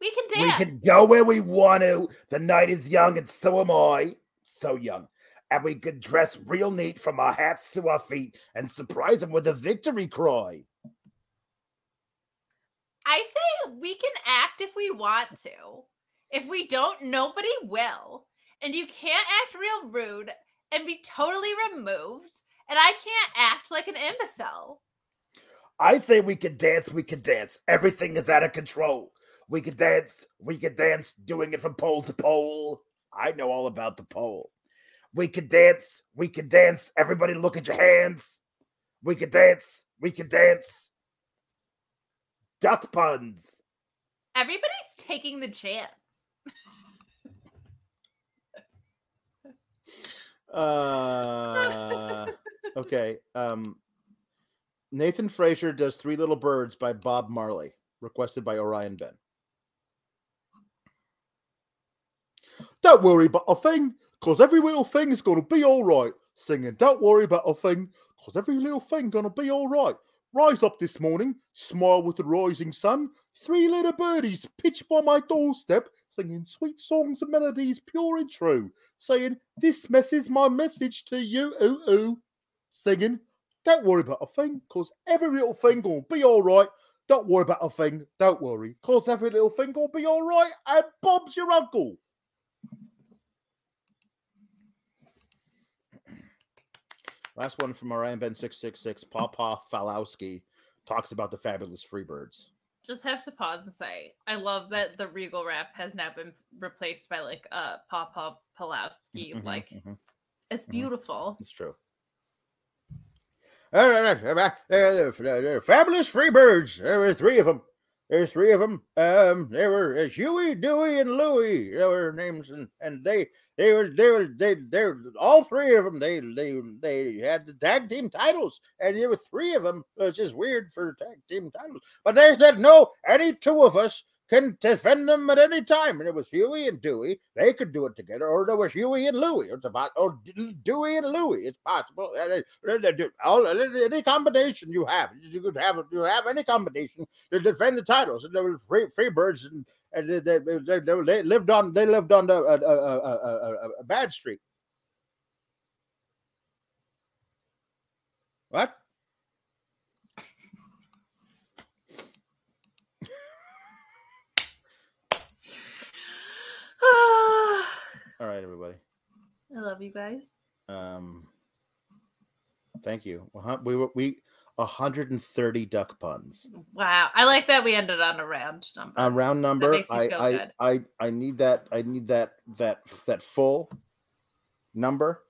S3: We can dance.
S2: We can go where we want to. The night is young, and so am I. So young. And we could dress real neat from our hats to our feet and surprise them with a victory cry.
S3: I say we can act if we want to. If we don't, nobody will. And you can't act real rude and be totally removed. And I can't act like an imbecile.
S2: I say we can dance, we can dance. Everything is out of control. We can dance, we can dance, doing it from pole to pole. I know all about the pole. We can dance. We can dance. Everybody look at your hands. We can dance. We can dance. Duck puns.
S3: Everybody's taking the chance.
S2: Uh, [laughs] okay. Um, Nathan Frazer does Three Little Birds by Bob Marley, requested by Orion Ben. Don't worry about a thing, because every little thing is going to be all right. Singing, don't worry about a thing, because every little thing going to be all right. Rise up this morning, smile with the rising sun. Three little birdies pitch by my doorstep, singing sweet songs and melodies, pure and true. Saying, This mess is my message to you, ooh, ooh. Singing, Don't worry about a thing, because every little thing will be all right. Don't worry about a thing, don't worry, because every little thing will be all right. And Bob's your uncle. Last one from Orion Ben 666, Papa Pawlowski talks about the fabulous Freebirds.
S3: Just have to pause and say, I love that the Regal rap has now been replaced by like uh Papa Pawlowski.
S2: Mhm,
S3: like
S2: mhm.
S3: it's
S2: Mhm.
S3: beautiful.
S2: It's true. Fabulous Freebirds. There were three of them. There were three of them. Um, they were uh, Huey, Dewey, and Louie. They were names, and, and they they were they were they they were all three of them. They they they had the tag team titles, and there were three of them, which just weird for tag team titles. But they said no, any two of us can defend them at any time. And it was Huey and Dewey. They could do it together, or there was Huey and Louie. It's about oh, or Dewey and Louie. It's possible. Uh, uh, uh, uh do- all- Any combination you have, you could have you have any combination to defend the titles. And there were free, birds, and, and they, they, they, lived on they lived on a, a, a, a, bad streak. What?
S3: I [sighs]
S2: All right, everybody.
S3: I love you guys.
S2: Um, thank you. We were we 130 duck puns.
S3: Wow. I like that we ended on a round number.
S2: A round number. I I. I I need that. I need that that that full number.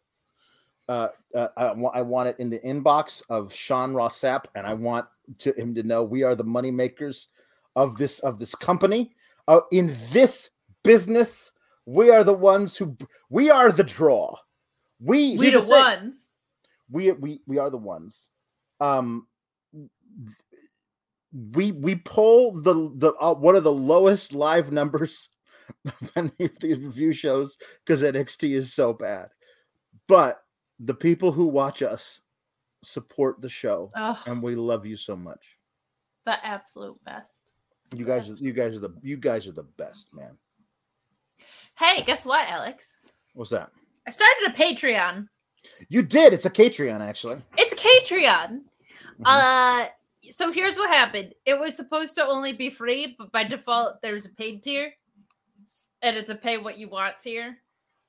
S2: Uh, uh, I, wa- I want it in the inbox of Sean Ross Sapp, and I want to him to know we are the money makers of this of this company. Uh, in this business, we are the ones who we are the draw. We
S3: we the
S2: the
S3: ones.
S2: we we we are the ones. Um we we pull the the uh, one of the lowest live numbers of [laughs] any of these review shows because NXT is so bad. But the people who watch us support the show
S3: Oh,
S2: and we love you so much.
S3: The absolute best.
S2: you guys you guys are the you guys are the best man
S3: Hey, guess what, Alex?
S2: what's that
S3: I started a Patreon.
S2: you did it's a Patreon actually
S3: It's Patreon.
S2: Mhm.
S3: Uh so here's what happened. It was supposed to only be free, but by default there's a paid tier. And it's a pay what you want tier.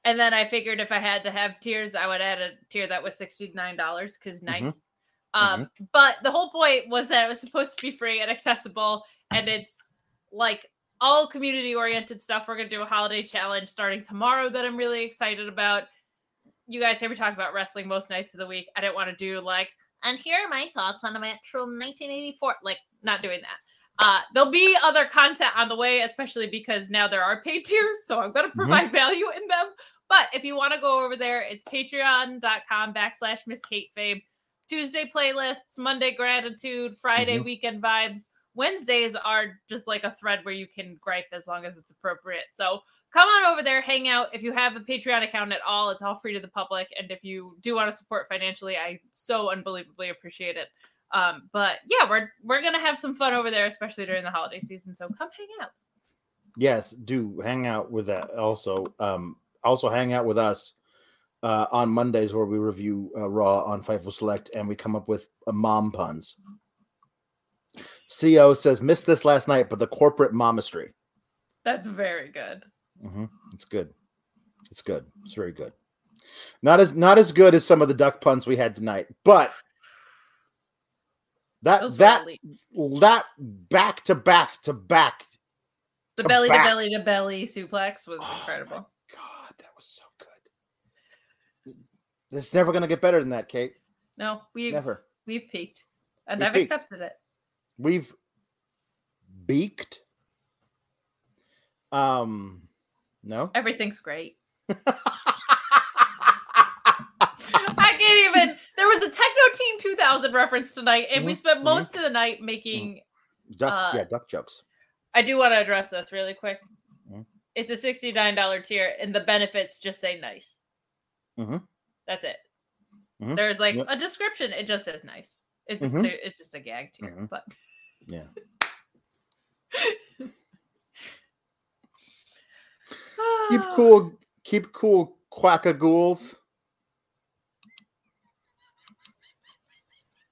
S3: And then I figured if I had to have tiers, I would add a tier that was $69 because nice. Um, but the whole point was that it was supposed to be free and accessible, and it's like all community oriented stuff. We're gonna do a holiday challenge starting tomorrow that I'm really excited about. You guys hear me talk about wrestling most nights of the week. I didn't want to do like, and here are my thoughts on a match from 1984. Like, not doing that. Uh, there'll be other content on the way, especially because now there are paid tiers, so I'm gonna provide value in them. But if you want to go over there, it's patreon.com backslash Miss Kate Fabe. Tuesday playlists, Monday gratitude, Friday
S2: Mhm.
S3: weekend vibes. Wednesdays are just like a thread where you can gripe as long as it's appropriate. So come on over there, hang out. If you have a Patreon account at all, it's all free to the public. And if you do want to support financially, I so unbelievably appreciate it. Um, but yeah, we're we're gonna have some fun over there, especially during the holiday season. So come hang out.
S2: Yes, do hang out with that. Also, um, also hang out with us uh, on Mondays where we review uh, Raw on Fightful Select and we come up with uh, mom puns. Co says missed this last night, but the corporate momistry.
S3: That's very good.
S2: hmm It's good. It's good. It's very good. Not as not as good as some of the duck puns we had tonight, but that
S3: Those
S2: that that back to back to back
S3: the
S2: to
S3: belly
S2: back.
S3: to belly to belly suplex was
S2: Oh
S3: incredible.
S2: God. God, that was so good. This is never going to get better than that, Kate.
S3: No, we've
S2: Never.
S3: we've peaked, and
S2: We've
S3: I've
S2: peaked.
S3: accepted it.
S2: We've beaked. Um, no.
S3: Everything's great. [laughs] I can't even. There was a Techno Team 2000 reference tonight, and we
S2: Mhm,
S3: spent most of the night making.
S2: Duck,
S3: Uh,
S2: yeah, duck jokes.
S3: I do want to address this really quick.
S2: Mhm.
S3: It's a $69 tier, and the benefits just say nice.
S2: Mhm.
S3: That's it.
S2: Mhm.
S3: There's like
S2: Yep.
S3: a description. It just says nice. It's a
S2: Mhm.
S3: clear. It's just a gag tier, but [laughs]
S2: Yeah. [laughs] Keep cool. Keep cool, quackagools.